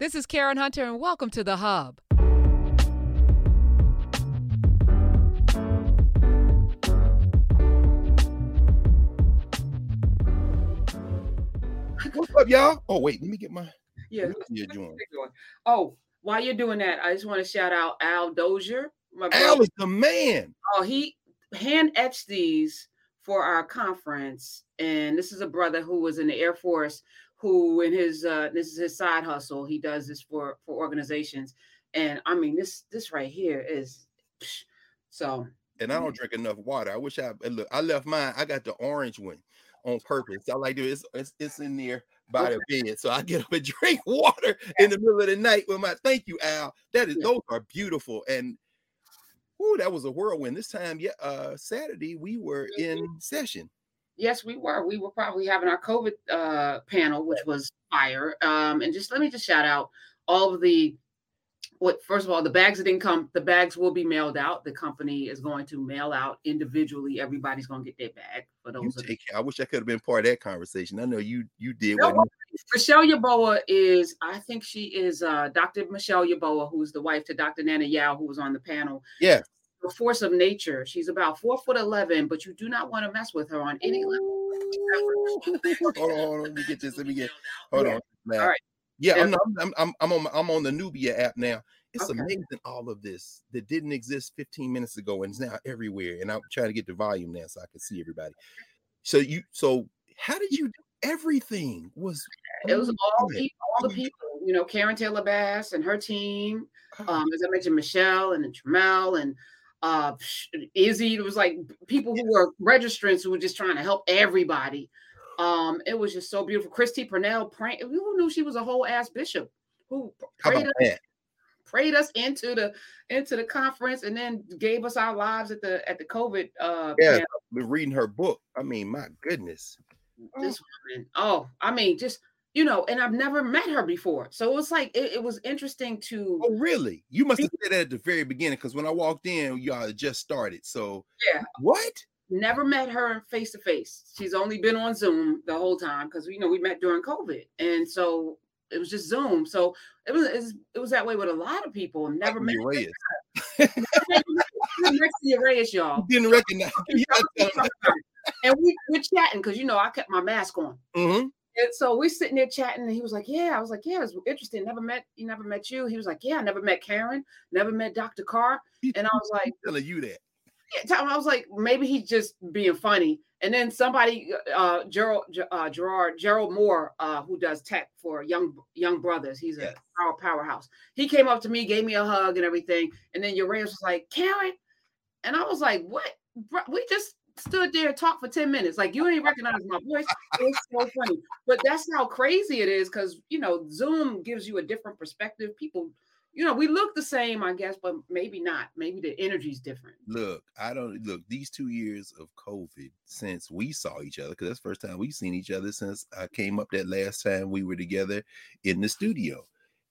This is Karen Hunter, and welcome to The Hub. What's up, y'all? Oh, wait, let me get my. Yeah. what you're doing. Oh, while you're doing that, I just want to shout out Al Dozier. My Al is the man. Oh, he hand etched these for our conference, and this is a brother who was in the Air Force. Who in his uh this is his side hustle. He does this for for organizations, and I mean this this right here is psh, so And I don't drink enough water. I wish I look. I left mine. I got the orange one on purpose. I like to. It's it's, it's in there by the bed, so I get up and drink water in the middle of the night with my. Thank you, Al. That is Yeah. those are beautiful and. Ooh, that was a whirlwind. This time, yeah, uh, Saturday we were in session. Yes, we were. We were probably having our COVID uh, panel, which was fire. Um, and just let me just shout out all of the what. First of all, the bags that didn't come. The bags will be mailed out. The company is going to mail out individually. Everybody's going to get their bag for those. of- take. I wish I could have been part of that conversation. I know you. You did. No, Michelle Yaboa is. I think she is uh, Dr. Michelle Yaboa, who's the wife to Dr. Nana Yao, who was on the panel. Yeah. The force of nature. She's about four foot eleven, but you do not want to mess with her on any level. hold on, hold on, let me get this. Let me get. Hold Yeah. on. Now. All right. Yeah. I'm, not, I'm I'm I'm on I'm on the Knubia app now. It's Okay. amazing all of this that didn't exist 15 minutes ago and is now everywhere. And I'm trying to get the volume now so I can see everybody. So you so how did you do everything? Was It was all good. people, all the people, you know, Karen Taylor Bass and her team. Um, as I mentioned, Michelle and Tramel and uh Izzy. It was like people who were registrants who were just trying to help everybody. Um, it was just so beautiful. Christy Purnell praying. Who knew she was a whole ass bishop who prayed us, prayed us into the into the conference and then gave us our lives at the at the COVID uh Yeah, panel. reading her book. I mean, my goodness. this woman. Oh, I mean, just you know, and I've never met her before, so it was like it, it was interesting to Oh, really? You must have said that at the very beginning because when I walked in, y'all had just started. So Yeah. what? never met her face to face. She's only been on Zoom the whole time because you know we met during COVID, and so it was just Zoom. So it was it was, it was that way with a lot of people. Never met Reyes. next to Reyes, y'all. Didn't recognize. and we we're chatting because you know I kept my mask on. Mhm. And so we're sitting there chatting, and he was like, "Yeah." I was like, "Yeah, it's interesting. Never met you. Never met you." He was like, "Yeah, I never met Karen. Never met Dr. Carr." And I was like, telling you that. yeah, I was like, maybe he's just being funny. And then somebody, uh, Gerald, uh, Gerard, Gerald Moore, uh, who does tech for Young Young Brothers, he's a Yes. power powerhouse. He came up to me, gave me a hug and everything. And then Urias was like, Karen, and I was like, what? Bro, We just stood there and talked for ten minutes. Like you ain't recognize my voice. It's so funny. But that's how crazy it is because you know Zoom gives you a different perspective. People. You know, we look the same, I guess, but maybe not. Maybe the energy's different. Look, I don't look these two years of COVID since we saw each other because that's the first time we've seen each other since I came up that last time we were together in the studio.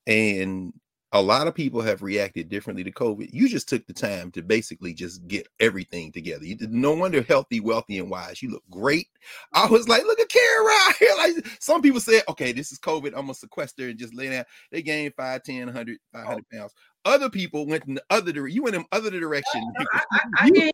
And a lot of people have reacted differently to COVID. You just took the time to basically just get everything together. You did no wonder healthy, wealthy, and wise. You look great. I was like, look at Karen right here. Like some people said, okay, this is COVID. I'm gonna sequester and just lay down. They gained 5, 10, 100, 500 pounds. Other people went in the other direction. You went in other direction. I, I, I, You- I did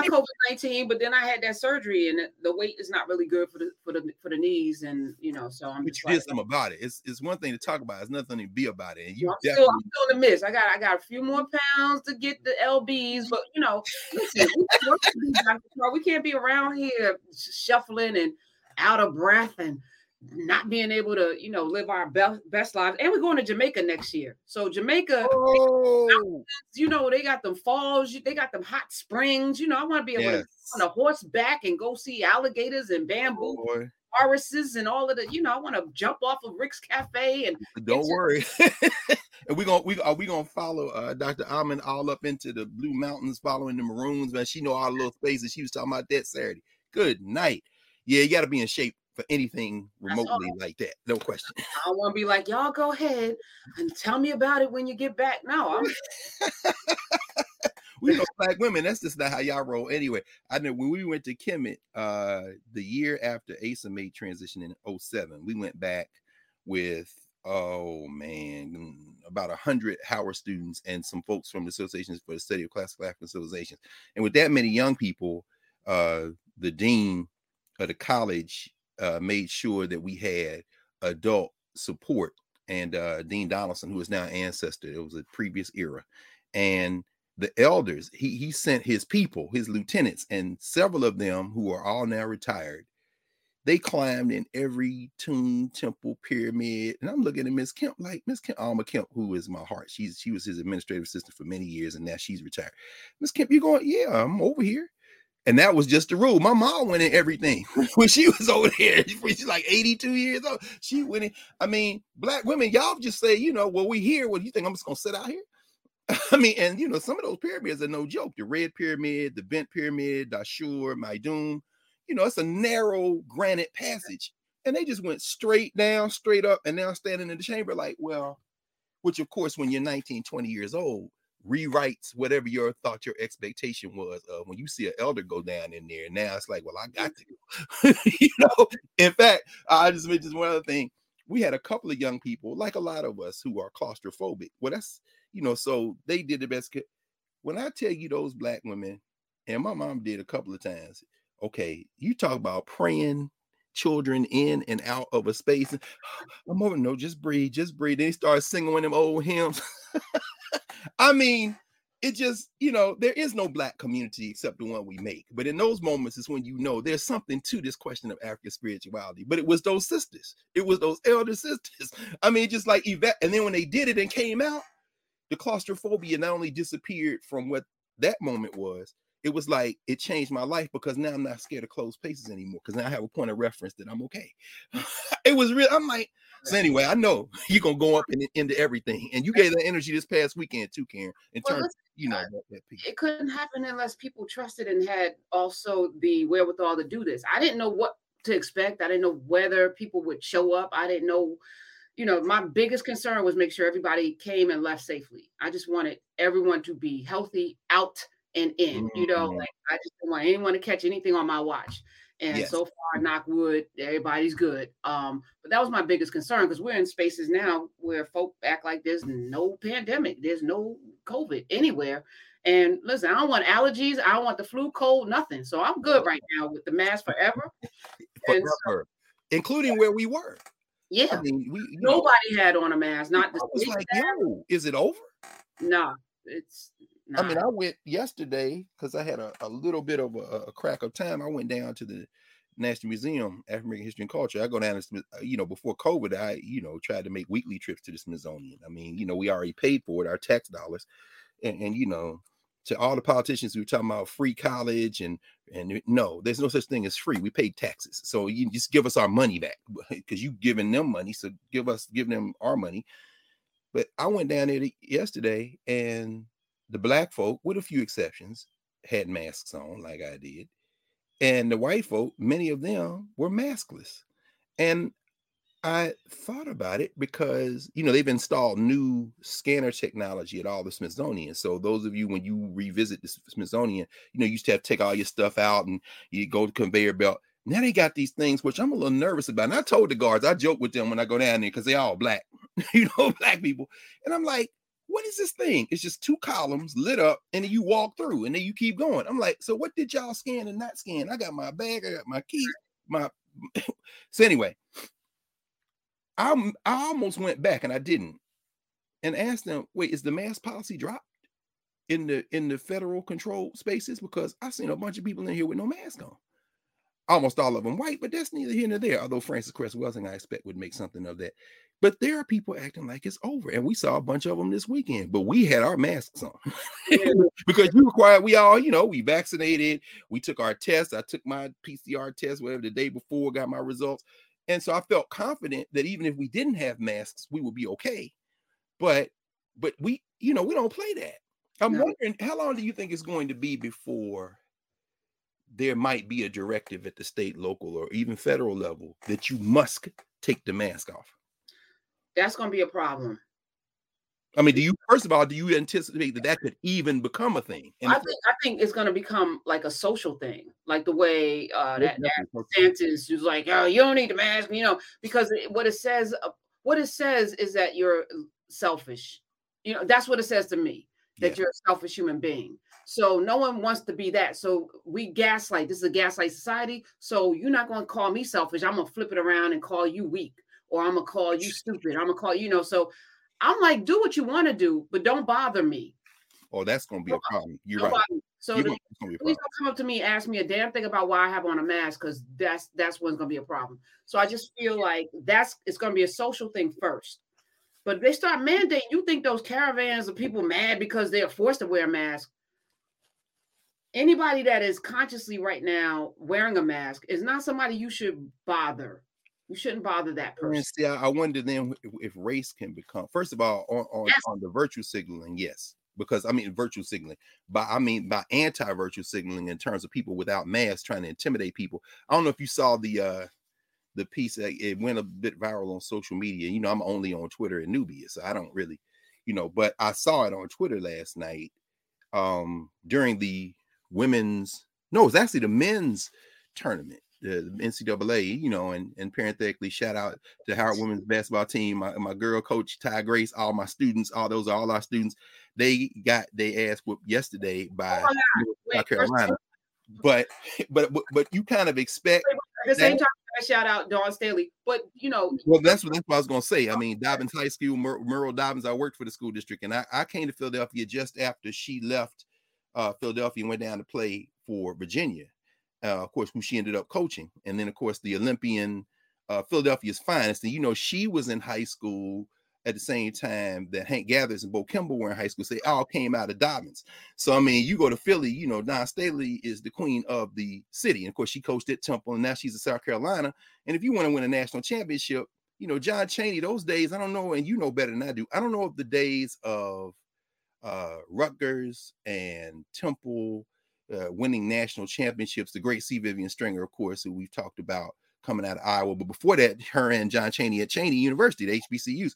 my COVID nineteen, but then I had that surgery, and the- weight is not really good for the for the for the knees, and you know, so I'm but you did like, something about it. It's it's one thing to talk about. It's nothing to be about it. And you I'm still, definitely I'm still in the midst. I got I got a few more pounds to get the lbs, but you know, listen, we, can work with these, Dr. Carr. we can't be around here shuffling and out of breath and not being able to, you know, live our best best lives. And we're going to Jamaica next year, so Jamaica. Oh, you know, they got them falls, they got them hot springs. You know, I want to be able yes. to on a horseback and go see alligators and bamboo Boy, forests and all of the, you know, I want to jump off of Rick's Cafe and don't worry. and we're gonna we are we gonna follow uh Dr. Almond all up into the blue mountains, following the maroons, man. She know all the little spaces. She was talking about that Saturday. Good night. Yeah, you gotta be in shape for anything remotely like that. No question. I don't want to be like, y'all go ahead and tell me about it when you get back. No, I'm we know black women. That's just not how y'all roll. Anyway, I know when we went to Kemet, uh, the year after Asa made transition in 07, we went back with oh man, about a hundred Howard students and some folks from the Associations for the Study of Classical African Civilizations. And with that many young people, uh, the dean of the college uh, made sure that we had adult support. And uh, Dean Donaldson, who is now an ancestor, it was a previous era, and the elders, he he sent his people, his lieutenants, and several of them who are all now retired they climbed in every tomb, temple, pyramid. And I'm looking at Miss Kemp, like Miss Kemp, Alma Kemp, who is my heart. She's she was his administrative assistant for many years, and now she's retired. Miss Kemp, you going? Yeah, I'm over here. And that was just the rule. My mom went in everything when she was over there. She's like 82 years old. She went in. I mean, black women, y'all just say, you know, well, we here. What do you think? I'm just gonna sit out here? I mean, and you know, some of those pyramids are no joke. The Red Pyramid, the Bent Pyramid, Dashur, Maidum, you know, it's a narrow granite passage. And they just went straight down, straight up, and now standing in the chamber, like, well, which of course, when you're 19, 20 years old, rewrites whatever your thought your expectation was uh, when you see an elder go down in there. Now it's like, well, I got to you know, in fact, I just mentioned one other thing. We had a couple of young people, like a lot of us, who are claustrophobic. Well, that's you know, so they did the best. When I tell you those black women, and my mom did a couple of times, okay, you talk about praying children in and out of a space. I'm over, no, just breathe, just breathe. They start singing one of them old hymns. I mean, it just, you know, there is no black community except the one we make. But in those moments is when you know there's something to this question of African spirituality. But it was those sisters, it was those elder sisters. I mean, just like Yvette, and then when they did it and came out, the claustrophobia not only disappeared from what that moment was, it was like it changed my life because now I'm not scared of closed spaces anymore because now I have a point of reference that I'm okay. it was real. I'm like, so anyway, I know you're gonna go up and into everything, and you gave that energy this past weekend too, Karen. In well, terms, you know, it couldn't happen unless people trusted and had also the wherewithal to do this. I didn't know what to expect. I didn't know whether people would show up. I didn't know. You know, my biggest concern was make sure everybody came and left safely. I just wanted everyone to be healthy out and in. Mm-hmm. You know, mm-hmm. like I just don't want anyone to catch anything on my watch. And yes. so far, knock wood, everybody's good. Um, but that was my biggest concern because we're in spaces now where folk act like there's no pandemic, there's no COVID anywhere. And listen, I don't want allergies, I don't want the flu, cold, nothing. So I'm good right now with the mask forever. forever. So, including where we were. Yeah. I mean, we nobody know, had on a mask, not the was like, yo, is it over? No, nah, it's I mean, I went yesterday because I had a, a little bit of a, a, crack of time. I went down to the National Museum, African American History and Culture. I go down to, uh, you know, before COVID, I, you know, tried to make weekly trips to the Smithsonian. I mean, you know, we already paid for it, our tax dollars. And, and you know, to all the politicians who are talking about free college and and no, there's no such thing as free. We pay taxes, so you just give us our money back because you giving them money, so give us give them our money. But I went down there yesterday, and the black folk, with a few exceptions, had masks on, like I did. And the white folk, many of them were maskless. And I thought about it because, you know, they've installed new scanner technology at all the Smithsonian. So those of you, when you revisit the Smithsonian, you know, you used to have to take all your stuff out and you go to conveyor belt. Now they got these things, which I'm a little nervous about. And I told the guards, I joke with them when I go down there because they all black, you know, black people. And I'm like, what is this thing? It's just two columns lit up, and then you walk through, and then you keep going. I'm like, so what did y'all scan and not scan? I got my bag, I got my key, my. so anyway, I I almost went back and I didn't, and asked them, wait, is the mask policy dropped in the in the federal control spaces? Because I seen a bunch of people in here with no mask on almost all of them white, but that's neither here nor there. Although Frances Cress Welsing, I expect, would make something of that. But there are people acting like it's over, and we saw a bunch of them this weekend. But we had our masks on because you required. We all, you know, we vaccinated. We took our tests. I took my PCR test, whatever the day before, got my results, and so I felt confident that even if we didn't have masks, we would be okay. But, but we, you know, we don't play that. I'm no. wondering how long do you think it's going to be before there might be a directive at the state, local, or even federal level that you must take the mask off? That's going to be a problem. I mean, do you first of all do you anticipate that that could even become a thing? I think I think it's going to become like a social thing, like the way uh, that, that is like, oh, you don't need the mask, you know, because what it says, uh, what it says is that you're selfish. You know, that's what it says to me that Yeah. you're a selfish human being. So no one wants to be that. So we gaslight. This is a gaslight society. So you're not going to call me selfish. I'm gonna flip it around and call you weak, or I'm gonna call you stupid. I'm gonna call you know. So I'm like, do what you want to do, but don't bother me. Oh, that's gonna be a problem. You're right. So You're the- right. It's gonna be a please don't come up to me, ask me a damn thing about why I have on a mask, because that's that's what's gonna be a problem. So I just feel like that's it's gonna be a social thing first. But if they start mandating, you think those caravans of people mad because they're forced to wear a mask. Anybody that is consciously right now wearing a mask is not somebody you should bother. You shouldn't bother that person. see, I, I wonder then if, if race can become first of all on on, Yes. on the virtue signaling, yes, because I mean virtue signaling, but I mean by anti-virtue signaling in terms of people without masks trying to intimidate people. I don't know if you saw the uh the piece that it went a bit viral on social media. You know, I'm only on Twitter and Knubia, so I don't really, you know, but I saw it on Twitter last night um during the women's no, it's actually the men's tournament, the NCAA, you know, and and parenthetically shout out to Howard women's basketball team, my, my girl coach Ty Grace, all my students, all those are all our students. They got they ass whooped yesterday by Oh North Wait, Carolina. But but but but you kind of expect At the same time, I shout out Dawn Staley. But you know, well, that's what that's what I was gonna say. I mean, Dobbins High School, Mer- Merle Dobbins. I worked for the school district, and I, I came to Philadelphia just after she left uh, Philadelphia and went down to play for Virginia. Uh, of course, who she ended up coaching, and then of course the Olympian, uh, Philadelphia's finest. And you know, she was in high school at the same time that Hank Gathers and Bo Kimble were in high school. So they all came out of Dobbins. So I mean, you go to Philly, you know, Dawn Staley is the queen of the city, and of course she coached at Temple, and now she's in South Carolina. And if you want to win a national championship, you know, John Chaney, those days, I don't know, and you know better than I do. I don't know if the days of uh Rutgers and Temple uh, winning national championships, the great C. Vivian Stringer, of course, who we've talked about coming out of Iowa. But before that, her and John Chaney at Cheyney University, the HBCUs.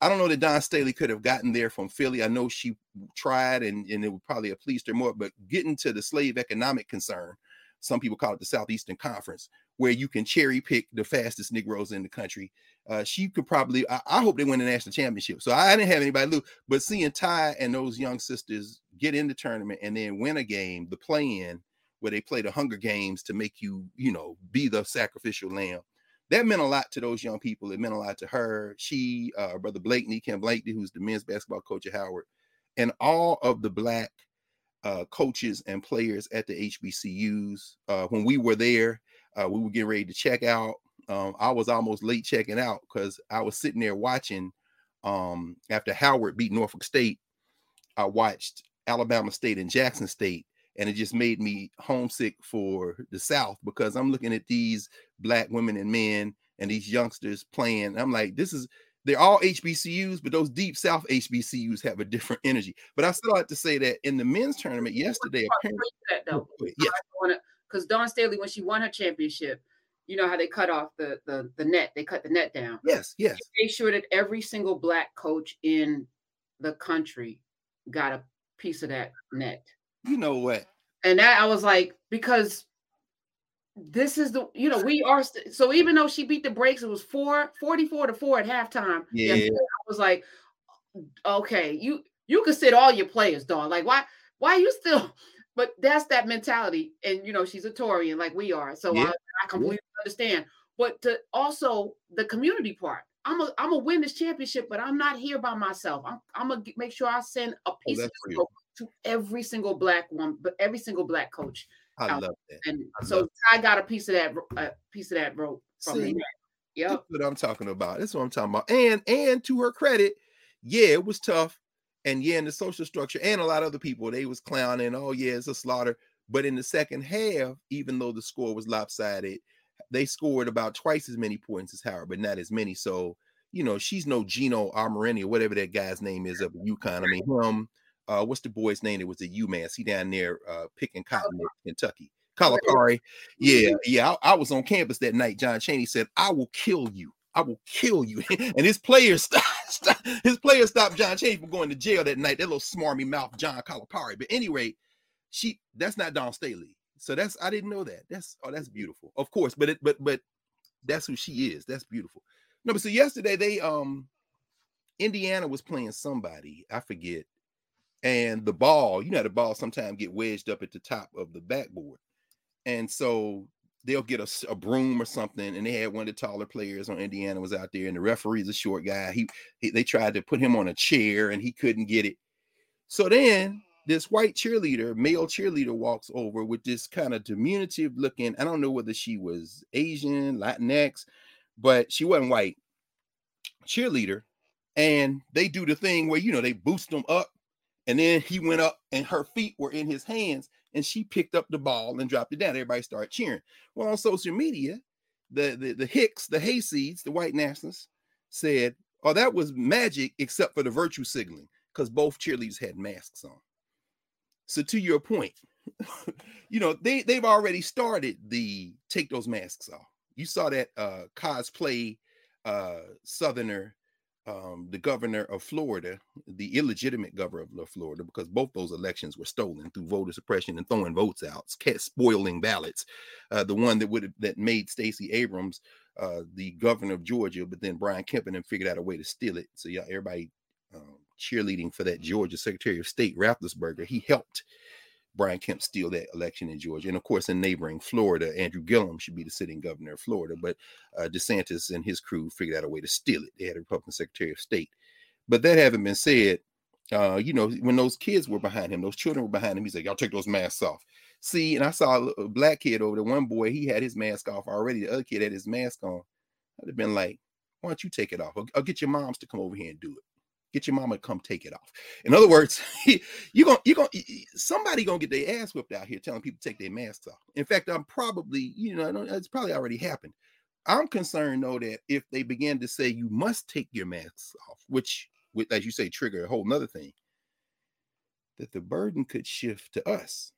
I don't know that Dawn Staley could have gotten there from Philly. I know she tried and, and it would probably have pleased her more, but getting to the slave economic concern, some people call it the Southeastern Conference, where you can cherry pick the fastest Negroes in the country. Uh, she could probably, I, I hope they win the national championship. So I didn't have anybody lose, but seeing Ty and those young sisters get in the tournament and then win a game, the play in where they play the Hunger Games to make you, you know, be the sacrificial lamb. That meant a lot to those young people. It meant a lot to her. She, uh, brother Blakeney, Ken Blakeney, who's the men's basketball coach at Howard, and all of the black uh, coaches and players at the HBCUs. Uh, when we were there, uh, we were getting ready to check out. Um, I was almost late checking out because I was sitting there watching um, after Howard beat Norfolk State. I watched Alabama State and Jackson State, and it just made me homesick for the South because I'm looking at these black women and men and these youngsters playing. I'm like, this is they're all HBCUs, but those deep South HBCUs have a different energy. But I still have to say that in the men's tournament yesterday, apparently, because Dawn Staley, when she won her championship, you know how they cut off the the the net, they cut the net down. yes, yes, They made sure that every single black coach in the country got a piece of that net. you know what? And that I was like, because this is the you know, we are st- so even though she beat the brakes, it was four 44 to 4 at halftime. Yeah. I was like, okay, you you could sit all your players, dog. Like, why why you still but that's that mentality. And you know, she's a Torian like we are. So Yeah. I, I completely understand. But to also the community part. I'm a I'm gonna win this championship, but I'm not here by myself. I'm I'm gonna make sure I send a oh, piece of that's this real. rope to every single black one, but every single black coach. I out love that. And I so I got a piece of that a piece of that rope from See, the Yep. That's what I'm talking about. That's what I'm talking about. And and to her credit, yeah, it was tough. And yeah, in the social structure, and a lot of other people, they was clowning. Oh yeah, it's a slaughter. But in the second half, even though the score was lopsided, they scored about twice as many points as Howard, but not as many. So you know, she's no Gino Armorini or whatever that guy's name is up in UConn. I mean, him. Uh, what's the boy's name? That was a UMass. He down there uh, picking cotton in Kentucky. Kalahari. Yeah, yeah. I, I was on campus that night. John Chaney said, "I will kill you. I will kill you." and his players stopped. Stop, his players stopped John Chaney from going to jail that night. That little smarmy mouth John Calipari. But anyway, she that's not Dawn Staley. So that's I didn't know that. That's oh, that's beautiful. Of course, but it but but that's who she is. That's beautiful. No, but so yesterday they um Indiana was playing somebody, I forget, and the ball, you know, the ball sometimes get wedged up at the top of the backboard, and so they'll get a, a, broom or something, and they had one of the taller players on Indiana was out there, and the referee's a short guy. He, he they tried to put him on a chair, and he couldn't get it. So then this white cheerleader, male cheerleader, walks over with this kind of diminutive looking. I don't know whether she was Asian, Latinx, but she wasn't white. Cheerleader, and they do the thing where you know they boost them up, and then he went up, and her feet were in his hands, and she picked up the ball and dropped it down. Everybody started cheering. Well, on social media, the the, the Hicks, the hayseeds, the white nationalists said, "Oh, that was magic, except for the virtue signaling, because both cheerleaders had masks on." So to your point, you know they they've already started the take those masks off. You saw that uh cosplay uh southerner um, the governor of Florida, the illegitimate governor of Florida, because both those elections were stolen through voter suppression and throwing votes out, spoiling ballots. Uh, the one that would that made Stacey Abrams uh, the governor of Georgia, but then Brian Kemp and figured out a way to steal it. So yeah, everybody um, cheerleading for that Georgia Secretary of State Raffensperger. He helped Brian Kemp steal that election in Georgia. And of course, in neighboring Florida, Andrew Gillum should be the sitting governor of Florida. But uh, DeSantis and his crew figured out a way to steal it. They had a Republican Secretary of State. But that having been said, uh, you know, when those kids were behind him, those children were behind him, he's like, y'all take those masks off. See, and I saw a, black kid over there. One boy, he had his mask off already. The other kid had his mask on. I'd have been like, why don't you take it off? I'll, I'll get your moms to come over here and do it. Get your mama to come take it off. In other words, you're gonna you're gonna somebody gonna get their ass whipped out here telling people to take their masks off. In fact, I'm probably you know it's probably already happened. I'm concerned though that if they begin to say you must take your masks off, which with as you say trigger a whole nother thing, that the burden could shift to us.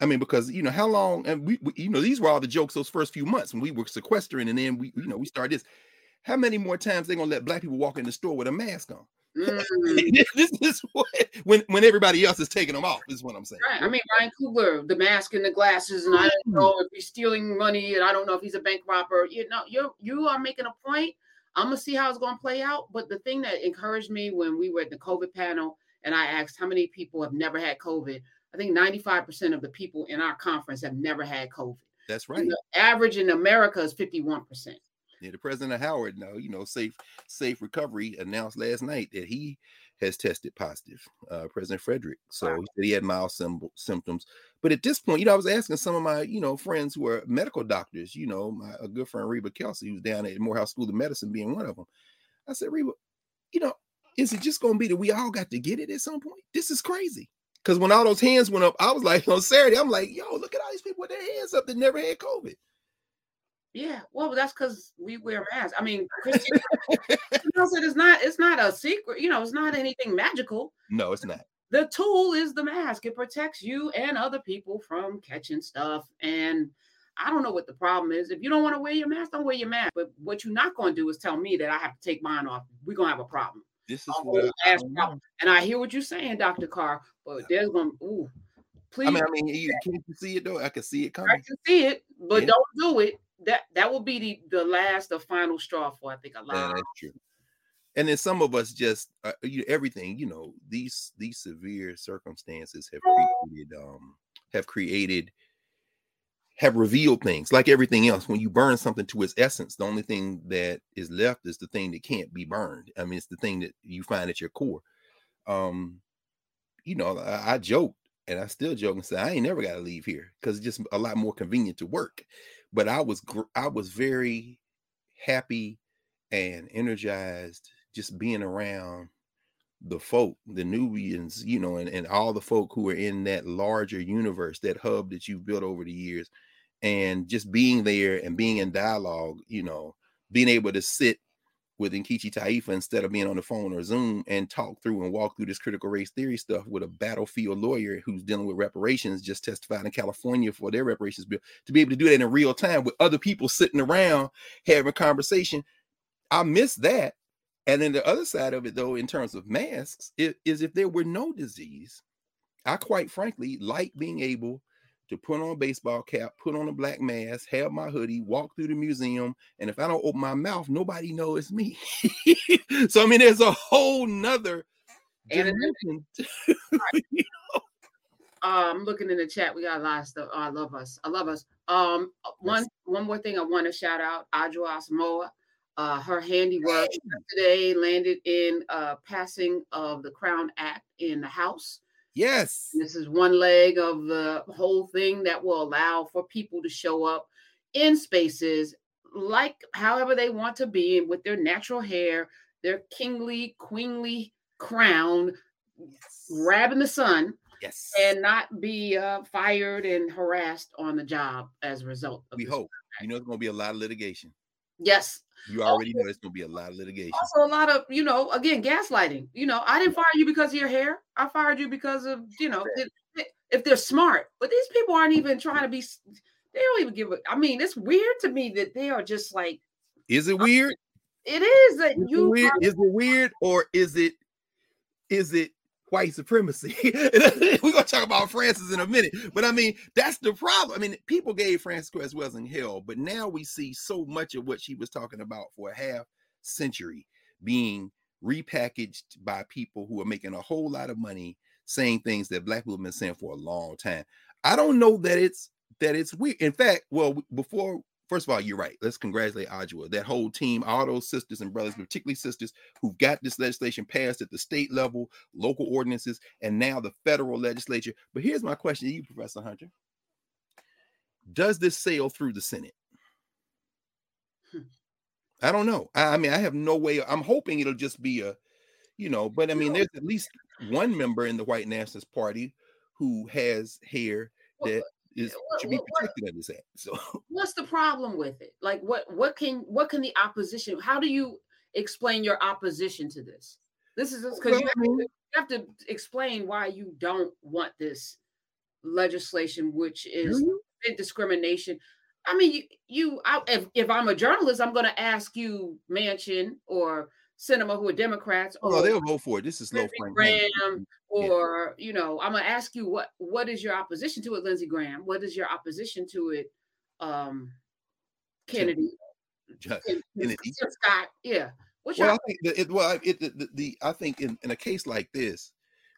I mean, because you know how long, and we, we, you know, these were all the jokes those first few months when we were sequestering, and then we, you know, we started this how many more times they gonna let black people walk in the store with a mask on? Mm. this is what, when when everybody else is taking them off. Is what I'm saying. Right. I mean, Ryan Coogler, the mask and the glasses, and I don't mm. know if he's stealing money, and I don't know if he's a bank robber. You know, you you are making a point. I'm gonna see how it's gonna play out. But the thing that encouraged me when we were at the COVID panel, and I asked how many people have never had COVID. I think 95% of the people in our conference have never had COVID. That's right. the average in America is 51%. Yeah, the president of Howard, now you know, safe safe recovery announced last night that he has tested positive. Uh, President Frederick, so wow. he, he had mild symptoms. But at this point, you know, I was asking some of my you know friends who are medical doctors. You know, my a good friend Reba Kelsey, who's down at Morehouse School of Medicine, being one of them. I said, Reba, you know, is it just going to be that we all got to get it at some point? This is crazy. Because when all those hands went up, I was like on Saturday, I'm like, yo, look at all these people with their hands up that never had COVID. Yeah, well, that's because we wear masks. I mean, Christian said it's not it's not a secret. You know, it's not anything magical. No, it's not. The tool is the mask. It protects you and other people from catching stuff. And I don't know what the problem is. If you don't want to wear your mask, don't wear your mask. But what you're not going to do is tell me that I have to take mine off. We're gonna have a problem. This is what I, problem. And I hear what you're saying, Dr. Carr. But there's gonna ooh. Please. I mean, I mean, you, can you see it though? I can see it coming. I can see it, but yeah. don't do it that that will be the the last, the final straw for I think a lot. Yeah, that's true. And then some of us just uh, you, everything, you know, these these severe circumstances have created um have created have revealed things like everything else. When you burn something to its essence, the only thing that is left is the thing that can't be burned. I mean, it's the thing that you find at your core. Um, you know, I, I joked and I still joke and say I ain't never got to leave here because it's just a lot more convenient to work but I was I was very happy and energized just being around the folk, the Nubians, you know, and, and all the folk who are in that larger universe, that hub that you've built over the years, and just being there and being in dialogue, you know, being able to sit with Nkechi Taifa instead of being on the phone or Zoom and talk through and walk through this critical race theory stuff with a battlefield lawyer who's dealing with reparations, just testified in California for their reparations bill, to be able to do that in real time with other people sitting around having a conversation. I miss that. And then the other side of it, though, in terms of masks, is if there were no disease, I quite frankly like being able to put on a baseball cap, put on a black mask, have my hoodie, walk through the museum, and if I don't open my mouth, nobody knows it's me. so I mean, there's a whole nother dimension. you know? um looking in the chat we got a lot of stuff oh, i love us i love us um one yes. one more thing i want to shout out adjoa Asamoah uh her handiwork today landed in uh passing of the crown act in the house yes this is one leg of the whole thing that will allow for people to show up in spaces like however they want to be with their natural hair their kingly queenly crown yes. grabbing the sun Yes. And not be uh, fired and harassed on the job as a result. we hope. You know, it's going to be a lot of litigation. Yes. You already also, know it's going to be a lot of litigation. Also, a lot of, you know, again, gaslighting. You know, I didn't fire you because of your hair. I fired you because of, you know, if they're smart. But these people aren't even trying to be, they don't even give a, I mean, it's weird to me that they are just like. Is it uh, weird? It is that is you. It weird? Are, is it weird or is it, is it white supremacy. We're gonna talk about Frances in a minute, but I mean that's the problem. I mean, people gave Frances Cress Welsing hell, but now we see so much of what she was talking about for a half century being repackaged by people who are making a whole lot of money saying things that black people have been saying for a long time. I don't know that it's that it's weird. In fact, well, before first of all, you're right. Let's congratulate Adjoa, that whole team, all those sisters and brothers, particularly sisters who've got this legislation passed at the state level, local ordinances, and now the federal legislature. But here's my question to you, Professor Hunter. Does this sail through the Senate? Hmm. I don't know. I, I, mean, I have no way. I'm hoping it'll just be a, you know, but I mean, there's at least one member in the White Nationalist Party who has hair that is what, should be protected what, under this act. So what's the problem with it? Like what what can what can the opposition how do you explain your opposition to this? This is because you, you, have to explain why you don't want this legislation, which is mm-hmm. discrimination. I mean, you, you I, if, if I'm a journalist, I'm going to ask you, Manchin or Sinema, who are Democrats. Oh, or, they'll vote for it. This is low Frank Graham, or yeah. you know, I'm gonna ask you what what is your opposition to it, Lindsey Graham? What is your opposition to it, um, Kennedy, Kennedy. Scott? Yeah. What's well, I think the, it, well, it, the, the, the I think in, in a case like this,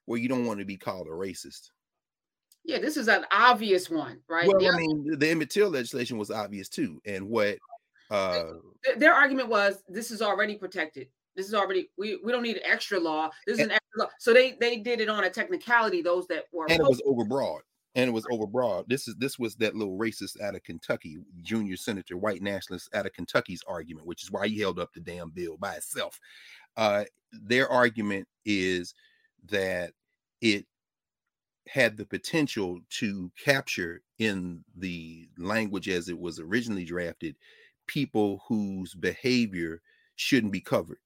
where you don't want to be called a racist. Yeah, this is an obvious one, right? Well, the I mean, the Emmett Till legislation was obvious too, and what uh, their, their argument was this is already protected this is already we, we don't need extra law. This is and, an extra law. So they they did it on a technicality. Those that were and it was overbroad. And it was overbroad. This is this was that little racist out of Kentucky, junior senator, white nationalist out of Kentucky's argument, which is why he held up the damn bill by itself. Uh, their argument is that it had the potential to capture in the language as it was originally drafted people whose behavior shouldn't be covered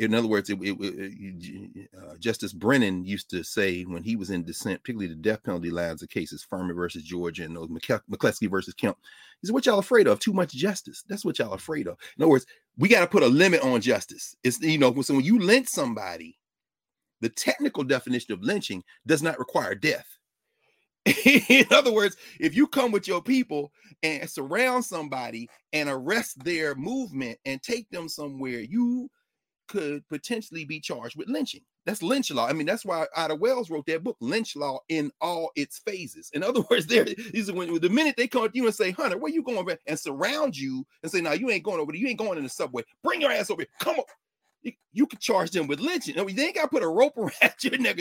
in other words, it, it, it, uh, Justice Brennan used to say when he was in dissent, particularly the death penalty lines of cases, Furman versus Georgia and those McCleskey versus Kemp. He said, "What y'all afraid of? Too much justice. That's what y'all afraid of." In other words, we got to put a limit on justice. It's you know, so when you lynch somebody, the technical definition of lynching does not require death. in other words, if you come with your people and surround somebody and arrest their movement and take them somewhere, you could potentially be charged with lynching. That's lynch law. I mean, that's why Ida Wells wrote that book, Lynch Law in all its phases. In other words, there is when the minute they come to you and say, Hunter, where you going? And surround you and say, No, you ain't going over there. You ain't going in the subway. Bring your ass over here. Come on. You, you could charge them with lynching. I mean, they ain't got to put a rope around your neck.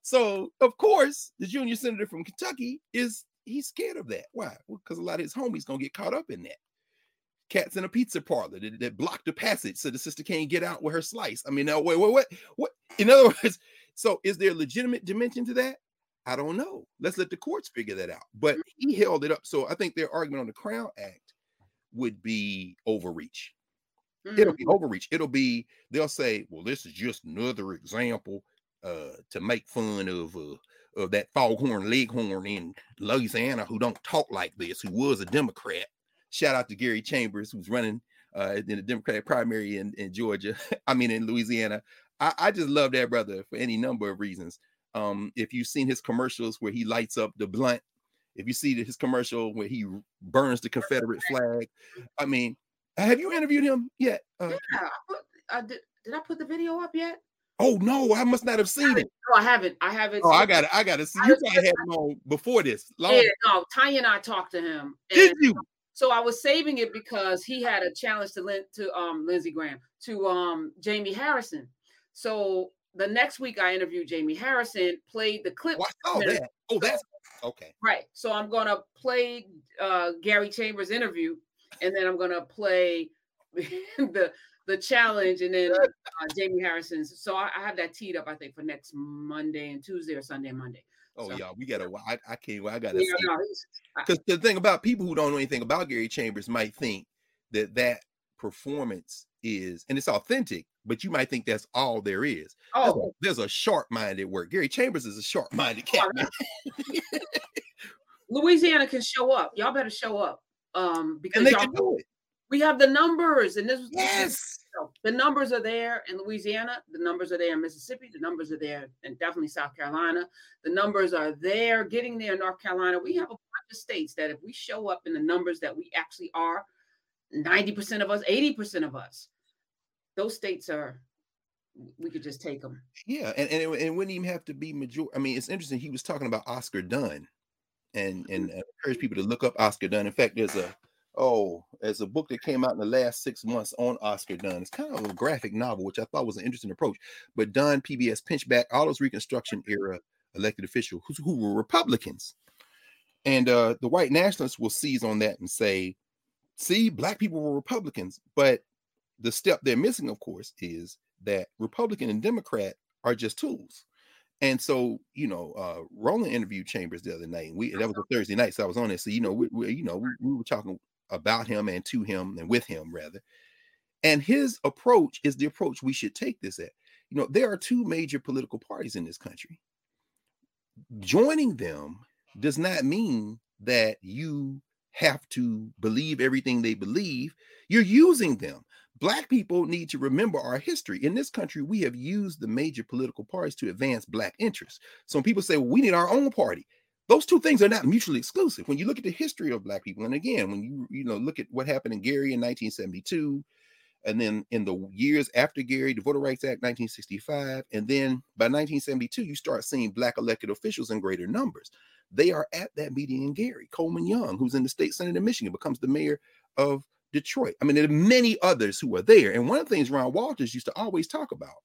So, of course, the junior senator from Kentucky is he's scared of that. Why? Because well, a lot of his homies gonna get caught up in that cats in a pizza parlor that, that blocked the passage so the sister can't get out with her slice. I mean, now wait, wait, what? What? In other words, so is there a legitimate dimension to that? I don't know. Let's let the courts figure that out. But he held it up. So I think their argument on the Crown Act would be overreach. Mm-hmm. It'll be mm. overreach. It'll be they'll say, well, this is just another example uh, to make fun of uh, of that foghorn leghorn in Louisiana who don't talk like this, who was a Democrat Shout out to Gary Chambers, who's running uh, in the Democratic primary in, in Georgia. I mean, in Louisiana. I, I, just love that brother for any number of reasons. Um, if you've seen his commercials where he lights up the blunt If you see his commercial where he burns the Confederate flag, I mean, have you interviewed him yet? Uh, yeah, I put, I did. Did I put the video up yet? Oh no, I must not have seen it. No, I haven't. I haven't. Oh, I got it. I got to see. You probably had him on before this. Long yeah, no. Tanya and I talked to him. Did you? So I was saving it because he had a challenge to Lin- to um Lindsey Graham to um Jamie Harrison. So the next week I interviewed Jamie Harrison, played the clip. Oh, that. oh that's okay. Right. So I'm gonna play uh Gary Chambers interview, and then I'm gonna play the the challenge, and then uh, Jamie Harrison's. So I, I, have that teed up, I think, for next Monday and Tuesday or Sunday, Monday. Oh so, yeah, we gotta. I, I can't. I gotta. Because no, the thing about people who don't know anything about Gary Chambers might think that that performance is, and it's authentic, but you might think that's all there is. Oh, there's a, there's a sharp-minded work. Gary Chambers is a sharp-minded cat. Louisiana can show up. Y'all better show up. Um, because y'all, do it. We have the numbers, and this was yes. The numbers are there in Louisiana. The numbers are there in Mississippi. The numbers are there and definitely South Carolina. The numbers are there, getting there in North Carolina. We have a bunch of states that if we show up in the numbers that we actually are, 90% of us, 80% of us, those states are we could just take them. Yeah, and, and, it, and it wouldn't even have to be major. I mean, it's interesting. He was talking about Oscar Dunn, and and mm-hmm. encourage people to look up Oscar Dunn. In fact, there's a oh, there's a book that came out in the last six months on Oscar Dunn. It's kind of a graphic novel, which I thought was an interesting approach. But Dunn, PBS, Pinchback, all those Reconstruction era elected officials who, who were Republicans, and uh, the white nationalists will seize on that and say, "See, black people were Republicans," but the step they're missing, of course, is that Republican and Democrat are just tools. And so, you know, uh, Roland interviewed Chambers the other night, and we that was a Thursday night, so I was on it. So, you know, we, we you know, we, we were talking about him and to him and with him rather. And his approach is the approach we should take this at. You know, there are two major political parties in this country. Joining them does not mean that you have to believe everything they believe. You're using them. Black people need to remember our history. In this country, we have used the major political parties to advance Black interests. So people say, well, we need our own party, those two things are not mutually exclusive. When you look at the history of Black people, and again, when you you know look at what happened in Gary in 1972, and then in the years after Gary, the Voter Rights Act 1965, and then by 1972, you start seeing Black elected officials in greater numbers. They are at that meeting in Gary. Coleman Young, who's in the state senate in Michigan, becomes the mayor of Detroit. I mean, there are many others who are there. And one of the things Ron Walters used to always talk about,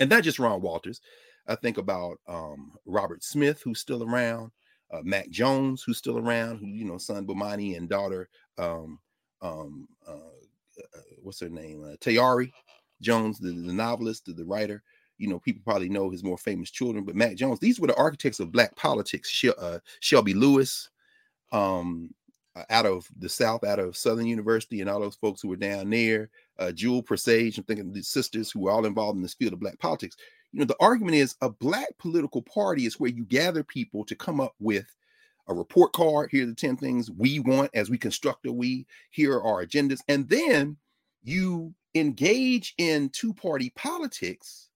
and not just Ron Walters, I think about um, Robert Smith, who's still around, uh, Mac Jones, who's still around, who, you know, son Bomani and daughter, um, um, uh, uh, what's her name? Uh, Tayari Jones, the, the novelist, the, the, writer. You know, people probably know his more famous children, but Mac Jones, these were the architects of black politics. uh, Shelby Lewis, um, uh, out of the South, out of Southern University, and all those folks who were down there, uh, Jewel Prestage, I'm thinking the sisters who were all involved in this field of Black politics. You know, the argument is a Black political party is where you gather people to come up with a report card. Here are the 10 things we want as we construct a we. Here are our agendas. And then you engage in two party politics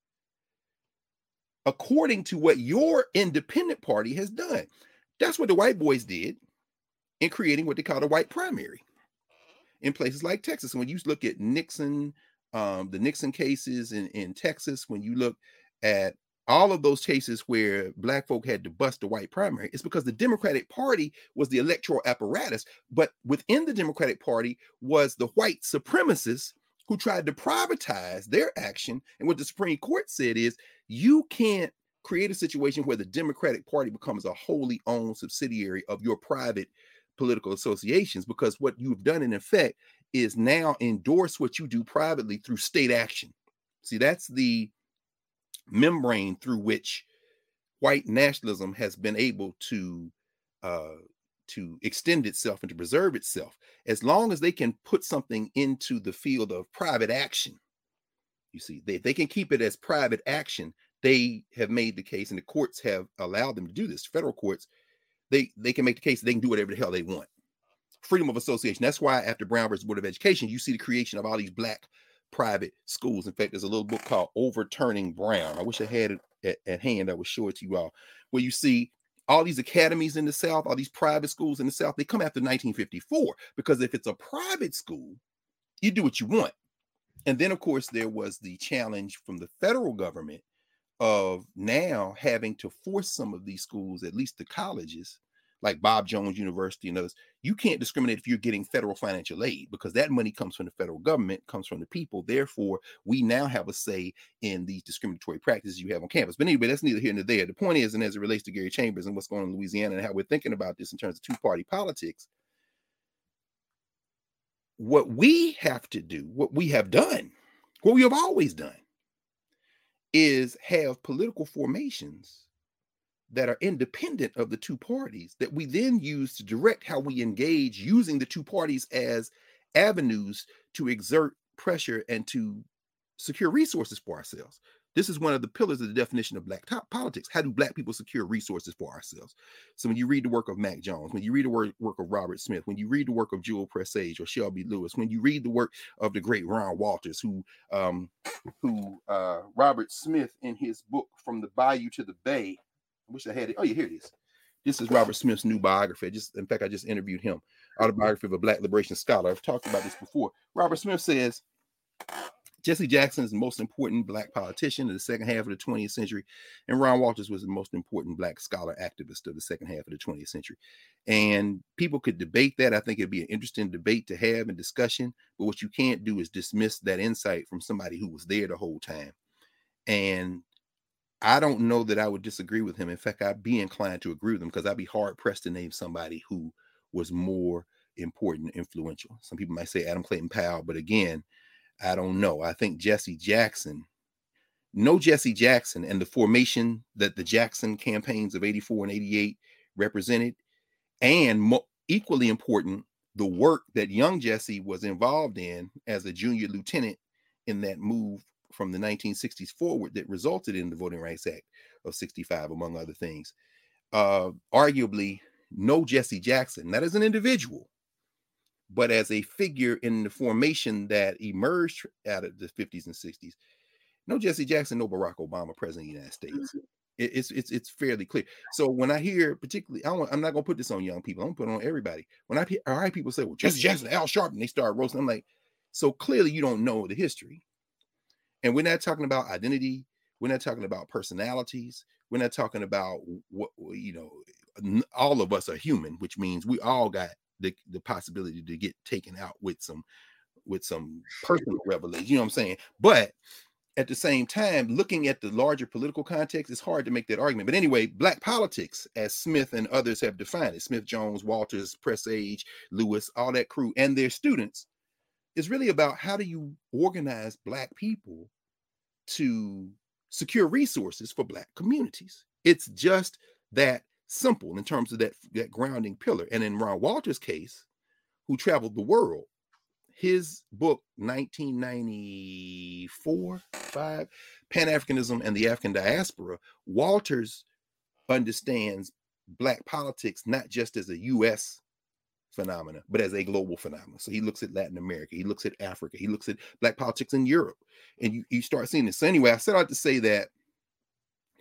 according to what your independent party has done. That's what the white boys did in creating what they call a white primary in places like Texas. When you look at Nixon, um, the Nixon cases in, in Texas, when you look at all of those cases where black folk had to bust the white primary, it's because the Democratic Party was the electoral apparatus, but within the Democratic Party was the white supremacists who tried to privatize their action. And what the Supreme Court said is you can't create a situation where the Democratic Party becomes a wholly owned subsidiary of your private political associations because what you've done in effect is now endorse what you do privately through state action. See, that's the membrane through which white nationalism has been able to uh, to extend itself and to preserve itself. As long as they can put something into the field of private action, you see, they, they can keep it as private action. They have made the case, and the courts have allowed them to do this. Federal courts they they can make the case they can do whatever the hell they want. Freedom of association. That's why after Brown versus Board of Education, you see the creation of all these black private schools. In fact, there's a little book called Overturning Brown. I wish I had it at, at hand. I would show it to you all, where you see all these academies in the South, all these private schools in the South, they come after 1954 because if it's a private school, you do what you want. And then, of course, there was the challenge from the federal government of now having to force some of these schools, at least the colleges, like Bob Jones University and others, you can't discriminate if you're getting federal financial aid because that money comes from the federal government, comes from the people. Therefore, we now have a say in these discriminatory practices you have on campus. But anyway, that's neither here nor there. The point is, and as it relates to Gary Chambers and what's going on in Louisiana and how we're thinking about this in terms of two party politics, what we have to do, what we have done, what we have always done, is have political formations that are independent of the two parties that we then use to direct how we engage using the two parties as avenues to exert pressure and to secure resources for ourselves. This is one of the pillars of the definition of black politics. How do black people secure resources for ourselves? So when you read the work of Mack Jones, when you read the work, work of Robert Smith, when you read the work of Jewel Prestage or Shelby Lewis, when you read the work of the great Ron Walters, who um, who uh, Robert Smith in his book From the Bayou to the Bay wish I had it. Oh, yeah, here it is. This is Robert Smith's new biography. I just, in fact, I just interviewed him. Autobiography of a Black liberation scholar. I've talked about this before. Robert Smith says Jesse Jackson is the most important black politician of the second half of the 20th century, and Ron Walters was the most important black scholar activist of the second half of the 20th century. And people could debate that. I think it'd be an interesting debate to have and discussion. But what you can't do is dismiss that insight from somebody who was there the whole time. And I don't know that I would disagree with him. In fact, I'd be inclined to agree with him because I'd be hard pressed to name somebody who was more important influential. Some people might say Adam Clayton Powell, but again, I don't know. I think Jesse Jackson, no Jesse Jackson, and the formation that the Jackson campaigns of 84 and 88 represented, and mo- equally important, the work that young Jesse was involved in as a junior lieutenant in that move from the 1960s forward that resulted in the Voting Rights Act of 65, among other things. Uh, arguably, no Jesse Jackson, not as an individual, but as a figure in the formation that emerged out of the 50s and 60s. No Jesse Jackson, no Barack Obama, president of the United States. Mm-hmm. it's it's it's fairly clear. So when I hear, particularly, I am not gonna put this on young people. I'm gonna put it on everybody. When I hear all right, people say, "Well, Jesse Jackson, Al Sharpton," they start roasting. I'm like, so clearly you don't know the history. And we're not talking about identity. We're not talking about personalities. We're not talking about what you know. All of us are human, which means we all got the, the possibility to get taken out with some with some personal revelation. You know what I'm saying? But at the same time, looking at the larger political context, it's hard to make that argument. But anyway, black politics, as Smith and others have defined it, Smith, Jones, Walters, Prestage, Lewis, all that crew, and their students, is really about how do you organize black people to secure resources for black communities. It's just that simple in terms of that, that grounding pillar. And in Ron Walter's case, who traveled the world, his book 1994 5 pan-africanism and the african diaspora walters understands black politics not just as a u.s phenomena, but as a global phenomenon. So he looks at Latin America, he looks at Africa, he looks at black politics in Europe, and you, you start seeing this. So anyway, I set out to say that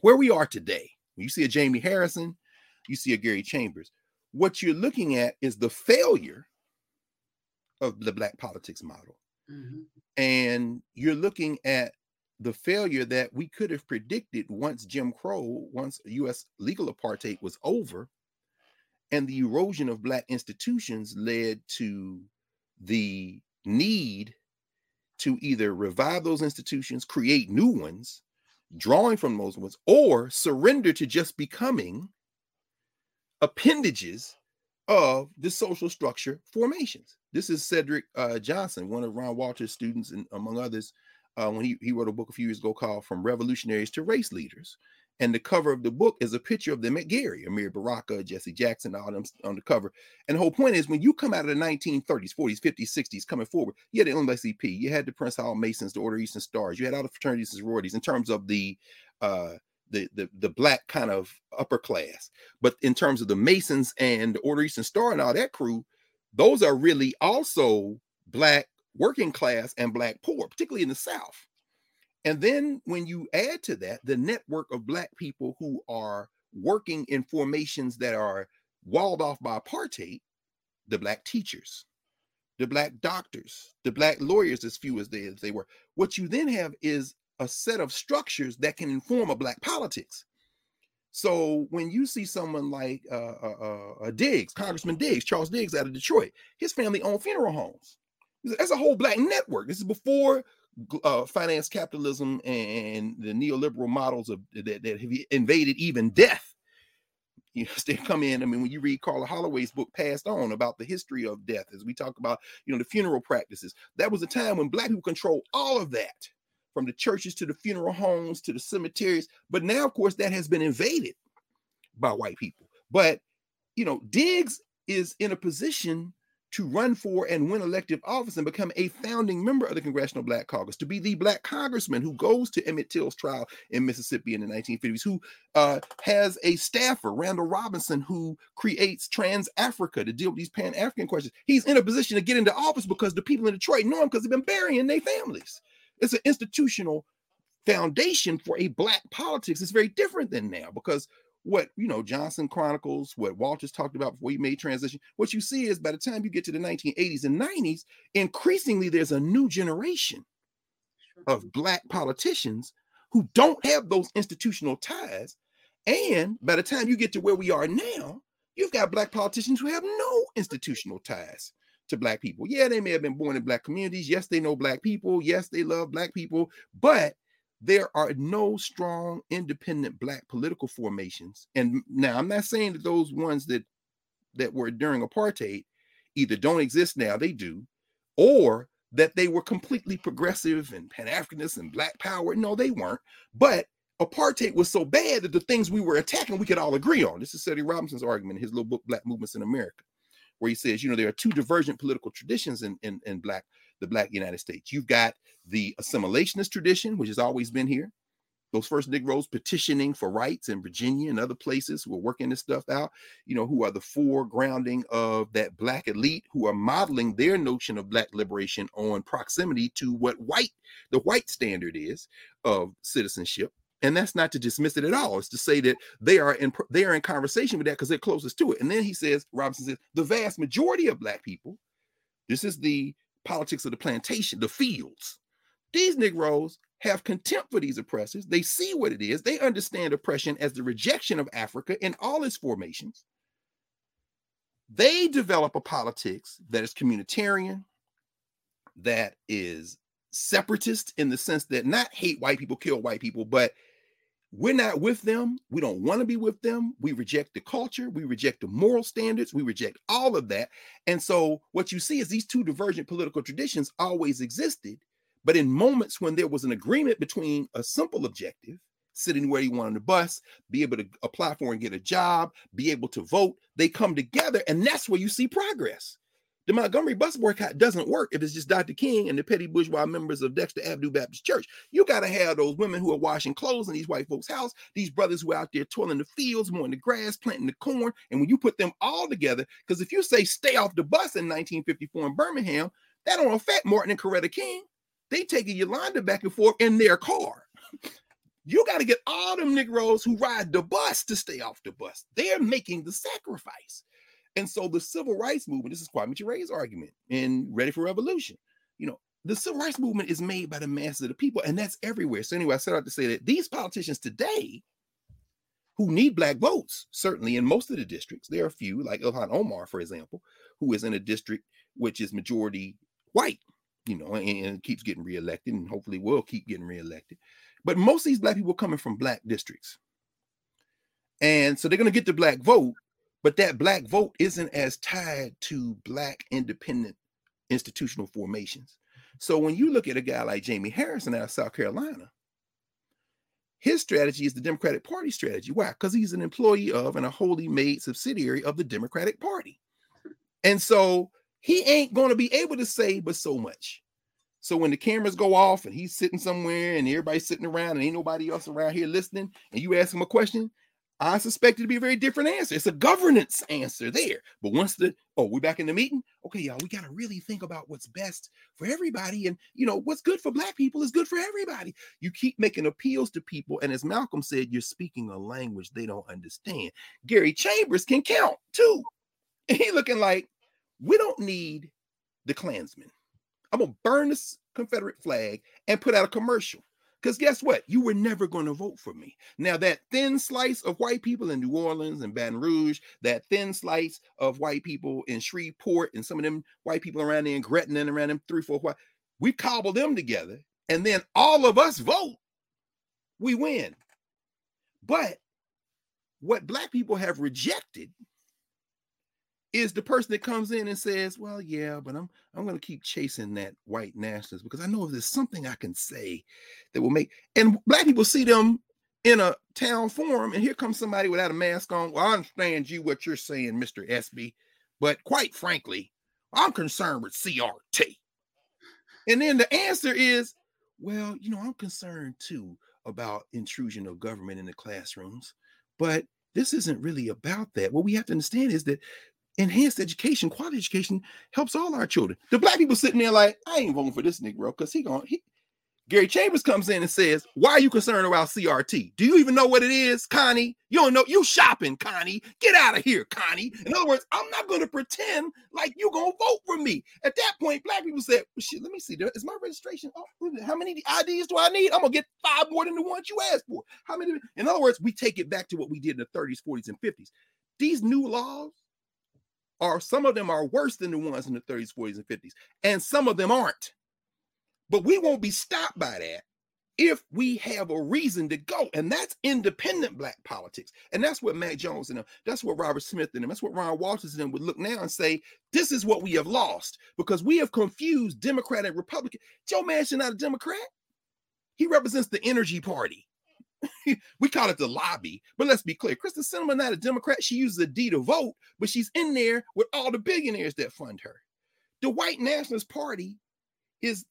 where we are today, when you see a Jamie Harrison, you see a Gary Chambers, what you're looking at is the failure of the black politics model. Mm-hmm. And you're looking at the failure that we could have predicted once Jim Crow, once US legal apartheid was over, and the erosion of black institutions led to the need to either revive those institutions, create new ones, drawing from those ones, or surrender to just becoming appendages of the social structure formations. This is Cedric uh, Johnson, one of Ron Walter's students, and among others, uh, when he, he wrote a book a few years ago called From Revolutionaries to Race Leaders. And the cover of the book is a picture of them at Gary, Amiri Baraka, Jesse Jackson, all them on the cover. And the whole point is when you come out of the 1930s, 40s, 50s, 60s, coming forward, you had the NAACP, you had the Prince Hall Masons, the Order of Eastern Stars, you had all the fraternities and sororities in terms of the uh the, the the black kind of upper class. But in terms of the Masons and the Order Eastern Star and all that crew, those are really also black working class and black poor, particularly in the South. And then when you add to that the network of Black people who are working in formations that are walled off by apartheid, the black teachers, the black doctors, the black lawyers, as few as they, as they were. What you then have is a set of structures that can inform a black politics. So when you see someone like uh, uh, uh, uh, Diggs, Congressman Diggs, Charles Diggs out of Detroit, his family owned funeral homes. That's a whole black network. This is before uh, finance capitalism and the neoliberal models of that, that have invaded even death. You know, they come in. I mean, when you read Carla Holloway's book "Passed On" about the history of death, as we talk about, you know, the funeral practices, that was a time when black people controlled all of that from the churches to the funeral homes to the cemeteries. But now, of course, that has been invaded by white people. But you know, Diggs is in a position to run for and win elective office and become a founding member of the Congressional Black Caucus, to be the black congressman who goes to Emmett Till's trial in Mississippi in the 1950s, who uh, has a staffer, Randall Robinson, who creates Trans Africa to deal with these Pan African questions. He's in a position to get into office because the people in Detroit know him because they've been burying their families. It's an institutional foundation for a black politics. It's very different than now because what you know Johnson Chronicles, what Walters talked about before he made transition. What you see is by the time you get to the 1980s and 90s, increasingly there's a new generation of black politicians who don't have those institutional ties. And by the time you get to where we are now, you've got black politicians who have no institutional ties to black people. Yeah, they may have been born in black communities. Yes, they know black people. Yes, they love black people, but there are no strong independent black political formations. And now I'm not saying that those ones that that were during apartheid either don't exist now, they do, or that they were completely progressive and pan-Africanist and black power. No, they weren't. But apartheid was so bad that the things we were attacking, we could all agree on. This is Cedric Robinson's argument in his little book, Black Movements in America where he says, you know, there are two divergent political traditions in, in, in black the black United States. You've got the assimilationist tradition, which has always been here. Those first Negroes petitioning for rights in Virginia and other places who are working this stuff out, you know, who are the foregrounding of that black elite who are modeling their notion of black liberation on proximity to what white, the white standard is of citizenship and that's not to dismiss it at all it's to say that they are in they are in conversation with that because they're closest to it and then he says robinson says the vast majority of black people this is the politics of the plantation the fields. These negroes have contempt for these oppressors. They see what it is. They understand oppression as the rejection of africa in all its formations. They develop a politics that is communitarian that is separatist in the sense that not hate white people kill white people but we're not with them. We don't want to be with them. We reject the culture. We reject the moral standards. We reject all of that. And so, what you see is these two divergent political traditions always existed. But in moments when there was an agreement between a simple objective, sitting where you want on the bus, be able to apply for and get a job, be able to vote, they come together. And that's where you see progress. The Montgomery bus boycott doesn't work if it's just Dr. King and the petty bourgeois members of Dexter Avenue Baptist Church. You got to have those women who are washing clothes in these white folks' house, these brothers who are out there toiling the fields, mowing the grass, planting the corn. And when you put them all together, because if you say stay off the bus in 1954 in Birmingham, that don't affect Martin and Coretta King. They taking Yolanda back and forth in their car. You got to get all them Negroes who ride the bus to stay off the bus. They're making the sacrifice. And so the civil rights movement, this is Kwame Ture's argument in Ready for Revolution. You know, the civil rights movement is made by the masses of the people, and that's everywhere. So anyway, I set out to say that these politicians today who need black votes, certainly in most of the districts, there are a few, like Ilhan Omar, for example, who is in a district which is majority white, you know, and, and keeps getting reelected, and hopefully will keep getting reelected. But most of these black people are coming from black districts. And so they're going to get the black vote, but that black vote isn't as tied to black independent institutional formations. So when you look at a guy like Jamie Harrison out of South Carolina, his strategy is the Democratic Party strategy. Why? Because he's an employee of and a wholly made subsidiary of the Democratic Party. And so he ain't going to be able to say but so much. So when the cameras go off and he's sitting somewhere and everybody's sitting around and ain't nobody else around here listening, and you ask him a question, I suspect it to be a very different answer. It's a governance answer there. But once the oh, we're back in the meeting. Okay, y'all, we got to really think about what's best for everybody. And you know, what's good for black people is good for everybody. You keep making appeals to people, and as Malcolm said, you're speaking a language they don't understand. Gary Chambers can count too. And he looking like we don't need the Klansmen. I'm gonna burn this Confederate flag and put out a commercial. Because guess what? You were never going to vote for me. Now, that thin slice of white people in New Orleans and Baton Rouge, that thin slice of white people in Shreveport, and some of them white people around there in Gretna and around them three, four white, we cobble them together, and then all of us vote, we win. But what black people have rejected is the person that comes in and says, "Well, yeah, but I'm I'm going to keep chasing that white nationalist because I know if there's something I can say that will make." And black people see them in a town forum, and here comes somebody without a mask on. Well, I understand you what you're saying, Mister SB, but quite frankly, I'm concerned with CRT. And then the answer is, well, you know, I'm concerned too about intrusion of government in the classrooms, but this isn't really about that. What we have to understand is that enhanced education, quality education helps all our children. The black people sitting there like, I ain't voting for this nigga, bro, because he going he Gary Chambers comes in and says, Why are you concerned about CRT? Do you even know what it is, Connie? You don't know. You shopping, Connie. Get out of here, Connie. In other words, I'm not going to pretend like you're going to vote for me. At that point, black people said, well, Shit, let me see. Is my registration? Oh, how many IDs do I need? I'm going to get five more than the ones you asked for. How many? In other words, we take it back to what we did in the 30s, 40s, and 50s. These new laws are some of them are worse than the ones in the 30s, 40s, and 50s, and some of them aren't. But we won't be stopped by that if we have a reason to go, and that's independent black politics. And that's what Mack Jones and them, that's what Robert Smith and them, that's what Ron Walters and them would look now and say, this is what we have lost because we have confused Democrat and Republican. Joe Manchin not a Democrat. He represents the energy party. we call it the lobby, but let's be clear. Kyrsten Sinema not a Democrat. She uses a D to vote, but she's in there with all the billionaires that fund her. The white nationalist party is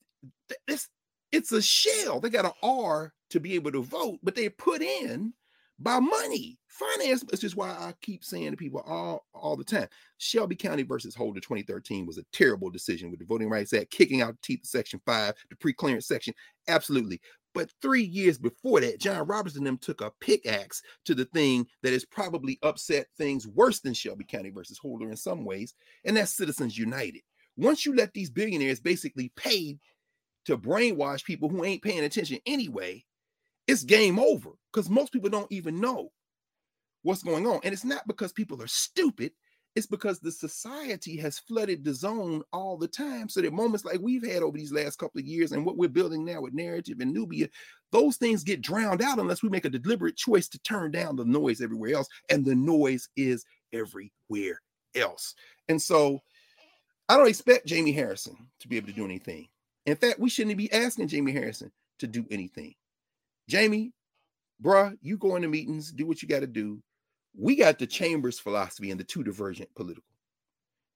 it's it's a shell. They got an R to be able to vote, but they put in by money. Finance, this is why I keep saying to people all, all the time. Shelby County versus Holder 2013 was a terrible decision with the Voting Rights Act kicking out teeth Section 5, the pre-clearance section. Absolutely. But three years before that, John Roberts and them took a pickaxe to the thing that has probably upset things worse than Shelby County versus Holder in some ways, and that's Citizens United. Once you let these billionaires basically pay to brainwash people who ain't paying attention anyway, it's game over because most people don't even know what's going on. And it's not because people are stupid, it's because the society has flooded the zone all the time. So that moments like we've had over these last couple of years and what we're building now with Knarrative and Knubia, those things get drowned out unless we make a deliberate choice to turn down the noise everywhere else. And the noise is everywhere else. And so I don't expect Jamie Harrison to be able to do anything. In fact, we shouldn't be asking Jamie Harrison to do anything. Jamie, bruh, you go into meetings, do what you got to do we got the chamber's philosophy and the two divergent political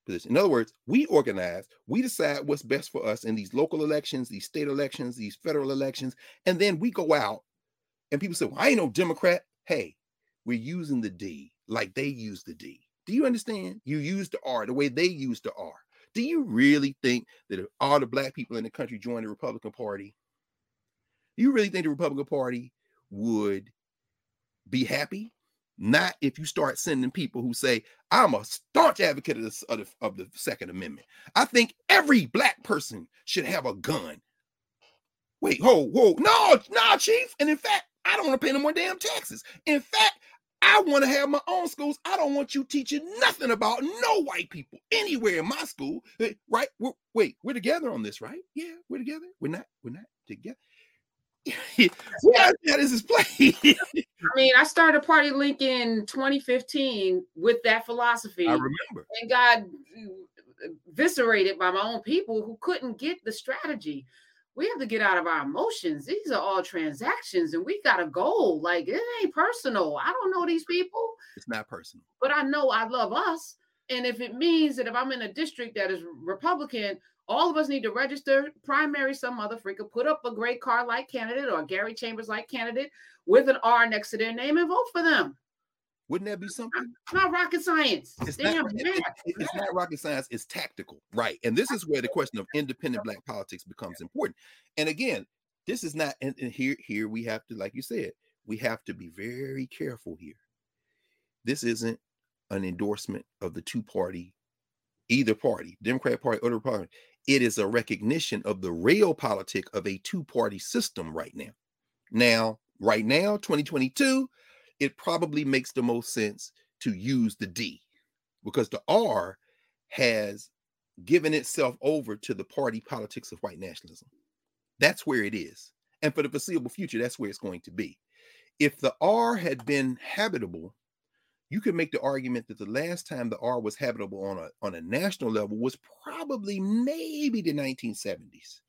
positions. In other words, we organize, we decide what's best for us in these local elections, these state elections, these federal elections, and then we go out and people say, Well, I ain't no Democrat. Hey, we're using the D like they use the D. Do you understand? You use the R the way they use the R. Do you really think that if all the black people in the country join the Republican Party, do you really think the Republican Party would be happy? Not if you start sending people who say, I'm a staunch advocate of, the, of, the, of the Second Amendment. I think every black person should have a gun. Wait, whoa, whoa, no, no, chief. And in fact, I don't want to pay no more damn taxes. In fact, I want to have my own schools. I don't want you teaching nothing about no white people anywhere in my school. Eh, right? We're, wait, we're together on this, right? Yeah, we're together. We're not. We're not together. Yeah, that is his play. I mean, I started Party Link in 2015 with that philosophy. I remember. And got eviscerated by my own people who couldn't get the strategy. We have to get out of our emotions. These are all transactions, and we got a goal. Like it ain't personal. I don't know these people. It's not personal. But I know I love us. And if it means that if I'm in a district that is Republican, all of us need to register primary some mother freaker, put up a Greg Carr like candidate or Gary Chambers like candidate with an R next to their name and vote for them. Wouldn't that be something? It's not rocket science. It's Damn, not, it- it- it's not rocket science, it's tactical, right? And this is where the question of independent black politics becomes important. And again, this is not and, and here here we have to, like you said, we have to be very careful here. This isn't an endorsement of the two-party, either party, Democrat Party or the Republican. It is a recognition of the real politic of a two-party system right now. Now, right now, 2022, it probably makes the most sense to use the D because the R has given itself over to the party politics of white nationalism. That's where it is. And for the foreseeable future, that's where it's going to be. If the R had been habitable, you could make the argument that the last time the R was habitable on a on a national level was probably maybe the 1970s.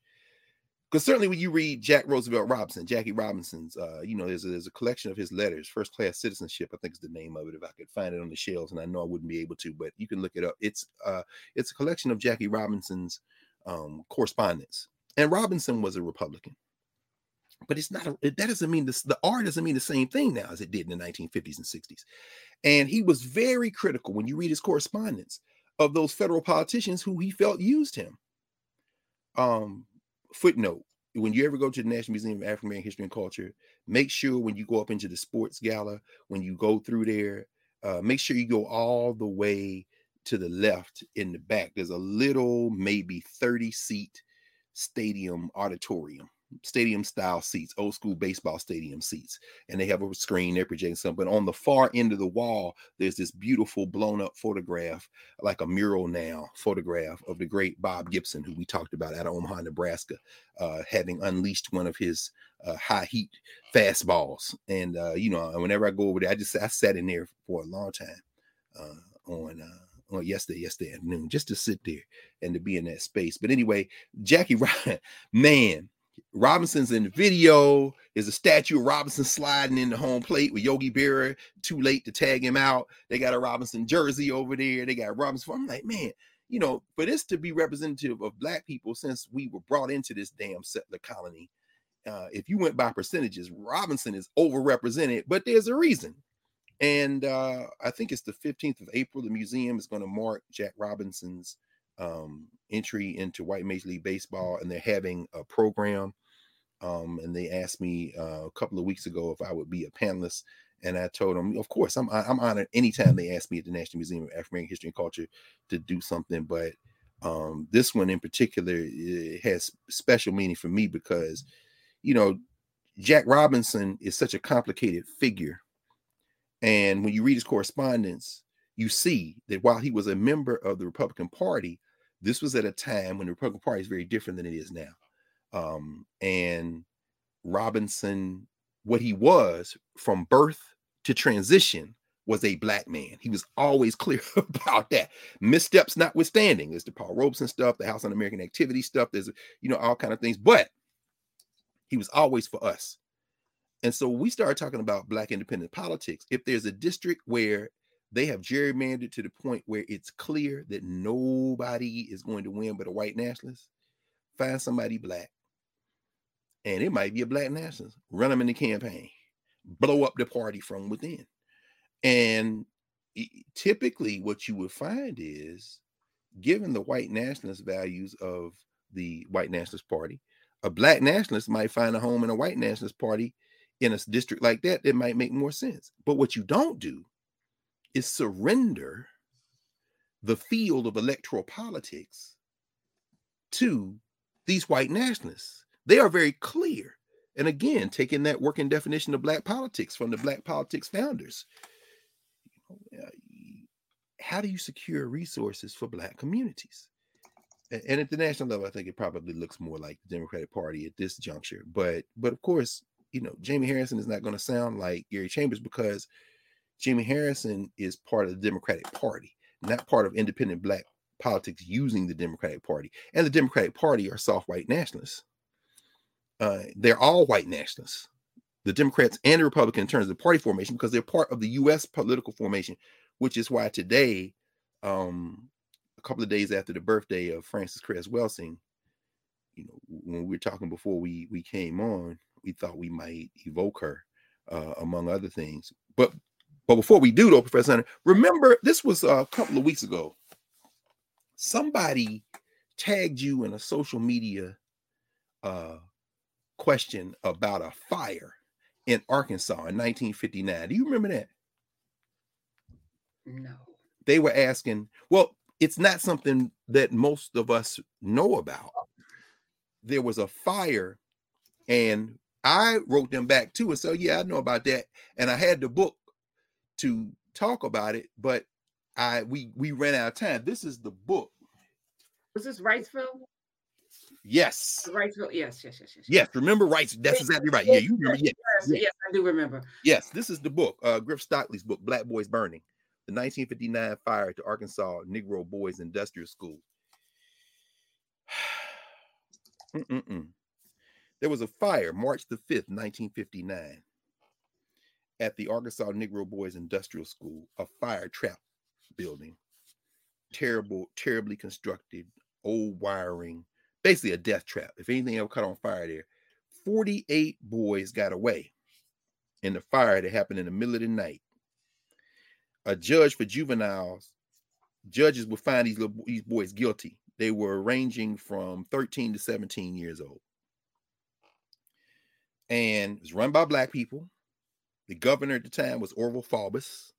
Because certainly when you read Jack Roosevelt Robinson, Jackie Robinson's, uh, you know, there's a, there's a collection of his letters, First Class Citizenship, I think is the name of it. If I could find it on the shelves, and I know I wouldn't be able to, but you can look it up. It's uh, it's a collection of Jackie Robinson's um, correspondence, and Robinson was a Republican. But it's not a, that doesn't mean this the R doesn't mean the same thing now as it did in the 1950s and 60s. And he was very critical when you read his correspondence of those federal politicians who he felt used him. Um, footnote when you ever go to the National Museum of African American History and Culture, make sure when you go up into the sports gala, when you go through there, uh, make sure you go all the way to the left in the back. There's a little, maybe 30 seat stadium auditorium, stadium style seats, old school baseball stadium seats. And they have a screen, they're projecting something. But on the far end of the wall, there's this beautiful blown up photograph, like a mural now photograph of the great Bob Gibson, who we talked about out of Omaha, Nebraska, uh, having unleashed one of his uh, high heat fastballs. And, uh, you know, whenever I go over there, I just, I sat in there for a long time uh, on, uh, on yesterday, yesterday afternoon, just to sit there and to be in that space. But anyway, Jackie Ryan, man, Robinson's in the video. There's a statue of Robinson sliding in the home plate with Yogi Berra. Too late to tag him out. They got a Robinson jersey over there. They got Robinson. I'm like, man, you know, for this to be representative of black people since we were brought into this damn settler colony, uh, if you went by percentages, Robinson is overrepresented, but there's a reason. And uh, I think it's the 15th of April. The museum is going to mark Jack Robinson's um, entry into white Major League Baseball, and they're having a program. Um, and they asked me uh, a couple of weeks ago if I would be a panelist, and I told them, of course, I'm I'm honored anytime they ask me at the National Museum of African American History and Culture to do something. But um, this one in particular has special meaning for me because, you know, Jack Robinson is such a complicated figure, and when you read his correspondence, you see that while he was a member of the Republican Party, this was at a time when the Republican Party is very different than it is now. Um, and Robinson, what he was from birth to transition, was a black man. He was always clear about that. Missteps notwithstanding, there's the Paul Robeson stuff, the House on American Activity stuff. There's you know all kind of things, but he was always for us. And so we started talking about black independent politics. If there's a district where they have gerrymandered to the point where it's clear that nobody is going to win but a white nationalist, find somebody black. And it might be a black nationalist, run them in the campaign, blow up the party from within. And typically, what you would find is, given the white nationalist values of the white nationalist party, a black nationalist might find a home in a white nationalist party in a district like that that might make more sense. But what you don't do is surrender the field of electoral politics to these white nationalists. They are very clear. And again, taking that working definition of black politics from the black politics founders. Uh, How do you secure resources for black communities? And at the national level, I think it probably looks more like the Democratic Party at this juncture. But but of course, you know, Jamie Harrison is not going to sound like Gary Chambers because Jamie Harrison is part of the Democratic Party, not part of independent black politics using the Democratic Party. And the Democratic Party are soft white nationalists. Uh, they're all white nationalists, the Democrats and the Republicans in terms of party formation, because they're part of the U.S. political formation, which is why today, um, a couple of days after the birthday of Frances Cress Welsing, you know, when we were talking before we we came on, we thought we might evoke her, uh, among other things. But But before we do, though, Professor Hunter, remember this was a couple of weeks ago. Somebody tagged you in a social media uh, question about a fire in Arkansas in 1959. Do you remember that? No. They were asking, well, it's not something that most of us know about. There was a fire, and I wrote them back too. And so, yeah, I know about that. And I had the book to talk about it, but I we we ran out of time. This is the book. Was this Wrightsville? Yes. Wrightsville. Yes, yes, yes, yes. Yes. Remember Wrights? That's exactly right. Yeah, you remember. Yes, Yes. yes, yes, I do remember. Yes. This is the book. Uh, Grif Stockley's book, Black Boys Burning, the 1959 fire at the Arkansas Negro Boys Industrial School. Mm-mm-mm. There was a fire March the 5th, 1959, at the Arkansas Negro Boys Industrial School, a fire trap building. Terrible, terribly constructed, old wiring, basically a death trap. If anything ever caught on fire there, 48 boys got away in the fire that happened in the middle of the night. A judge for juveniles, judges would find these little, these boys guilty. They were ranging from 13 to 17 years old. And it was run by black people. The governor at the time was Orville Faubus.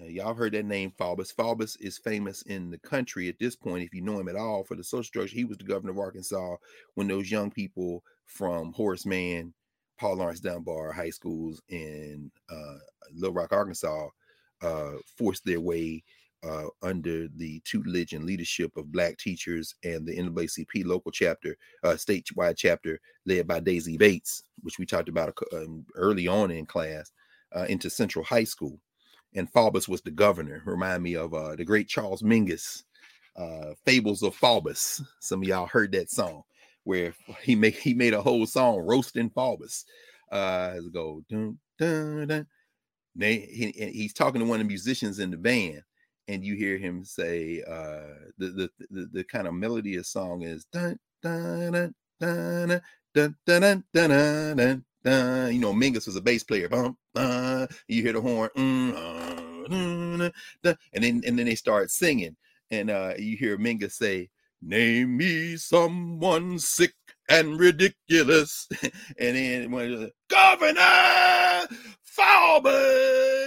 Uh, y'all heard that name, Faubus. Faubus is famous in the country at this point, if you know him at all, for the social structure. He was the governor of Arkansas when those young people from Horace Mann, Paul Laurence Dunbar high schools in uh, Little Rock, Arkansas, uh, forced their way uh, under the tutelage and leadership of black teachers and the NAACP local chapter, uh, statewide chapter led by Daisy Bates, which we talked about um, early on in class, uh, into Central High School. And Faubus was the governor. Remind me of uh, the great Charles Mingus, uh, Fables of Faubus. Some of y'all heard that song where he made he made a whole song roasting Faubus. Uh, let's go. Dun, dun, dun. They, he, he's talking to one of the musicians in the band, and you hear him say uh the the the, the kind of melody of song is dun dun dun dun dun dun dun dun dun. You know, Mingus was a bass player. Bum, uh, you hear the horn, mm, uh, dun, dun, and then and then they start singing, and uh you hear Mingus say, "Name me someone sick and ridiculous," and then when Governor Faubus.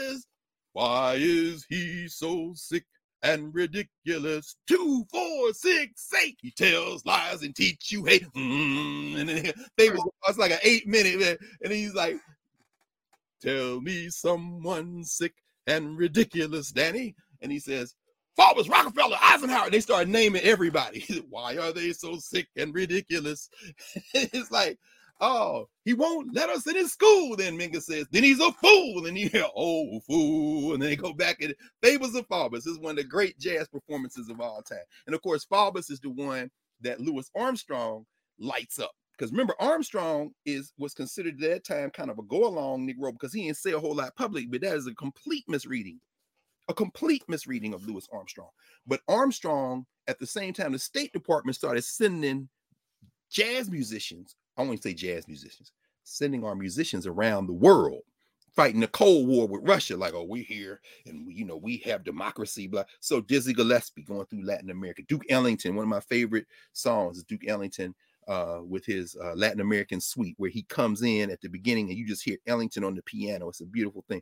Why is he so sick and ridiculous? Two, four, six, eight. He tells lies and teach you hate. Mm, and then they was it's like an eight minute. And he's like, Tell me someone sick and ridiculous, Danny. And he says, Faubus, Rockefeller, Eisenhower. They start naming everybody. Why are they so sick and ridiculous? it's like, Oh, he won't let us in his school. Then Mingus says, then he's a fool. And you hear, oh, fool. And then they go back and Fables of Faubus is one of the great jazz performances of all time. And of course, Faubus is the one that Louis Armstrong lights up. Because remember, Armstrong is was considered at that time kind of a go-along Negro because he didn't say a whole lot public, but that is a complete misreading, a complete misreading of Louis Armstrong. But Armstrong, at the same time, the State Department started sending jazz musicians I won't say jazz musicians, sending our musicians around the world fighting the Cold War with Russia. Like, oh, we're here and we, you know, we have democracy. Blah. So Dizzy Gillespie going through Latin America. Duke Ellington, one of my favorite songs is Duke Ellington uh, with his uh, Latin American suite, where he comes in at the beginning and you just hear Ellington on the piano. It's a beautiful thing.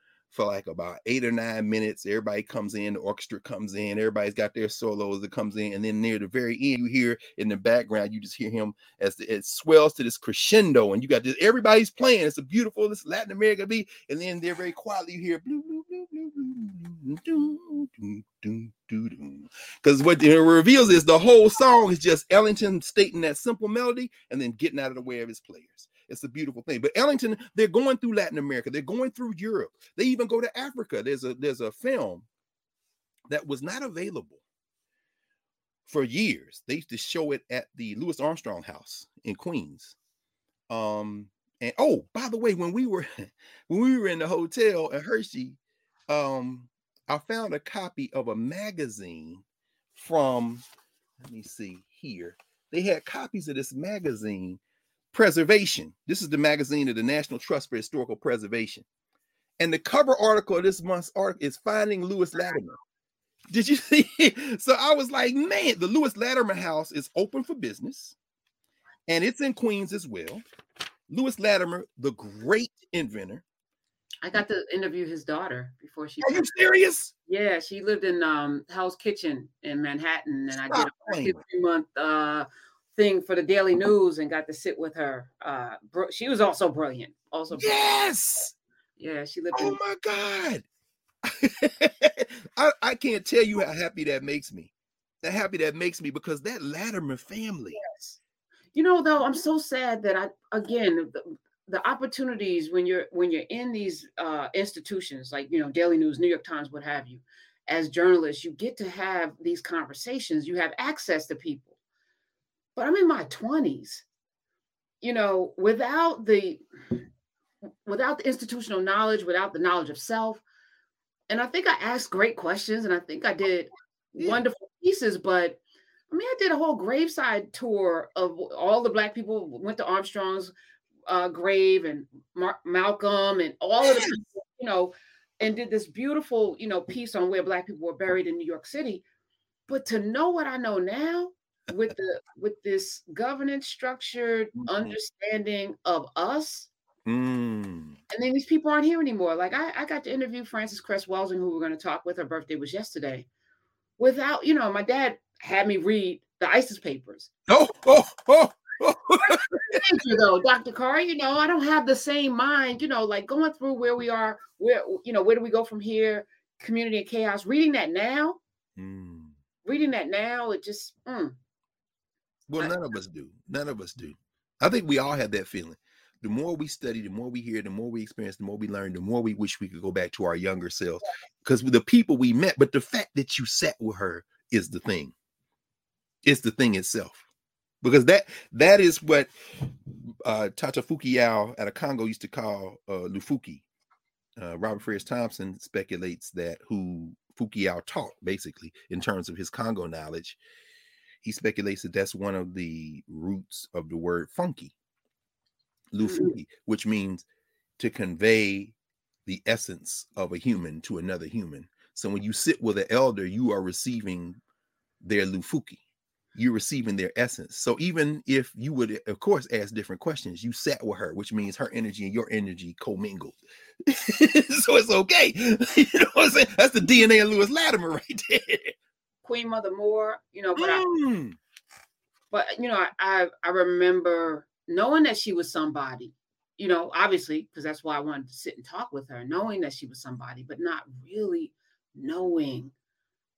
for like about eight or nine minutes. Everybody comes in, the orchestra comes in, everybody's got their solos that comes in, and then near the very end, you hear in the background, you just hear him as the, it swells to this crescendo, and you got this everybody's playing. It's a beautiful this Latin American beat, and then they're very quietly you hear because what it reveals is the whole song is just Ellington stating that simple melody and then getting out of the way of his players. It's a beautiful thing. But Ellington, they're going through Latin America, they're going through Europe, they even go to Africa. There's a there's a film that was not available for years. They used to show it at the Louis Armstrong House in Queens. Um, and oh, by the way, when we were when we were in the hotel at Hershey, um, I found a copy of a magazine from let me see here. They had copies of this magazine, Preservation. This is the magazine of the National Trust for Historical Preservation. And the cover article of this month's article is Finding Lewis Latimer. Did you see? So I was like, man, the Lewis Latimer House is open for business, and it's in Queens as well. Lewis Latimer, the great inventor. I got to interview his daughter before she. Are you serious? Yeah, she lived in um, Hell's Kitchen in Manhattan, and Stop I did a three month uh, thing for the Daily News and got to sit with her. Uh, bro- she was also brilliant. Also, yes. Yeah, she lived. Oh in- my god. I, I can't tell you how happy that makes me. That happy that makes me because that Latimer family. Yes. You know, though, I'm so sad that I again the, the opportunities when you're when you're in these uh, institutions like you know Daily News, New York Times, what have you, as journalists, you get to have these conversations. You have access to people, but I'm in my 20s. You know, without the without the institutional knowledge, without the knowledge of self, and I think I asked great questions, and I think I did yeah. wonderful pieces, but I mean, I did a whole graveside tour of all the black people went to Armstrong's uh, grave and Mar- Malcolm and all of the people, you know, and did this beautiful, you know, piece on where black people were buried in New York City. But to know what I know now with the with this governance structured mm-hmm. understanding of us, mm. and then these people aren't here anymore. Like I, I got to interview Frances Cress Welsing, who we are going to talk with. Her birthday was yesterday. Without, you know, my dad had me read the ISIS papers. Oh, oh, oh. Thank you, though, Dr. Carr. You know, I don't have the same mind, you know, like going through where we are, where, you know, where do we go from here? Community and chaos. Reading that now, mm. reading that now, it just, mm. Well, none of us do. None of us do. I think we all have that feeling. The more we study, the more we hear, the more we experience, the more we learn, the more we wish we could go back to our younger selves. Because the people we met, but the fact that you sat with her is the thing. It's the thing itself because that that is what uh, Tata Fu-Kiau at a Congo used to call uh, Lufuki. Uh, Robert Farris Thompson speculates that who Fu-Kiau taught, basically, in terms of his Congo knowledge, he speculates that that's one of the roots of the word funky, Lufuki, mm-hmm. which means to convey the essence of a human to another human. So when you sit with an elder, you are receiving their Lufuki you're receiving their essence. So even if you would, of course, ask different questions, you sat with her, which means her energy and your energy commingled. so it's okay. you know what I'm saying? That's the DNA of Lewis Latimer right there. Queen Mother Moore, you know, but mm. I, but you know, I, I I remember knowing that she was somebody, you know, obviously, because that's why I wanted to sit and talk with her, knowing that she was somebody, but not really knowing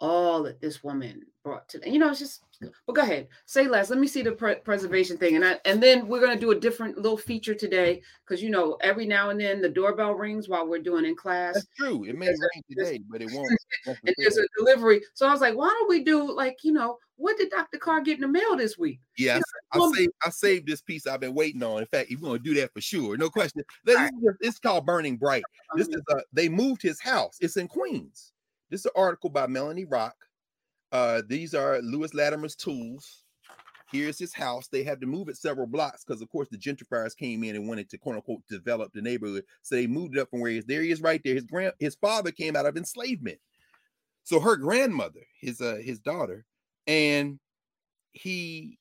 all that this woman brought to you know it's just but go ahead say less let me see the pre- preservation thing and I, and then we're going to do a different little feature today because you know every now and then the doorbell rings while we're doing in class. That's true it may ring today but it won't and there's a delivery so i was like why don't we do like you know what did dr carr get in the mail this week? Yeah you know, I, saved, I saved this piece i've been waiting on in fact you're going to do that for sure no question. This, right. it's called burning bright this is uh, they moved his house it's in queens this is an article by Melanie Rock. Uh, these are Lewis Latimer's tools. Here's his house. They had to move it several blocks because, of course, the gentrifiers came in and wanted to quote unquote develop the neighborhood. So they moved it up from where he is. There he is, right there. His grand, his father came out of enslavement. So her grandmother, his uh, his daughter, and he,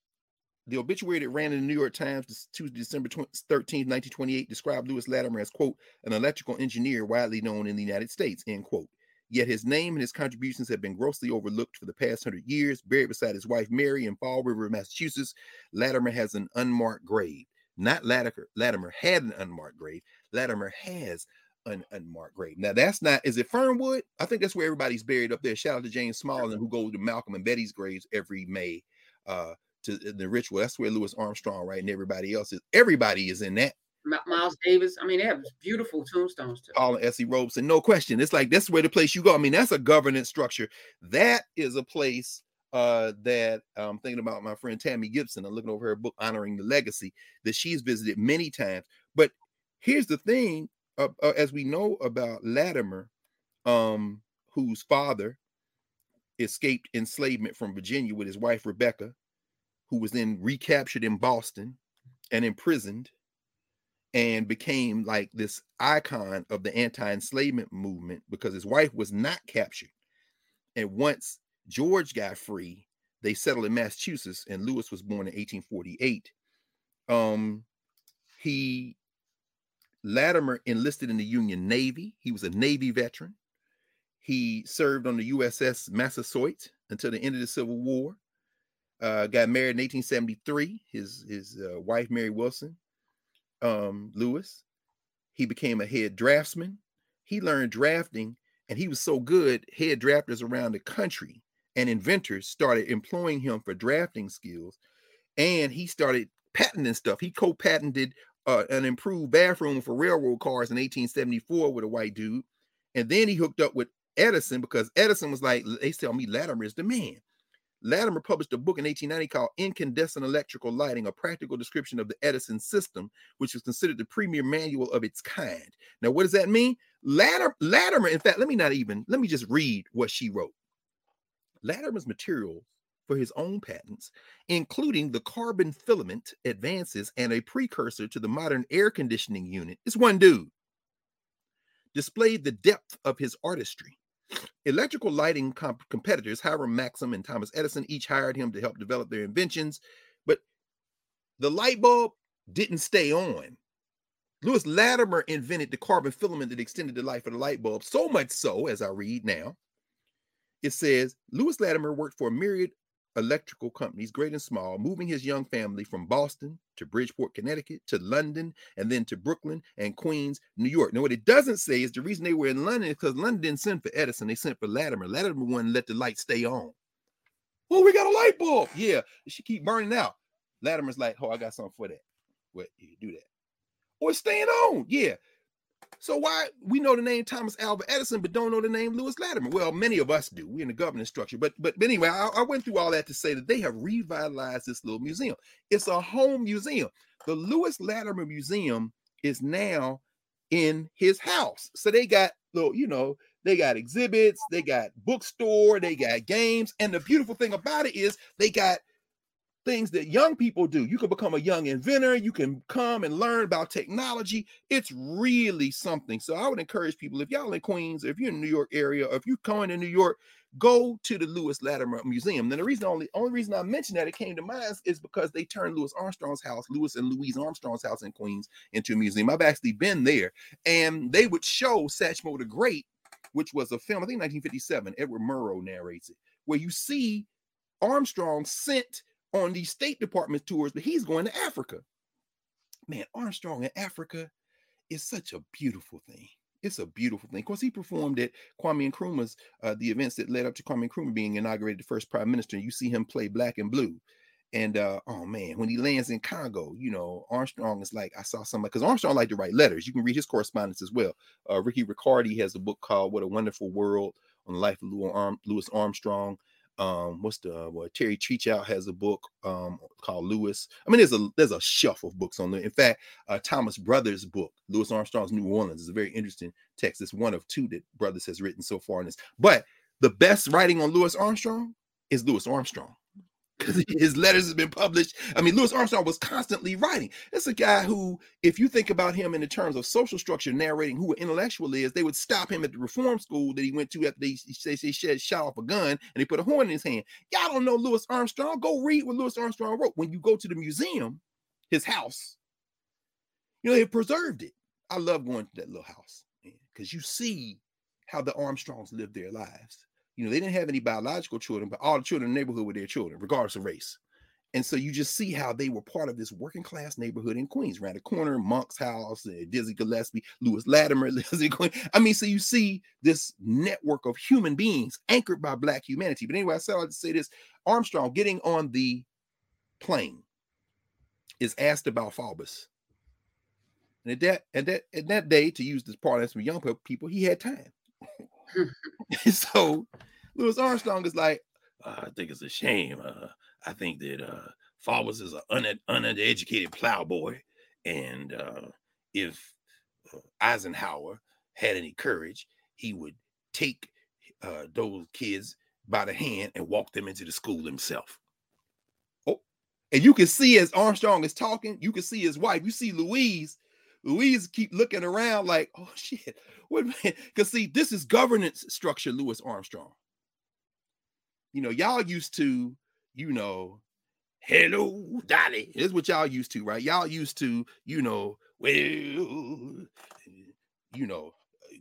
the obituary that ran in the New York Times Tuesday, December 13, 1928, described Lewis Latimer as quote an electrical engineer widely known in the United States end quote. Yet his name and his contributions have been grossly overlooked for the past hundred years. Buried beside his wife Mary in Fall River, Massachusetts, Latimer has an unmarked grave. Not Latimer, Latimer had an unmarked grave. Latimer has an unmarked grave. Now that's not. Is it Fernwood? I think that's where everybody's buried up there. Shout out to James Smalley who goes to Malcolm and Betty's graves every May uh, to the ritual. That's where Louis Armstrong, right, and everybody else is. Everybody is in that Miles Davis. I mean, they have beautiful tombstones too. Paul and Essie Robeson, no question. It's like that's where the place you go. I mean, that's a governance structure. That is a place uh, that I'm thinking about my friend Tammy Gibson. I'm looking over her book, Honoring the Legacy, that she's visited many times. But here's the thing uh, uh, as we know about Latimer, um, whose father escaped enslavement from Virginia with his wife Rebecca, who was then recaptured in Boston and imprisoned and became like this icon of the anti-enslavement movement because his wife was not captured. And once George got free, they settled in Massachusetts, and Lewis was born in 1848. Um, he Latimer enlisted in the Union Navy. He was a Navy veteran. He served on the USS Massasoit until the end of the Civil War. Uh, got married in 1873. His his uh, wife Mary Wilson um, Lewis. He became a head draftsman. He learned drafting, and he was so good. Head drafters around the country and inventors started employing him for drafting skills, and he started patenting stuff. He co-patented uh, an improved bathroom for railroad cars in 1874 with a white dude, and then he hooked up with Edison because Edison was like, they tell me Latimer is the man. Latimer published a book in 1890 called Incandescent Electrical Lighting, a practical description of the Edison system, which was considered the premier manual of its kind. Now, what does that mean? Latimer, Latimer, in fact, let me not even, let me just read what she wrote. Latimer's materials for his own patents, including the carbon filament advances and a precursor to the modern air conditioning unit, is one dude, displayed the depth of his artistry Electrical lighting comp- competitors, Hiram Maxim and Thomas Edison, each hired him to help develop their inventions, but the light bulb didn't stay on. Lewis Latimer invented the carbon filament that extended the life of the light bulb, so much so, as I read now, it says Lewis Latimer worked for a myriad electrical companies, great and small, moving his young family from Boston to Bridgeport, Connecticut, to London, and then to Brooklyn and Queens, New York. Now, what it doesn't say is the reason they were in London is because London didn't send for Edison, they sent for Latimer. Latimer wouldn't let the light stay on. Oh, we got a light bulb. Yeah, she keep burning out. Latimer's like, oh, I got something for that. What you do that? Or staying on. Yeah. So why we know the name Thomas Alva Edison, but don't know the name Lewis Latimer? Well, many of us do. We're in the governance structure, but but, anyway, I, I went through all that to say that they have revitalized this little museum. It's a home museum. The Lewis Latimer Museum is now in his house. So they got little, you know, they got exhibits, they got bookstore, they got games, and the beautiful thing about it is they got things that young people do. You can become a young inventor, you can come and learn about technology. It's really something. So I would encourage people if y'all in Queens, if you're in the New York area, or if you're coming to New York, go to the Lewis Latimer Museum. Then the reason only only reason I mentioned that it came to mind is because they turned Louis Armstrong's house, Louis and Louise Armstrong's house in Queens, into a museum. I've actually been there, and they would show Satchmo the Great, which was a film, I think 1957. Edward Murrow narrates it, where you see Armstrong sent on these State Department tours, but he's going to Africa. Man, Armstrong in Africa is such a beautiful thing. It's a beautiful thing. Of course, he performed at Kwame Nkrumah's, uh, the events that led up to Kwame Nkrumah being inaugurated the first prime minister. You see him play black and blue. And uh, oh man, when he lands in Congo, you know, Armstrong is like, I saw somebody because Armstrong liked to write letters. You can read his correspondence as well. Uh, Ricky Riccardi has a book called What a Wonderful World on the life of Louis Armstrong um what's the uh, what terry Teachout has a book um called lewis. I mean there's a there's a shelf of books on there. In fact uh thomas brothers book Louis Armstrong's new orleans is a very interesting text. It's one of two that brothers has written so far in this. But the best writing on Lewis armstrong is Lewis armstrong because his letters have been published. I mean, Louis Armstrong was constantly writing. It's a guy who, if you think about him in the terms of social structure, narrating who an intellectual is, they would stop him at the reform school that he went to after they say they shed shot off a gun and they put a horn in his hand. Y'all don't know Louis Armstrong. Go read what Louis Armstrong wrote. When you go to the museum, his house, you know, they preserved it. I love going to that little house because you see how the Armstrongs lived their lives you know, they didn't have any biological children, but all the children in the neighborhood were their children, regardless of race. And so you just see how they were part of this working class neighborhood in Queens, around the corner, Monk's house, uh, Dizzy Gillespie, Lewis Latimer, Lizzie Queen. I mean, so you see this network of human beings anchored by Black humanity. But anyway, I said I'd say this Armstrong getting on the plane is asked about Faubus. And at that, at that, at that day, to use this part as some young people, he had time. so Louis Armstrong is like, uh, I think it's a shame. Uh, I think that uh, Faubus is an un- uneducated plowboy, and uh, if uh, Eisenhower had any courage, he would take uh, those kids by the hand and walk them into the school himself. Oh, and you can see as Armstrong is talking, you can see his wife. You see Louise. Louise keep looking around like, oh shit. What because see, this is governance structure, Louis Armstrong. You know, y'all used to, you know, hello, Dolly. This is what y'all used to, right? Y'all used to, you know, well, you know,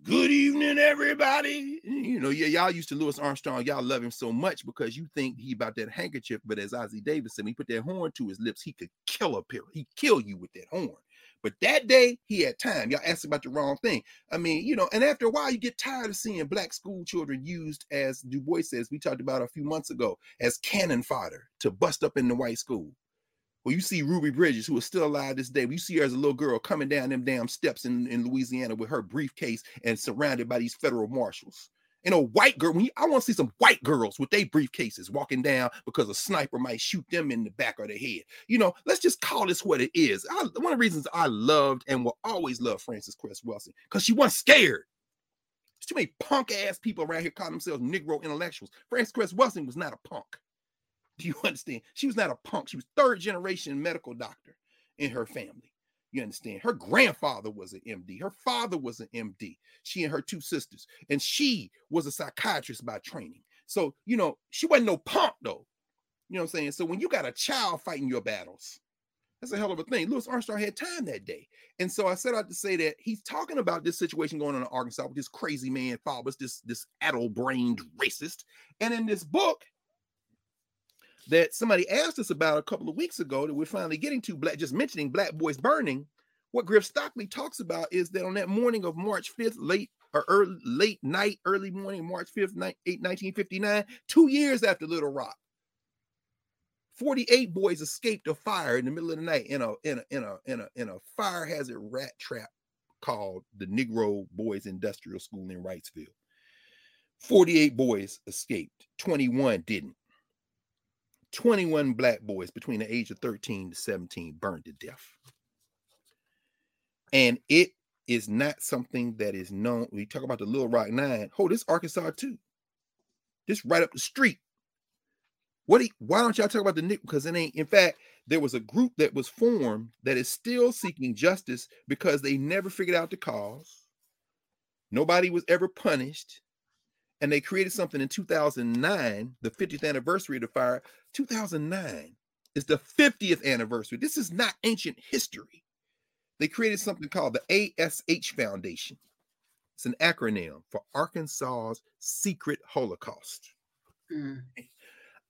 good evening, everybody. You know, yeah, y'all used to Louis Armstrong. Y'all love him so much because you think he about that handkerchief. But as Ossie Davis said, he put that horn to his lips, he could kill a pill. He kill you with that horn. But that day he had time. Y'all asked about the wrong thing. I mean, you know, and after a while, you get tired of seeing black school children used as Du Bois says, we talked about a few months ago, as cannon fodder to bust up in the white school. Well, you see Ruby Bridges, who is still alive this day. You see her as a little girl coming down them damn steps in, in Louisiana with her briefcase and surrounded by these federal marshals. And a white girl, when you, I want to see some white girls with their briefcases walking down because a sniper might shoot them in the back of the head. You know, let's just call this what it is. I, one of the reasons I loved and will always love Frances Cress Welsing because she wasn't scared. There's too many punk ass people around here calling themselves Negro intellectuals. Frances Cress Welsing was not a punk. Do you understand? She was not a punk. She was third generation medical doctor in her family. You understand? Her grandfather was an MD. Her father was an MD. She and her two sisters. And she was a psychiatrist by training. So, you know, she wasn't no punk though. You know what I'm saying? So when you got a child fighting your battles, that's a hell of a thing. Louis Armstrong had time that day. And so I set out to say that he's talking about this situation going on in Arkansas with this crazy man, Faubus, this, this addle-brained racist. And in this book, that somebody asked us about a couple of weeks ago that we're finally getting to black just mentioning black boys burning. What Grif Stockley talks about is that on that morning of march 5th late or early late night early morning march 5th 1959 two years after little rock 48 boys escaped a fire in the middle of the night in a in a in a in a, in a fire hazard rat trap called the negro boys industrial school in wrightsville. 48 boys escaped 21 didn't 21 black boys between the age of 13 to 17 burned to death. And it is not something that is known. We talk about the Little Rock Nine. Oh, this Arkansas too. This right up the street. What? Do you, why don't y'all talk about the Nick? Because it ain't. In fact, there was a group that was formed that is still seeking justice because they never figured out the cause. Nobody was ever punished and they created something in 2009, the 50th anniversary of the fire. 2009 is the 50th anniversary. This is not ancient history. They created something called the ASH Foundation. It's an acronym for Arkansas's Secret Holocaust. Mm.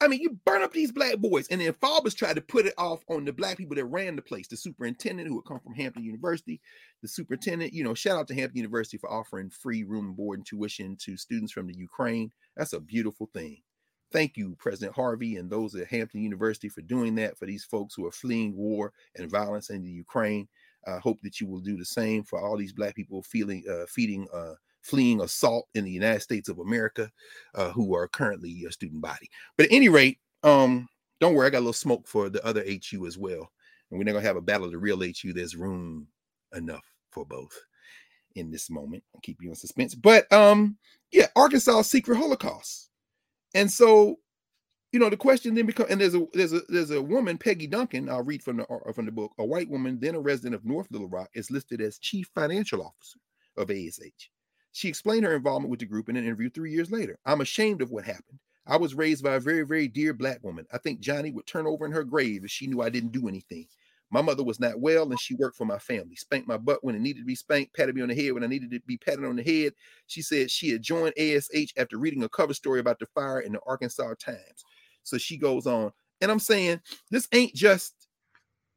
I mean, you burn up these black boys. And then Faubus tried to put it off on the black people that ran the place, the superintendent who would come from Hampton University. The superintendent, you know, shout out to Hampton University for offering free room and board and tuition to students from the Ukraine. That's a beautiful thing. Thank you, President Harvey, and those at Hampton University for doing that for these folks who are fleeing war and violence in the Ukraine. I hope that you will do the same for all these black people feeling uh, feeding uh, fleeing assault in the United States of America uh, who are currently a student body. But at any rate, um, don't worry, I got a little smoke for the other HU as well. And we're not gonna have a battle of the real HU. There's room enough for both in this moment. I'll keep you in suspense. But um, yeah, Arkansas secret Holocaust. And so, you know, the question then becomes, and there's a there's a there's a woman, Peggy Duncan. I'll read from the uh, from the book. A white woman, then a resident of North Little Rock, is listed as chief financial officer of ASH. She explained her involvement with the group in an interview three years later. I'm ashamed of what happened. I was raised by a very, very dear black woman. I think Johnny would turn over in her grave if she knew I didn't do anything. My mother was not well and she worked for my family, spanked my butt when it needed to be spanked, patted me on the head when I needed to be patted on the head. She said she had joined ASH after reading a cover story about the fire in the Arkansas Times. So she goes on, and I'm saying this ain't just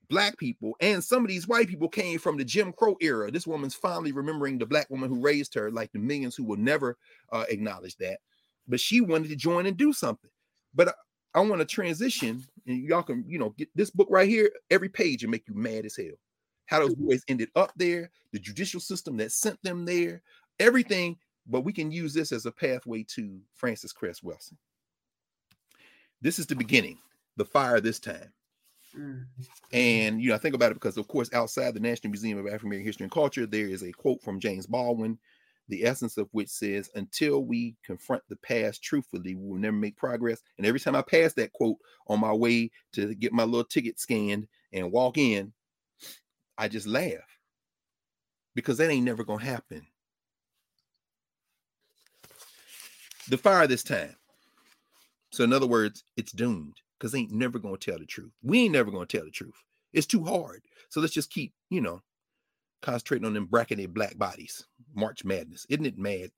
black people and some of these white people came from the Jim Crow era. This woman's finally remembering the black woman who raised her, like the millions who will never uh, acknowledge that. But she wanted to join and do something. But I, I want to transition, and y'all can, you know, get this book right here, every page and make you mad as hell. how those boys ended up there, the judicial system that sent them there, everything. But we can use this as a pathway to Frances Cress Welsing. This is the beginning, the fire this time. Mm. And you know, I think about it because, of course, outside the National Museum of African American History and Culture, there is a quote from James Baldwin, the essence of which says, "Until we confront the past truthfully, we will never make progress." And every time I pass that quote on my way to get my little ticket scanned and walk in, I just laugh because that ain't never gonna happen. The fire this time. So, in other words, it's doomed because they ain't never gonna tell the truth. We ain't never gonna tell the truth. It's too hard. So let's just keep, you know, concentrating on them bracketed black bodies. March Madness. Isn't it mad?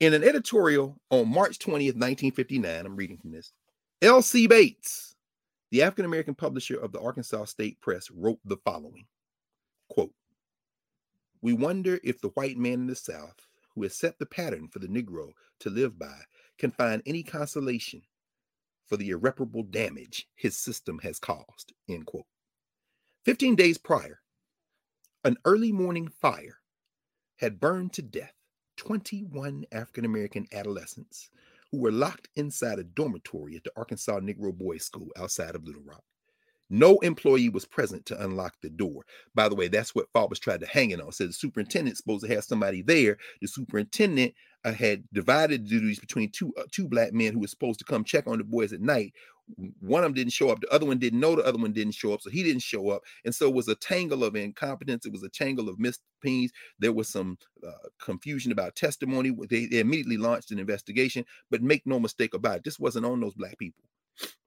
In an editorial on March 20th, 1959, I'm reading from this. L.C. Bates, the African American publisher of the Arkansas State Press, wrote the following quote, We wonder if the white man in the South, who has set the pattern for the Negro to live by, can find any consolation for the irreparable damage his system has caused. End quote. 15 days prior, an early morning fire had burned to death 21 African American adolescents who were locked inside a dormitory at the Arkansas Negro Boys School outside of Little Rock. No employee was present to unlock the door. By the way, that's what Faubus tried to hang it on. Said the superintendent's supposed to have somebody there. The superintendent uh, had divided duties between two uh, two black men who were supposed to come check on the boys at night. One of them didn't show up. The other one didn't know. The other one didn't show up, so he didn't show up. And so it was a tangle of incompetence. It was a tangle of missed pings. There was some uh, confusion about testimony. They, they immediately launched an investigation. But make no mistake about it, this wasn't on those black people.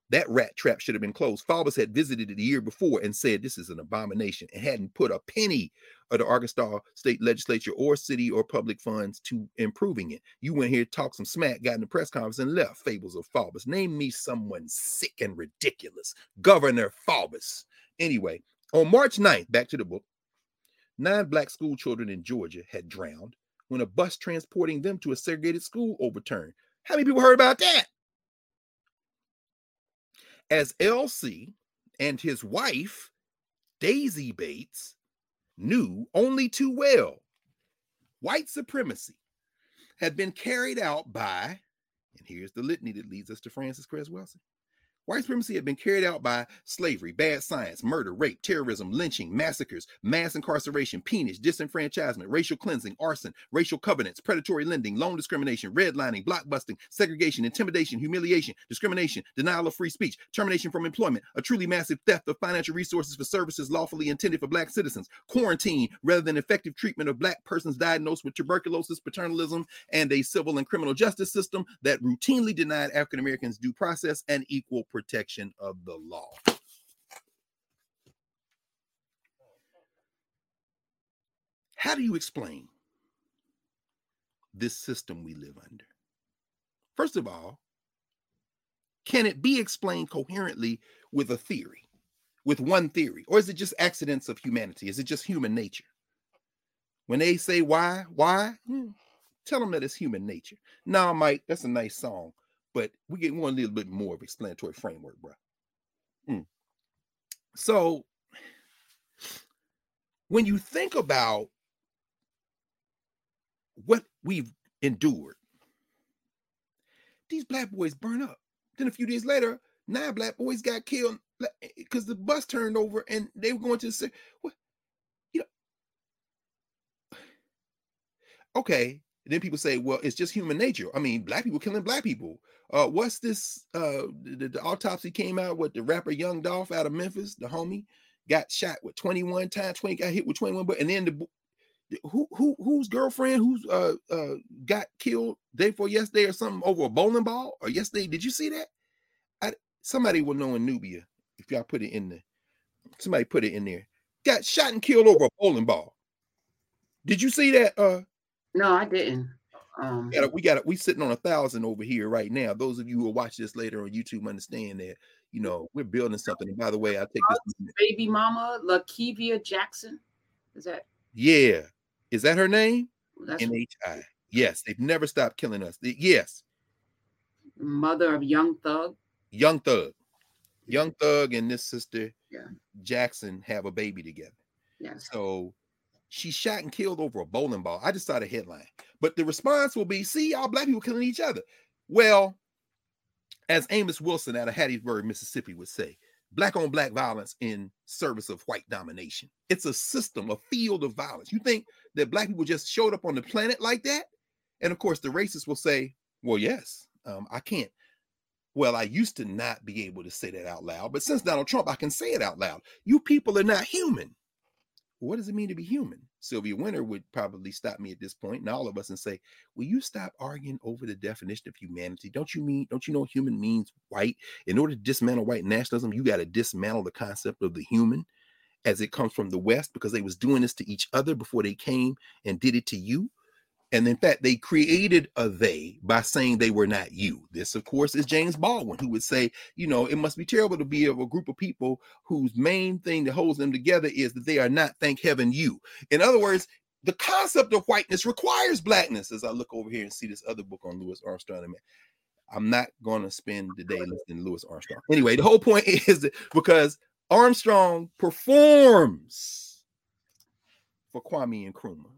That rat trap should have been closed. Faubus had visited it the year before and said this is an abomination and hadn't put a penny of the Arkansas state legislature or city or public funds to improving it. You went here, talked some smack, got in the press conference, and left. Fables of Faubus. Name me someone sick and ridiculous. Governor Faubus. Anyway, on March 9th, back to the book, nine black school children in Georgia had drowned when a bus transporting them to a segregated school overturned. How many people heard about that? As LC and his wife, Daisy Bates, knew only too well. White supremacy had been carried out by, and here's the litany that leads us to Frances Cress Welsing White supremacy had been carried out by slavery, bad science, murder, rape, terrorism, lynching, massacres, mass incarceration, peonage, disenfranchisement, racial cleansing, arson, racial covenants, predatory lending, loan discrimination, redlining, blockbusting, segregation, intimidation, humiliation, discrimination, denial of free speech, termination from employment, a truly massive theft of financial resources for services lawfully intended for black citizens, quarantine rather than effective treatment of black persons diagnosed with tuberculosis, paternalism, and a civil and criminal justice system that routinely denied African Americans due process and equal of the law. How do you explain this system we live under? First of all, can it be explained coherently with a theory, with one theory? Or is it just accidents of humanity? Is it just human nature? When they say why, why, hmm, tell them that it's human nature. Now, Mike, that's a nice song, but we get one little bit more of explanatory framework, bro. Mm. So when you think about what we've endured, these black boys burn up. Then a few days later, nine black boys got killed because the bus turned over and they were going to say, what? You know, okay. Then people say, well, it's just human nature. I mean, black people killing black people. Uh, what's this? Uh, the, the, autopsy came out with the rapper Young Dolph out of Memphis, the homie, got shot with 21 times, 20 got hit with 21, but and then the who who whose girlfriend who's uh uh got killed day for yesterday or something over a bowling ball or yesterday? Did you see that? I, somebody will know in Knubia if y'all put it in there. somebody put it in there. Got shot and killed over a bowling ball. Did you see that? Uh no, I didn't. Um, we got we got we sitting on a thousand over here right now. Those of you who watch this later on YouTube understand that you know we're building something. And by the way, I take this baby mama Lakevia Jackson. Is that yeah? Is that her name? NHI. Yes, they've never stopped killing us. Yes. Mother of Young Thug. Young Thug. Young Thug and this sister yeah. Jackson have a baby together. Yes. So she shot and killed over a bowling ball. I just saw the headline. But the response will be, see, y'all black people killing each other. Well, as Amos Wilson out of Hattiesburg, Mississippi would say, black on black violence in service of white domination. It's a system, a field of violence. You think that black people just showed up on the planet like that? And of course, the racists will say, well, yes, um, I can't. Well, I used to not be able to say that out loud, but since Donald Trump, I can say it out loud. You people are not human. What does it mean to be human? Sylvia Wynter would probably stop me at this point, and all of us, and say, "Will you stop arguing over the definition of humanity? Don't you mean? Don't you know human means white? In order to dismantle white nationalism, you got to dismantle the concept of the human, as it comes from the West, because they was doing this to each other before they came and did it to you. And in fact, they created a they by saying they were not you. This, of course, is James Baldwin, who would say, you know, it must be terrible to be of a group of people whose main thing that holds them together is that they are not, thank heaven, you. In other words, the concept of whiteness requires blackness. As I look over here and see this other book on Louis Armstrong, I'm not going to spend the day listening to Louis Armstrong. Anyway, the whole point is that because Armstrong performs for Kwame Nkrumah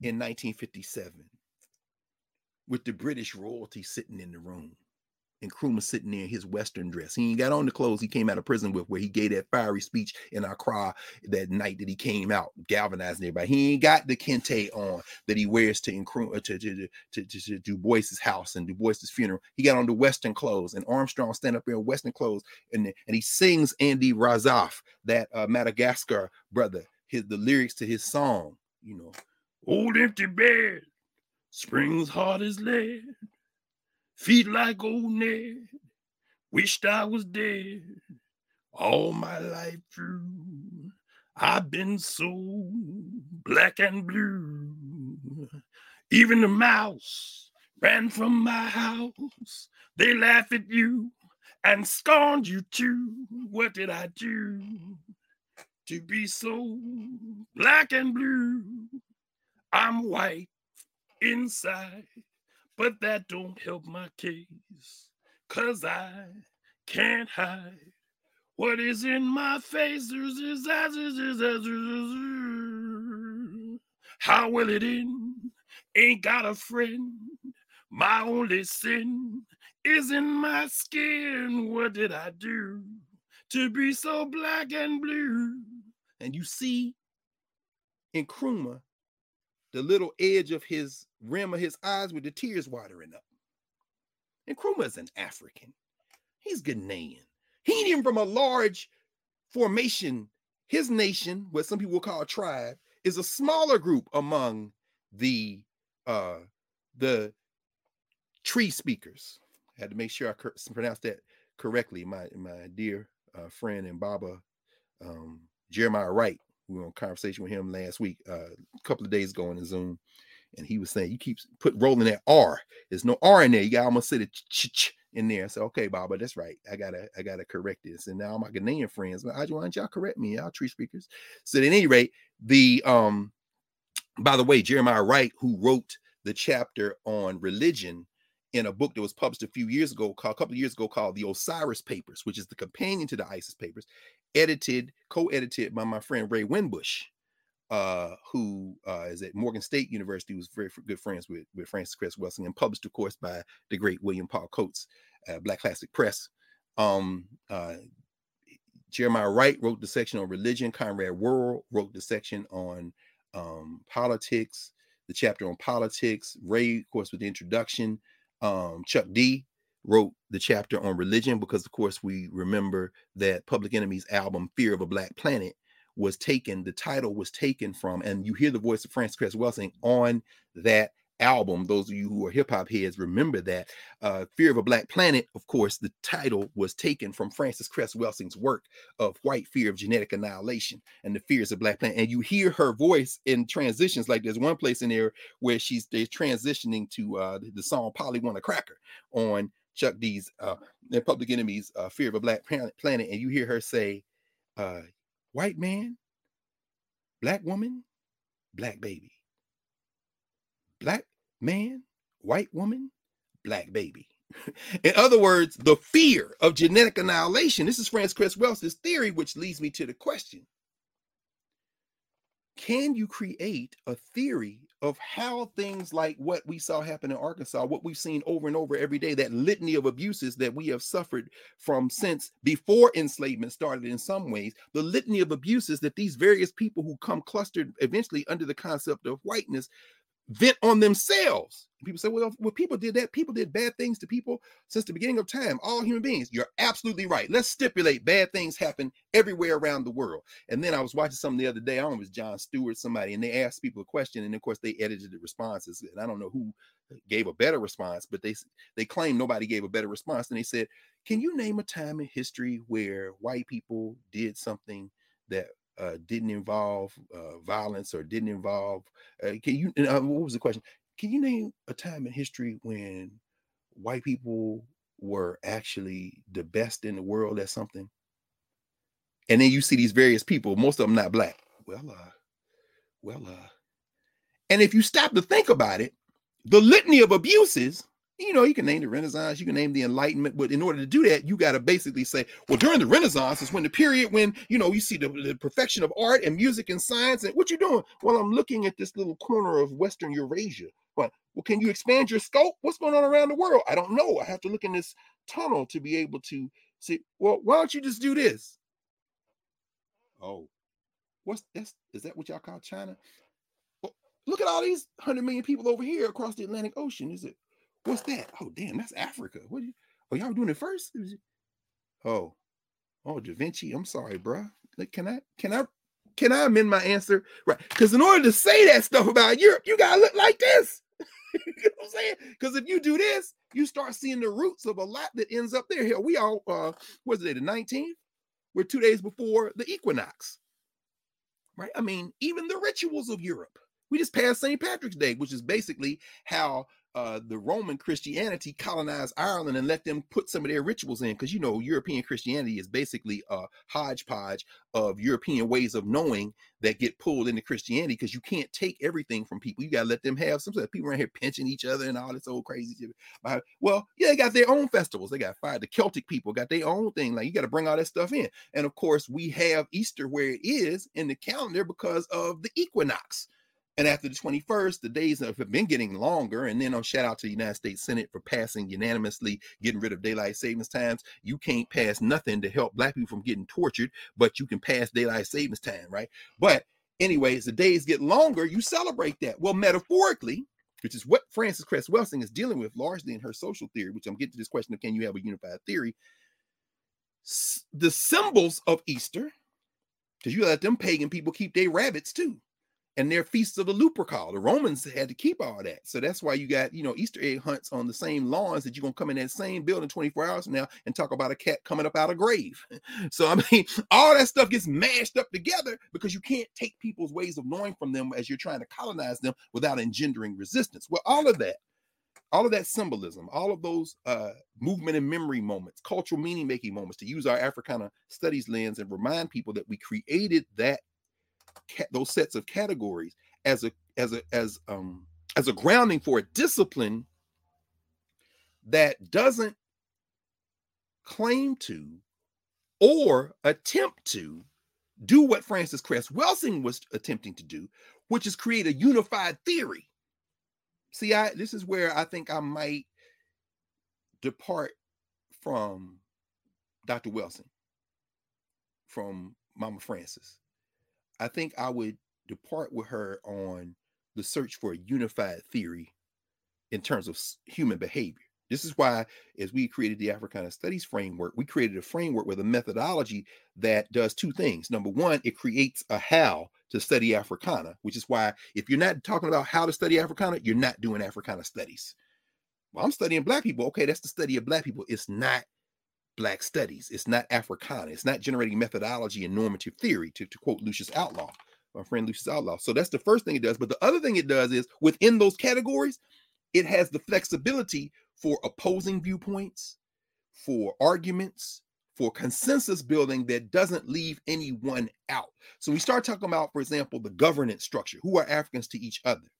in 1957 with the British royalty sitting in the room and Nkrumah sitting there in his Western dress. He ain't got on the clothes he came out of prison with, where he gave that fiery speech in Accra that night that he came out, galvanizing everybody. He ain't got the kente on that he wears to Nkrumah, to, to, to, to, to Du Bois's house and Du Bois's funeral. He got on the Western clothes, and Armstrong stand up there in Western clothes, and, and he sings Andy Razaf, that uh, Madagascar brother, his the lyrics to his song, you know, Old empty bed, springs hard as lead, feet like old Ned. Wished I was dead all my life through. I've been so black and blue. Even the mouse ran from my house. They laugh at you and scorned you too. What did I do to be so black and blue? I'm white inside, but that don't help my case. Cause I can't hide what is in my face. How will it end? Ain't got a friend. My only sin is in my skin. What did I do to be so black and blue? And you see, Nkrumah the little edge of his rim of his eyes with the tears watering up. Nkrumah is an African. He's Ghanaian. He even from a large formation. His nation, what some people call a tribe, is a smaller group among the uh the Twi speakers. I had to make sure I cur- pronounced that correctly. My my dear uh, friend and Baba um, Jeremiah Wright we were on conversation with him last week, uh, a couple of days ago on the Zoom, and he was saying you keep put rolling that R. There's no R in there. You got almost say the ch in there. So okay, Baba, that's right. I gotta I gotta correct this. And now my Ghanaian friends, why don't y'all correct me? Y'all Twi speakers. So at any rate, the um, by the way, Jeremiah Wright, who wrote the chapter on religion in a book that was published a few years ago, called, a couple of years ago, called the Osiris Papers, which is the companion to the Isis Papers, edited, co-edited by my friend Ray Winbush, uh, who uh, is at Morgan State University, was very good friends with, with Frances Cress Welsing, and published, of course, by the great William Paul Coates, uh, Black Classic Press. Um, uh, Jeremiah Wright wrote the section on religion. Conrad Worrill wrote the section on um, politics, the chapter on politics. Ray, of course, with the introduction um, Chuck D wrote the chapter on religion because, of course, we remember that Public Enemy's album "Fear of a Black Planet" was taken. The title was taken from, and you hear the voice of Frances Cress Welsing on that album. Those of you who are hip hop heads remember that. Uh, Fear of a Black Planet, of course, the title was taken from Frances Cress Welsing's work of White Fear of Genetic Annihilation and the Fears of Black Planet. And you hear her voice in transitions. Like there's one place in there where she's they're transitioning to uh, the song Polly Want a Cracker on Chuck D's uh, Public Enemy's uh, Fear of a Black Planet. And you hear her say, uh, White man, black woman, black baby black man, white woman, black baby. In other words, the fear of genetic annihilation. This is Frances Cress Welsing's theory, which leads me to the question can you create a theory of how things like what we saw happen in Arkansas, what we've seen over and over every day, that litany of abuses that we have suffered from since before enslavement started in some ways, the litany of abuses that these various people who come clustered eventually under the concept of whiteness vent on themselves. People say, well, well, people did that. People did bad things to people since the beginning of time, all human beings. You're absolutely right. Let's stipulate bad things happen everywhere around the world. And then I was watching something the other day. I don't know it was Jon Stewart, somebody, and they asked people a question. And of course, they edited the responses. And I don't know who gave a better response, but they they claim nobody gave a better response. And they said, Can you name a time in history where white people did something that uh, didn't involve uh, violence or didn't involve. Uh, can you? Uh, what was the question? Can you name a time in history when white people were actually the best in the world at something? And then you see these various people, most of them not black. Well, uh, well, uh, and if you stop to think about it, the litany of abuses you know, you can name the Renaissance, you can name the Enlightenment, but in order to do that, you got to basically say, well, during the Renaissance is when the period when you know you see the, the, perfection of art and music and science. And what you doing? Well, I'm looking at this little corner of Western Eurasia. What? Well, can you expand your scope? What's going on around the world? I don't know. I have to look in this tunnel to be able to see. Well, why don't you just do this? Oh, what's that's is that what y'all call China? Well, look at all these hundred million people over here across the Atlantic Ocean. Is it? What's that? Oh, damn, that's Africa. What? You, oh, y'all doing it first? Oh, oh, Da Vinci. I'm sorry, bro. Like, can I, can I, can I amend my answer? Right? Because in order to say that stuff about Europe, you gotta look like this. You know what I'm saying? Because if you do this, you start seeing the roots of a lot that ends up there. Here we all, uh, what's it, the 19th? We're two days before the equinox, right? I mean, even the rituals of Europe. We just passed St. Patrick's Day, which is basically how uh, the Roman Christianity colonized Ireland and let them put some of their rituals in. Because, you know, European Christianity is basically a hodgepodge of European ways of knowing that get pulled into Christianity because you can't take everything from people. You got to let them have some people around here pinching each other and all this old crazy shit. Well, yeah, they got their own festivals. They got fire. The Celtic people got their own thing. Like, you got to bring all that stuff in. And of course, we have Easter where it is in the calendar because of the equinox and after the 21st, the days have been getting longer. And then I'll shout out to the United States Senate for passing unanimously getting rid of daylight savings times. You can't pass nothing to help black people from getting tortured, but you can pass daylight savings time, right? But anyways, the days get longer, you celebrate that. Well, metaphorically, which is what Frances Cress Welsing is dealing with largely in her social theory, which I'm getting to this question of can you have a unified theory? the symbols of Easter, because you let them pagan people keep their rabbits too and their feasts of the Lupercal. The Romans had to keep all that. So that's why you got, you know, Easter egg hunts on the same lawns that you're going to come in that same building 24 hours from now and talk about a cat coming up out of grave. So, I mean, all that stuff gets mashed up together because you can't take people's ways of knowing from them as you're trying to colonize them without engendering resistance. Well, all of that, all of that symbolism, all of those uh, movement and memory moments, cultural meaning making moments, to use our Africana studies lens and remind people that we created that those sets of categories as a as a as um as a grounding for a discipline that doesn't claim to or attempt to do what Frances Cress Welsing was attempting to do, which is create a unified theory. See, I this is where I think I might depart from Dr. Welsing, from Mama Frances. I think I would depart with her on the search for a unified theory in terms of human behavior. This is why, as we created the Africana Studies framework, we created a framework with a methodology that does two things. Number one, it creates a how to study Africana, which is why if you're not talking about how to study Africana, you're not doing Africana studies. Well, I'm studying Black people. Okay, that's the study of Black people. It's not Black studies. It's not Africana. It's not generating methodology and normative theory, to, to quote Lucius Outlaw, my friend Lucius Outlaw. So that's the first thing it does. But the other thing it does is within those categories, it has the flexibility for opposing viewpoints, for arguments, for consensus building that doesn't leave anyone out. So we start talking about, for example, the governance structure. Who are Africans to each other?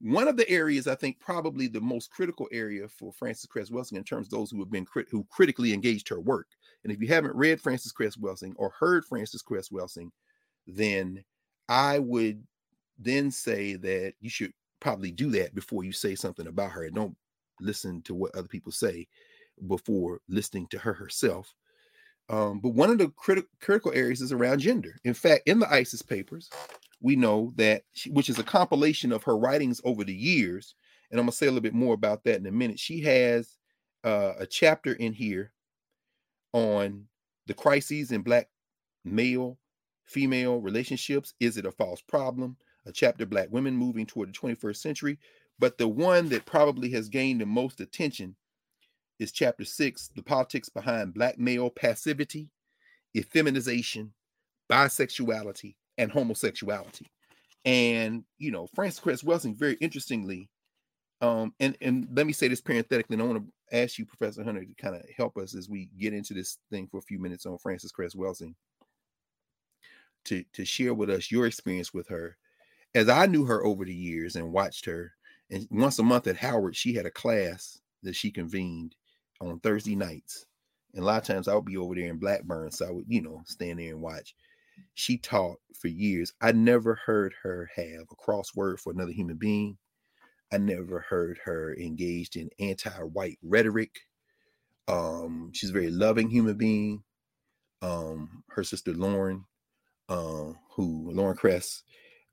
One of the areas I think probably the most critical area for Frances Cress Welsing in terms of those who have been crit- who critically engaged her work. And if you haven't read Frances Cress Welsing or heard Frances Cress Welsing, then I would then say that you should probably do that before you say something about her. Don't listen to what other people say before listening to her herself. Um, but one of the critical critical areas is around gender. In fact, in the ISIS papers, we know that, she, which is a compilation of her writings over the years, and I'm gonna say a little bit more about that in a minute. She has uh, a chapter in here on the crises in Black male female relationships. Is it a false problem? A chapter Black women moving toward the 21st century. But the one that probably has gained the most attention is chapter six the politics behind Black male passivity, effeminization, bisexuality, and homosexuality. And, you know, Frances Cress Welsing, very interestingly, um, and, and let me say this parenthetically, and I want to ask you, Professor Hunter, to kind of help us as we get into this thing for a few minutes on Frances Cress Welsing to to share with us your experience with her. As I knew her over the years and watched her, and once a month at Howard, she had a class that she convened on Thursday nights. And a lot of times I would be over there in Blackburn, so I would, you know, stand there and watch. She taught for years. I never heard her have a crossword for another human being. I never heard her engaged in anti-white rhetoric. Um, she's a very loving human being. Um, her sister Lorne uh, who Lorne Cress,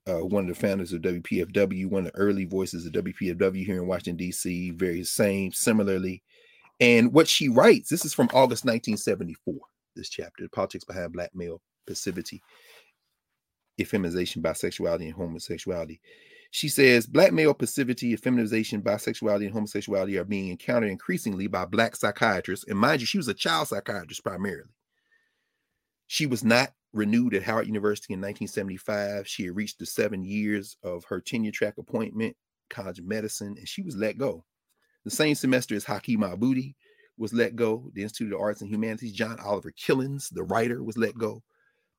uh, one of the founders of WPFW, one of the early voices of WPFW here in Washington D.C. Very same, similarly, and what she writes. This is from August 1974. This chapter, politics behind black male passivity, effeminization, bisexuality, and homosexuality. She says black male passivity, effeminization, bisexuality, and homosexuality are being encountered increasingly by black psychiatrists. And mind you, she was a child psychiatrist primarily. She was not renewed at Howard University in 1975. She had reached the seven years of her tenure track appointment, College of Medicine, and she was let go. The same semester as Haki Madhubuti was let go, the Institute of Arts and Humanities. John Oliver Killens, the writer, was let go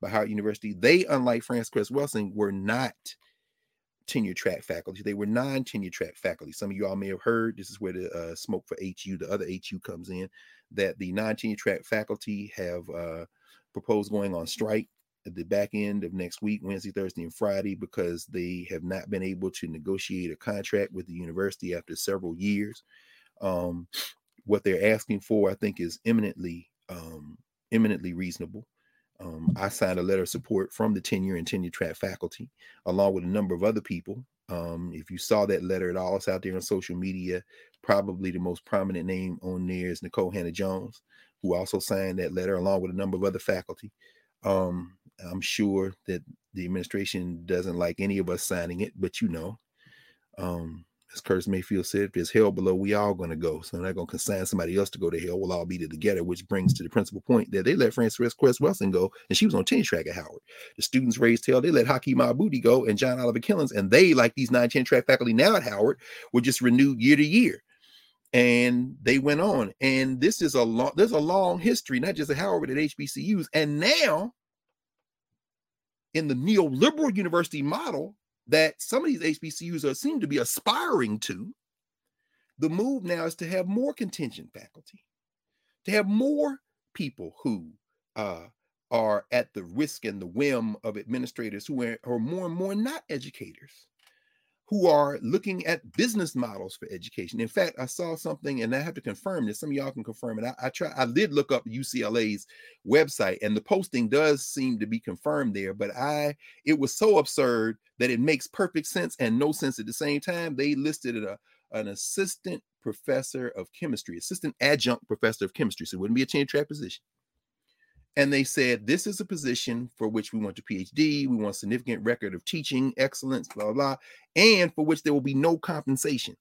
by Howard University. They, unlike Frances Cress Welsing, were not tenure track faculty. They were non-tenure track faculty. Some of you all may have heard, this is where the uh, smoke for HU, the other HU comes in, that the non-tenure track faculty have uh, proposed going on strike at the back end of next week, Wednesday, Thursday, and Friday, because they have not been able to negotiate a contract with the university after several years. Um, what they're asking for, I think, is eminently um, eminently reasonable. Um, I signed a letter of support from the tenure and tenure track faculty, along with a number of other people. Um, if you saw that letter at all, it's out there on social media. Probably the most prominent name on there is Nikole Hannah Jones who also signed that letter along with a number of other faculty. Um, I'm sure that the administration doesn't like any of us signing it, but you know, um, as Curtis Mayfield said, if there's hell below, we all to go. So they're not to consign somebody else to go to hell. We'll all be there together, which brings to the principal point that they let Frances Cress Welsing go, and she was on tenure track at Howard. The students raised hell. They let Haki Madhubuti go and John Oliver Killens, and they, like these nine tenure track faculty now at Howard, were just renewed year to year and they went on. And this is a long, there's a long history, not just at Howard, but at HBCUs. And now, in the neoliberal university model that some of these HBCUs are seem to be aspiring to, the move now is to have more contingent faculty, to have more people who uh, are at the risk and the whim of administrators who are, are more and more not educators who are looking at business models for education. In fact, I saw something, and I have to confirm this. Some of y'all can confirm it. I, I try. I did look up UCLA's website, and the posting does seem to be confirmed there. But I, it was so absurd that it makes perfect sense and no sense at the same time. They listed a an assistant professor of chemistry, assistant adjunct professor of chemistry, so it wouldn't be a tenure track position and they said this is a position for which we want a phd we want significant record of teaching excellence blah blah, blah and for which there will be no compensation.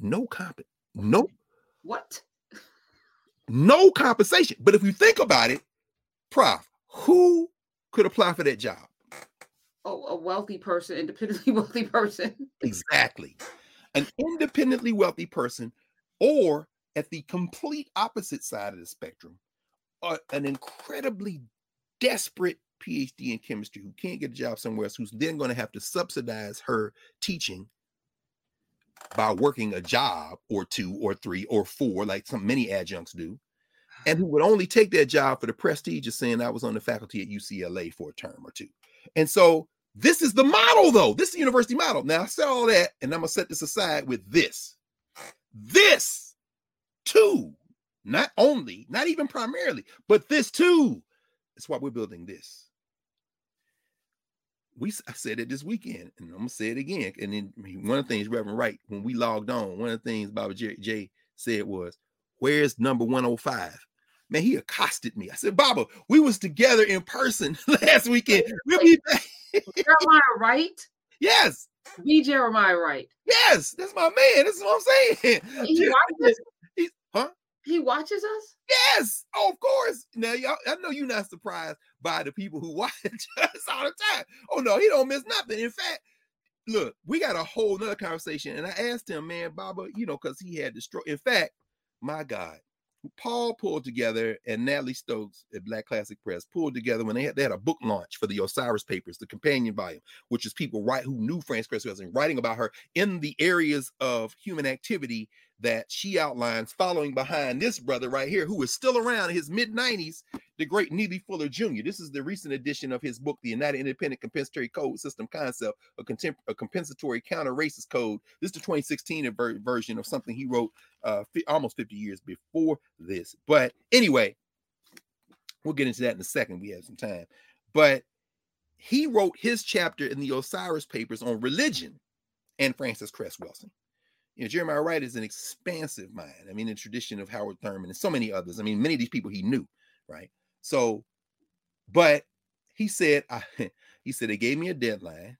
No comp no what? No compensation. But if you think about it prof who could apply for that job? Oh a wealthy person independently wealthy person. Exactly. An independently wealthy person or at the complete opposite side of the spectrum, uh, an incredibly desperate PhD in chemistry who can't get a job somewhere else, who's then going to have to subsidize her teaching by working a job or two or three or four, like some many adjuncts do. and who would only take that job for the prestige of saying I was on the faculty at UCLA for a term or two. And so this is the model, though. This is the university model. Now I said all that, and I'm gonna set this aside with this. This too, not only, not even primarily, but this too. That's why we're building this. We I said it this weekend, and I'm gonna say it again. And then one of the things Reverend Wright, when we logged on, one of the things Baba J, J said was, "Where's number 105?" Man, he accosted me. I said, "Baba, we was together in person last weekend. We'll be back." Jeremiah Wright? Yes. Be Jeremiah Wright. Yes, that's my man. That's what I'm saying. He He's, huh? He watches us? Yes. Oh, of course. Now, y'all, I know you're not surprised by the people who watch us all the time. Oh no, he don't miss nothing. In fact, look, we got a whole nother conversation, and I asked him, man, Baba, you know, because he had the stroke. In fact, my God, Paul pulled together and Natalie Stokes at Black Classic Press pulled together when they had they had a book launch for the Osiris Papers, the companion volume, which is people write who knew Frances Cress Welsing, writing about her in the areas of human activity that she outlines, following behind this brother right here, who is still around in his mid 90s, the great Neely Fuller Jr. This is the recent edition of his book, The United Independent Compensatory Code System Concept, a, a compensatory counter racist code. This is the 2016 ver- version of something he wrote uh, fi- almost 50 years before this. But anyway, we'll get into that in a second. We have some time. But he wrote his chapter in the Osiris Papers on religion and Frances Cress Welsing you know, Jeremiah Wright is an expansive mind. I mean, the tradition of Howard Thurman and so many others. I mean, many of these people he knew, right? So, but he said, I, he said they gave me a deadline,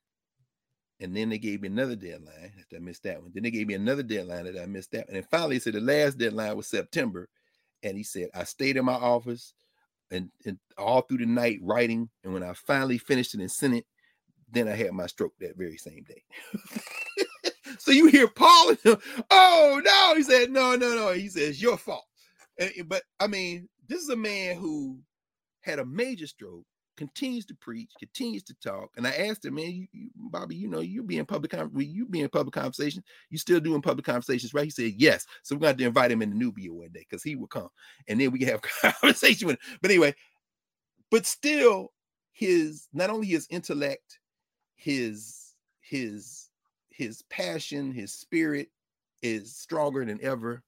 and then they gave me another deadline. That I missed that one. Then they gave me another deadline that I missed that one. And finally, he said the last deadline was September, and he said I stayed in my office and, and all through the night writing. And when I finally finished it and sent it, then I had my stroke that very same day. So you hear Paul, oh no, he said, no, no, no. He says, your fault. And, but I mean, this is a man who had a major stroke, continues to preach, continues to talk. And I asked him, man, you, you, Baba, you know, you be in public, you be in public conversation. You still doing public conversations, right? He said, yes. So we're going to invite him in the Knubia one day because he will come, and then we can have conversation with him. But anyway, but still, his not only his intellect, his his his passion, his spirit is stronger than ever.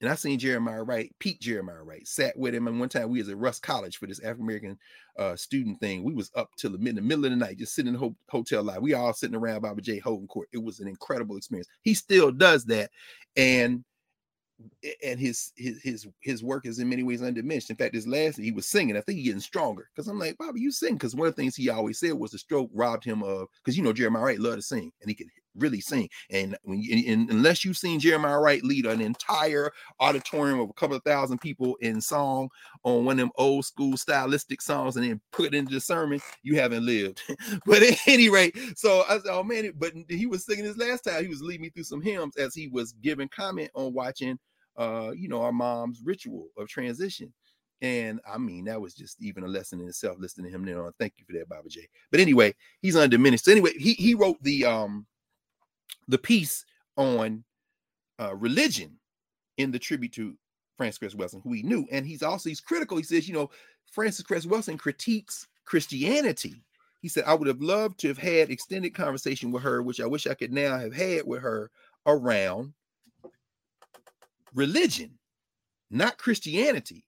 And I seen Jeremiah Wright, Pete Jeremiah Wright, sat with him. And one time we was at Rust College for this African American uh, student thing. We was up till the, mid- the middle of the night, just sitting in the ho- hotel lot. We all sitting around Baba J. Holden Court. It was an incredible experience. He still does that, and and his his his his work is in many ways undiminished. In fact, this last he was singing. I think he's getting stronger because I'm like, Baba, you sing. Because one of the things he always said was the stroke robbed him of because you know Jeremiah Wright loved to sing and he could really sing. And when you, unless you've seen Jeremiah Wright lead an entire auditorium of a couple of thousand people in song on one of them old school stylistic songs and then put it into the sermon, you haven't lived. but at any rate, so I said, oh man, but he was singing this last time. He was leading me through some hymns as he was giving comment on watching uh, you know, our mom's ritual of transition. And I mean, that was just even a lesson in itself, listening to him there. on. Thank you for that, Baba J. But anyway, he's undiminished. So anyway, he he wrote the um the piece on uh, religion in the tribute to Frances Cress Welsing, who he knew. And he's also he's critical. He says, you know, Frances Cress Welsing critiques Christianity. He said, I would have loved to have had extended conversation with her, which I wish I could now have had with her around religion, not Christianity.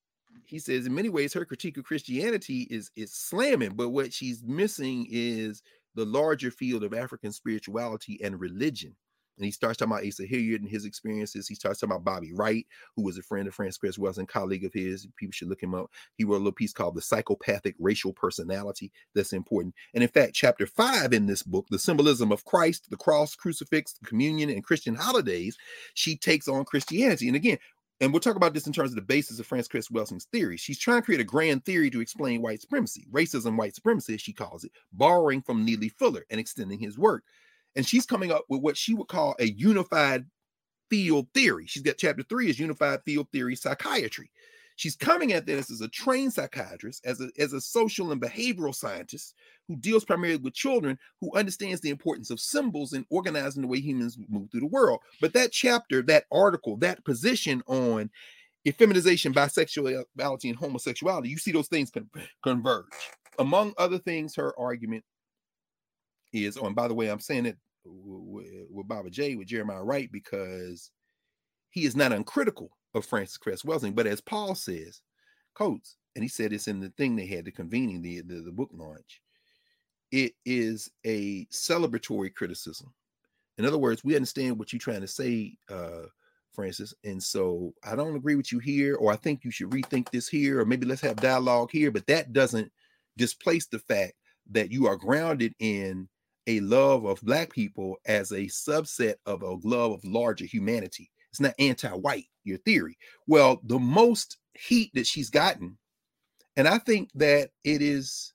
He says, in many ways, her critique of Christianity is is slamming, but what she's missing is the larger field of African spirituality and religion. And he starts talking about Asa Hilliard and his experiences. He starts talking about Bobby Wright, who was a friend of Frances Cress Welsing, colleague of his. People should look him up. He wrote a little piece called The Psychopathic Racial Personality. That's important. And in fact, chapter five in this book, The Symbolism of Christ, the Cross, Crucifix, Communion, and Christian Holidays, she takes on Christianity. And again, and we'll talk about this in terms of the basis of Frances Cress Welsing's theory. She's trying to create a grand theory to explain white supremacy, racism, white supremacy, as she calls it, borrowing from Neely Fuller and extending his work. And she's coming up with what she would call a unified field theory. She's got chapter three is unified field theory psychiatry. She's coming at this as a trained psychiatrist, as a, as a social and behavioral scientist who deals primarily with children, who understands the importance of symbols in organizing the way humans move through the world. But that chapter, that article, that position on effeminization, bisexuality, and homosexuality, you see those things con- converge. Among other things, her argument is, oh, and by the way, I'm saying it with, Baba J, with Jeremiah Wright, because he is not uncritical of Frances Cress Welsing. But as Paul says, Coates, and he said it's in the thing they had, the convening, the, the, the book launch, it is a celebratory criticism. In other words, we understand what you're trying to say, uh, Frances. And so I don't agree with you here, or I think you should rethink this here, or maybe let's have dialogue here. But that doesn't displace the fact that you are grounded in a love of black people as a subset of a love of larger humanity. It's not anti-white, your theory. Well, the most heat that she's gotten, and I think that it is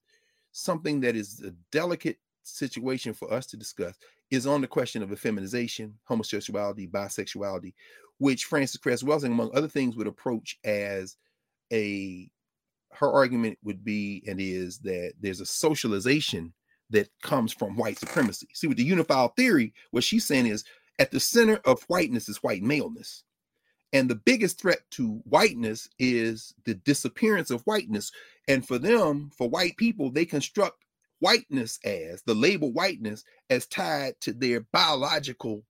something that is a delicate situation for us to discuss, is on the question of effeminization, homosexuality, bisexuality, which Frances Cress Welsing, among other things, would approach as a her argument would be and is that there's a socialization that comes from white supremacy. See, with the unified theory, what she's saying is at the center of whiteness is white maleness. And the biggest threat to whiteness is the disappearance of whiteness. And for them, for white people, they construct whiteness as the label whiteness as tied to their biological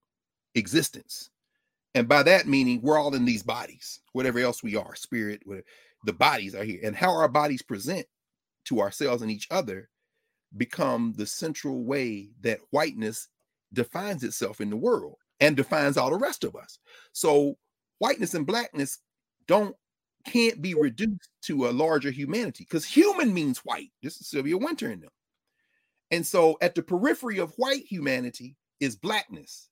existence. And by that meaning, we're all in these bodies, whatever else we are, spirit, whatever, the bodies are here. And how our bodies present to ourselves and each other become the central way that whiteness defines itself in the world and defines all the rest of us. So whiteness and blackness don't can't be reduced to a larger humanity because human means white. This is Sylvia Wynter in them. And so at the periphery of white humanity is blackness.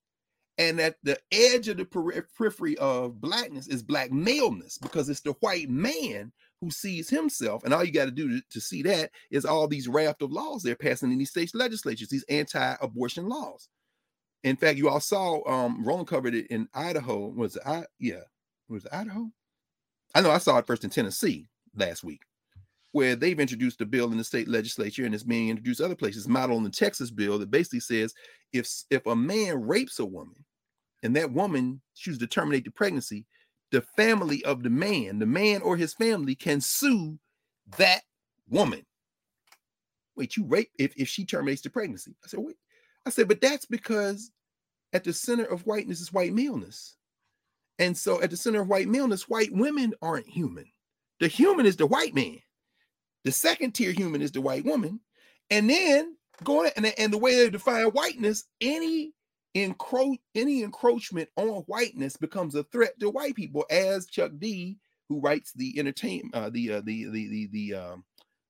And at the edge of the periphery of blackness is black maleness because it's the white man who sees himself. And all you got to do to see that is all these raft of laws they're passing in these state legislatures, these anti-abortion laws. In fact, you all saw um Roland covered it in Idaho. Was it I yeah, was it Idaho? I know I saw it first in Tennessee last week, where they've introduced a bill in the state legislature and it's being introduced other places, model on the Texas bill that basically says if if a man rapes a woman and that woman chooses to terminate the pregnancy, the family of the man, the man or his family can sue that woman. Wait, you rape if, if she terminates the pregnancy. I said, wait. I said, but that's because at the center of whiteness is white maleness. And so at the center of white maleness, white women aren't human. The human is the white man. The second tier human is the white woman. And then going and, and the way they define whiteness, any encroach any encroachment on whiteness becomes a threat to white people, as Chuck D, who writes the entertainment, uh, the, uh, the the the the um,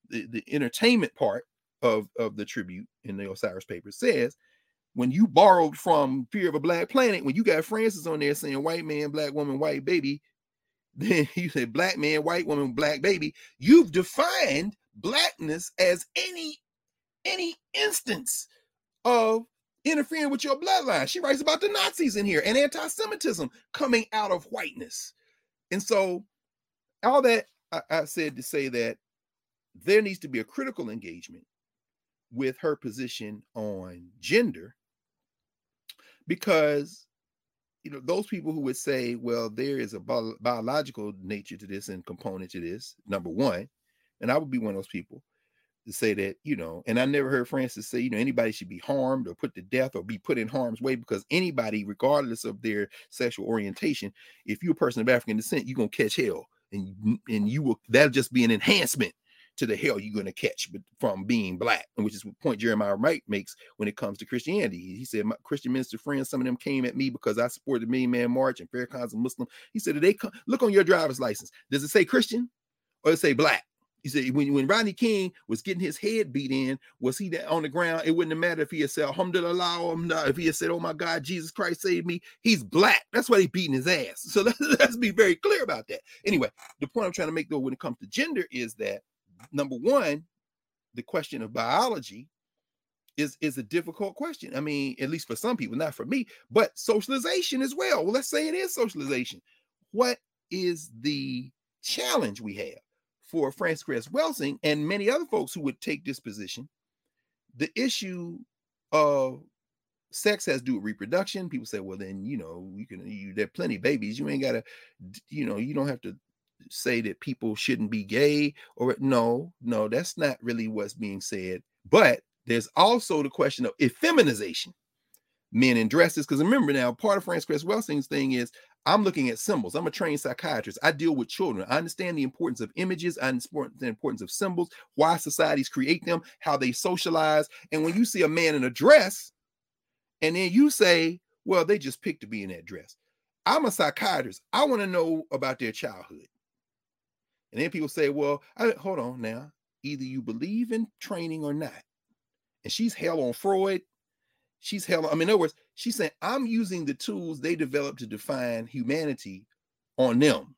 the, the entertainment part of of the tribute in the Osiris paper says. When you borrowed from Fear of a Black Planet, when you got Frances on there saying white man, black woman, white baby, then you say black man, white woman, black baby. You've defined blackness as any any instance of interfering with your bloodline. She writes about the Nazis in here and anti-Semitism coming out of whiteness. And so all that I, I said to say that there needs to be a critical engagement with her position on gender because you know those people who would say well there is a bi- biological nature to this and component to this number one and i would be one of those people to say that, you know, and I never heard frances say, you know, anybody should be harmed or put to death or be put in harm's way because anybody, regardless of their sexual orientation, if you're a person of African descent, you're gonna catch hell. And and you will that'll just be an enhancement to the hell you're going to catch from being black, which is what point Jeremiah Wright makes when it comes to Christianity. He said, My Christian minister friends, some of them came at me because I supported the Million Man March and Farrakhan's a Muslim. He said, they come, look on your driver's license. Does it say Christian or does it say black? He said when, when Rodney King was getting his head beat in, was he on the ground? It wouldn't have mattered if he had said Alhamdulillah, if he had said, Oh my God, Jesus Christ saved me. He's black. That's why he beating his ass. So let's, let's be very clear about that. Anyway, the point I'm trying to make though when it comes to gender is that number one, the question of biology is is a difficult question. I mean, at least for some people, not for me, but socialization as well. Well, let's say it is socialization. What is the challenge we have? for Frances Cress Welsing and many other folks who would take this position, the issue of sex has to do with reproduction. People say, well, then you know, you can you there are plenty of babies. You ain't gotta, you know, you don't have to say that people shouldn't be gay or no, no, that's not really what's being said. But there's also the question of effeminization, men in dresses. Because remember now, part of Frances Cress Welsing's thing is I'm looking at symbols. I'm a trained psychiatrist. I deal with children. I understand the importance of images. I understand the importance of symbols, why societies create them, how they socialize. And when you see a man in a dress, and then you say, well, they just picked to be in that dress. I'm a psychiatrist. I want to know about their childhood. And then people say, well, I, hold on now. Either you believe in training or not. And she's hell on Freud. She's hell. On, I mean, in other words, she's saying, I'm using the tools they developed to define humanity on them.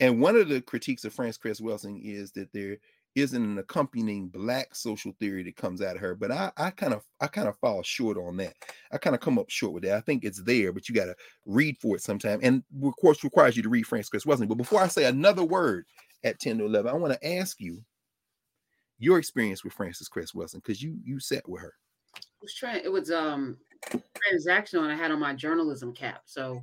And one of the critiques of Frances Cress Welsing is that there isn't an accompanying black social theory that comes out of her but i i kind of i kind of fall short on that. I kind of come up short with that. I think it's there but you got to read for it sometime and of course requires you to read frances cress welsing but before i say another word at 10 to 11 i want to ask you your experience with frances Cress Welsing because you you sat with her. It was trying it was um transactional and i had on my journalism cap so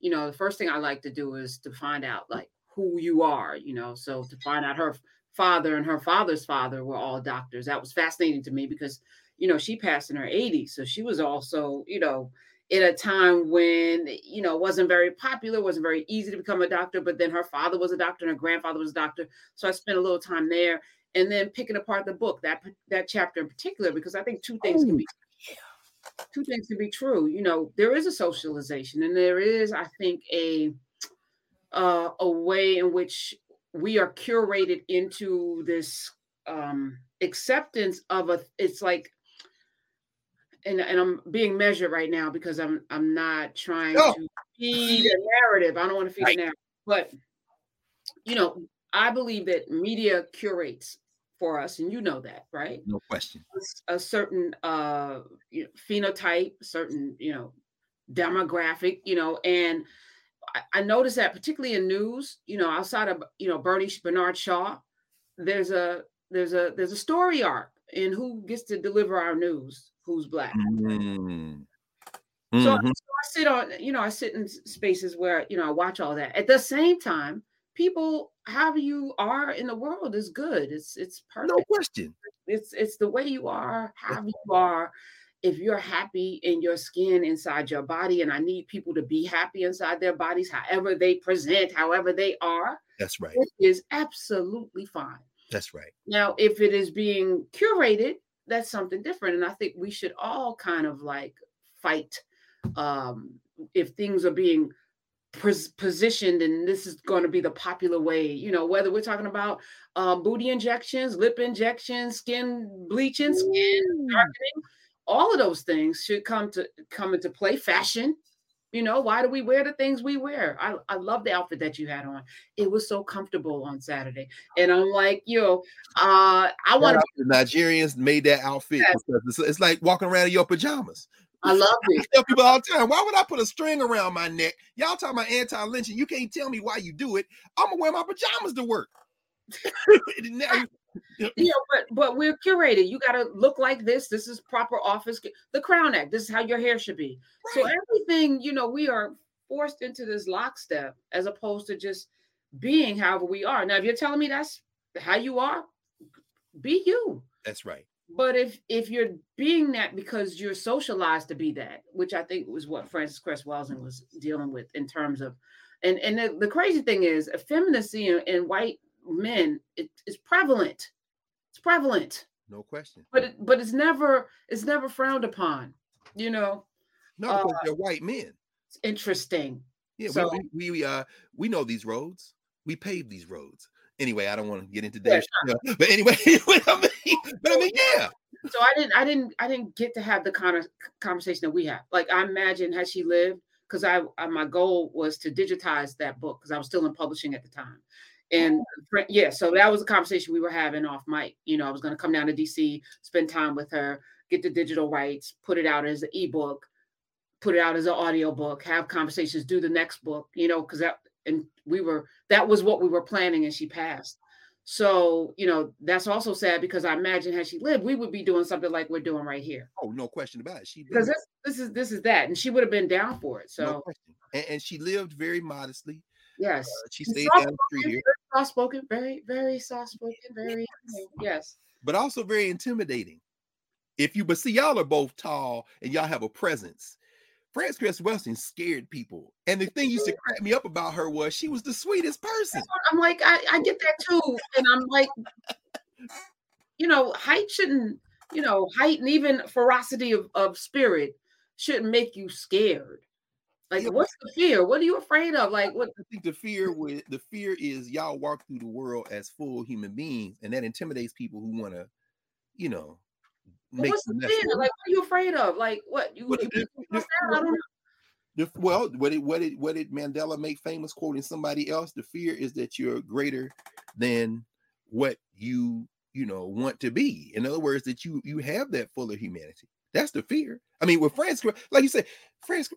you know the first thing i like to do is to find out like who you are you know so to find out her father and her father's father were all doctors. That was fascinating to me because, you know, she passed in her 80s. So she was also, you know, in a time when, you know, wasn't very popular, wasn't very easy to become a doctor. But then her father was a doctor and her grandfather was a doctor. So I spent a little time there and then picking apart the book, that that chapter in particular, because I think two things can be two things can be true. You know, there is a socialization and there is, I think, a uh, a way in which we are curated into this um, acceptance of a it's like and, and I'm being measured right now because I'm I'm not trying oh. to feed a narrative. I don't want to feed right. a narrative, but you know, I believe that media curates for us, and you know that, right? No question. A, a certain uh you know, phenotype, certain you know demographic, you know, and I, noticed that particularly in news, you know, outside of you know Bernie Bernard Shaw, there's a there's a there's a story arc in who gets to deliver our news, who's black. Mm-hmm. So, mm-hmm. so, I sit on, you know, I sit in spaces where you know I watch all that. At the same time, people, how you are in the world is good. It's it's perfect. No question. It's it's the way you are, how you are, if you're happy in your skin inside your body, and I need people to be happy inside their bodies, however they present, however they are. That's right. It is absolutely fine. That's right. Now, if it is being curated, that's something different. And I think we should all kind of like fight um, if things are being positioned and this is going to be the popular way you know whether we're talking about um, booty injections lip injections skin bleaching skin darkening all of those things should come to come into play. Fashion, you know, why do we wear the things we wear? I, I love the outfit that you had on. It was so comfortable on Saturday. And I'm like, yo, uh, I want to. The Nigerians made that outfit. Yes. It's, it's, like walking around in your pajamas. I love it. I tell people all the time, why would I put a string around my neck? Y'all talking about anti-lynching. You can't tell me why you do it. I'm gonna wear my pajamas to work. you know, but but we're curated. You got to look like this. This is proper office. The Crown Act. This is how your hair should be. Right. So everything, you know, we are forced into this lockstep as opposed to just being however we are. Now, if you're telling me that's how you are, be you. That's right. But if if you're being that because you're socialized to be that, which I think was what Frances Cress Welsing was dealing with in terms of, and and the, the crazy thing is, effeminacy in, and white men it is prevalent. It's prevalent. No question. But it, but it's never it's never frowned upon. You know. No, uh, they're white men. It's interesting. Yeah, so, we, we uh we know these roads. We pave these roads. Anyway, I don't want to get into that. Yeah, sure. But anyway, but I mean, but I mean, yeah. So I didn't, I didn't, I didn't get to have the kind of conversation that we have. Like I imagine had she lived, because I, I, my goal was to digitize that book because I was still in publishing at the time, and yeah, so that was a conversation we were having off mic. You know, I was going to come down to DC, spend time with her, get the digital rights, put it out as an ebook, put it out as an audio book, have conversations, do the next book, you know, because that and we were that was what we were planning and she passed. So, you know, that's also sad because I imagine had she lived, we would be doing something like we're doing right here. Oh, no question about it. She because this, this is this is that, and she would have been down for it. So, no and, and, she lived very modestly. Yes, uh, she stayed down the street here. Soft spoken, very very soft spoken, very yes, but also very intimidating. If you but see, y'all are both tall and y'all have a presence. Frances Cress Welsing scared people. And the thing used to crack me up about her was she was the sweetest person. I'm like, I, I get that too. And I'm like, you know, height shouldn't, you know, height and even ferocity of, of spirit shouldn't make you scared. Like, yeah. what's the fear? What are you afraid of? Like, what? I think the fear with the fear is y'all walk through the world as full human beings, and that intimidates people who want to, you know, make. what's the fear? Like, what are you afraid of? Like, what you? What, the, the, I don't know. The, well, what did what did what did Mandela make famous quoting somebody else? The fear is that you're greater than what you you know want to be. In other words, that you you have that fuller humanity. That's the fear. I mean, with France, like you said, France,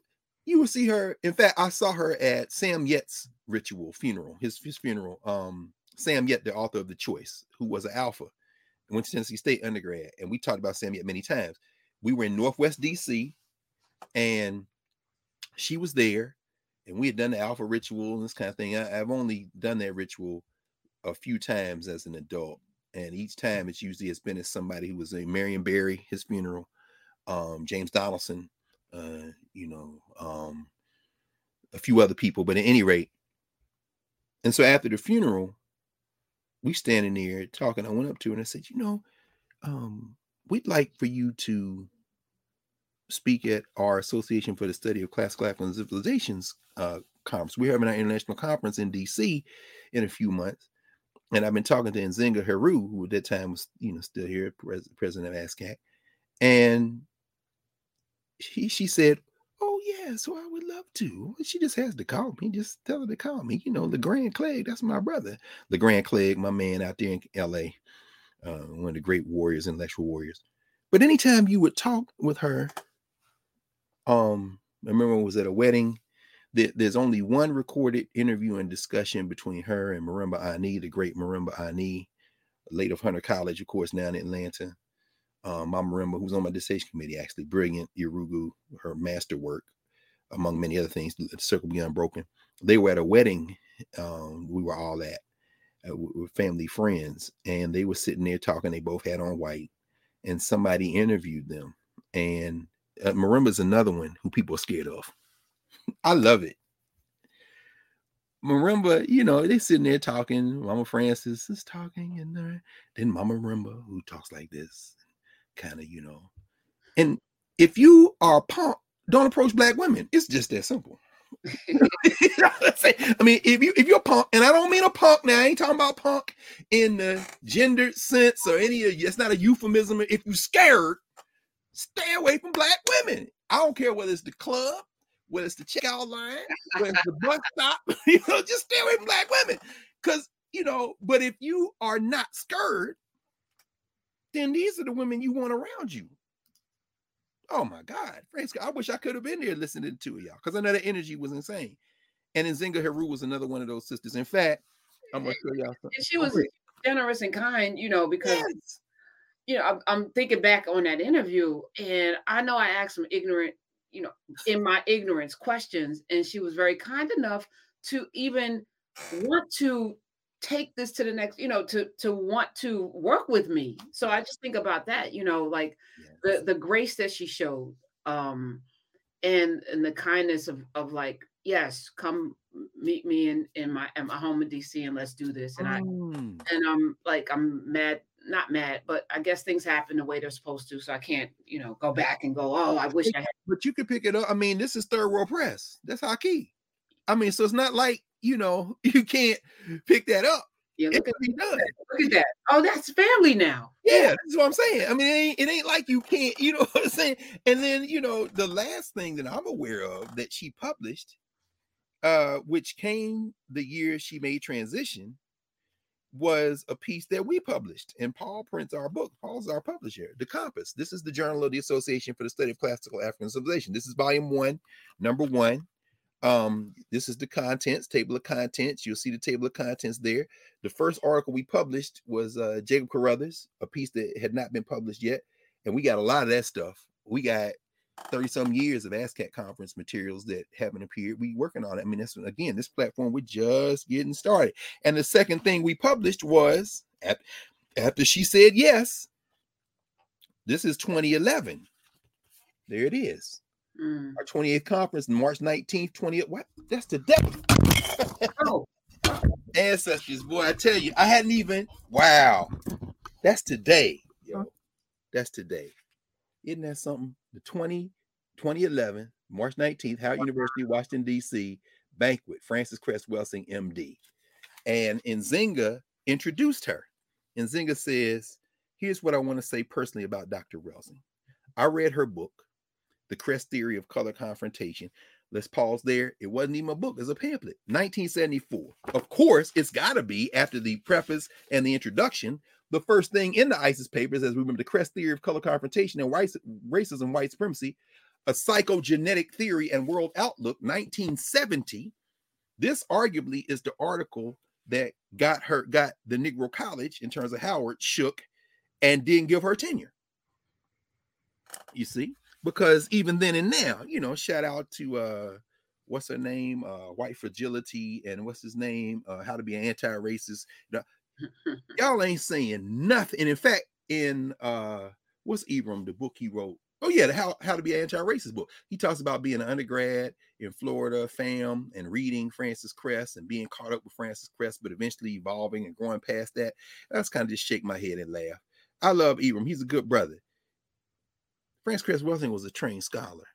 you will see her. In fact, I saw her at Sam Yette's ritual funeral, his his funeral. Um, Sam Yette, the author of The Choice, who was an alpha went to Tennessee State undergrad, and we talked about Sam Yette many times. We were in Northwest DC, and she was there, and we had done the Alpha ritual and this kind of thing. I, have only done that ritual a few times as an adult, and each time it's usually it's been as somebody who was a Marion Barry, his funeral, um, James Donaldson, uh, you know, um, a few other people, but at any rate. And so after the funeral, we standing there talking. I went up to her and I said, you know, um, we'd like for you to speak at our Association for the Study of Classical African Civilizations uh, conference. We're having our international conference in DC in a few months. And I've been talking to Nzinga Heru, who at that time was, you know, still here, pres- president of ASCAC. And she, she said, Oh, yeah, so I would love to. She just has to call me. Just tell her to call me. You know, Legrand Clegg, that's my brother. Legrand Clegg, my man out there in LA, uh, one of the great warriors, intellectual warriors. But anytime you would talk with her, um, I remember it was at a wedding. there's only one recorded interview and discussion between her and Marimba Ani, the great Marimba Ani, late of Hunter College, of course, now in Atlanta um, Mama Marimba, who's on my dissertation committee, actually brilliant Yurugu, her masterwork, among many other things, the Circle be unbroken. They were at a wedding. Um, we were all at uh, with family friends, and they were sitting there talking. They both had on white, and somebody interviewed them. And uh, Marimba's another one who people are scared of. I love it. Marimba, you know, they sitting there talking. Mama Frances is talking, and then Mama Marimba, who talks like this, kind of, you know. And if you are a punk, don't approach black women. It's just that simple. I mean, if you if you're a punk, and I don't mean a punk now, I ain't talking about punk in the gendered sense or any of it's not a euphemism. If you're scared, stay away from black women. I don't care whether it's the club, whether it's the checkout line, whether it's the bus stop, you know, just stay away from black women. Cause you know, but if you are not scared, then these are the women you want around you. Oh my God, praise God. I wish I could have been there listening to y'all because I know the energy was insane. And then Nzinga Heru was another one of those sisters. In fact, I'm gonna show y'all something. And she was generous and kind, you know, because yes. you know, I'm, I'm thinking back on that interview, and I know I asked some ignorant, you know, in my ignorance questions, and she was very kind enough to even want to take this to the next you know to to want to work with me so i just think about that you know like yes. the the grace that she showed um and and the kindness of of like yes come meet me in in my at my home in dc and let's do this and mm. i and i'm like i'm mad not mad but i guess things happen the way they're supposed to so i can't you know go back and go oh i wish i had but you could pick it up i mean this is third world press that's how key i mean so it's not like you know, you can't pick that up. Yeah, look at, be done. look at that. Oh, that's family now. Yeah, that's what I'm saying. I mean, it ain't, it ain't like you can't, you know what I'm saying? And then, you know, the last thing that I'm aware of that she published, uh, which came the year she made transition, was a piece that we published. And Paul prints our book. Paul's our publisher, The Compass. This is the Journal of the Association for the Study of Classical African Civilization. This is volume one, number one. Um, this is the contents, table of contents. You'll see the table of contents there. The first article we published was uh, Jacob Carruthers, a piece that had not been published yet. And we got a lot of that stuff. We got 30 some years of ASCAC conference materials that haven't appeared. We working on it. I mean, that's again, this platform, we're just getting started. And the second thing we published was after she said yes, this is 2011. There it is. Mm. Our 28th conference, March 19th, 20th. What? That's today. Oh, Ancestors, boy, I tell you, I hadn't even. Wow. That's today. Yo. That's today. Isn't that something? The 20, 2011, March 19th, Howard University, Washington, D.C. banquet, Frances Cress Welsing, MD. And Nzinga introduced her. Nzinga says, Here's what I want to say personally about Dr. Welsing. I read her book, The Cress Theory of Color Confrontation. Let's pause there. It wasn't even a book, it's a pamphlet, 1974. Of course, it's got to be after the preface and the introduction. The first thing in the ISIS papers, as we remember, the Cress Theory of Color Confrontation and white, Racism, White Supremacy, a psychogenetic theory and world outlook, 1970. This arguably is the article that got her, got the Negro College in terms of Howard shook and didn't give her tenure. You see, because even then and now, you know, shout out to uh what's her name, uh white fragility, and what's his name, uh how to be anti-racist. Y'all ain't saying nothing. And in fact, in uh what's Ibram, the book he wrote. Oh, yeah, the how, how to be anti-racist book. He talks about being an undergrad in Florida, fam, and reading Frances Cress and being caught up with Frances Cress, but eventually evolving and growing past that. That's kind of just shake my head and laugh. I love Ibram. He's a good brother. Frances Cress Welsing was a trained scholar,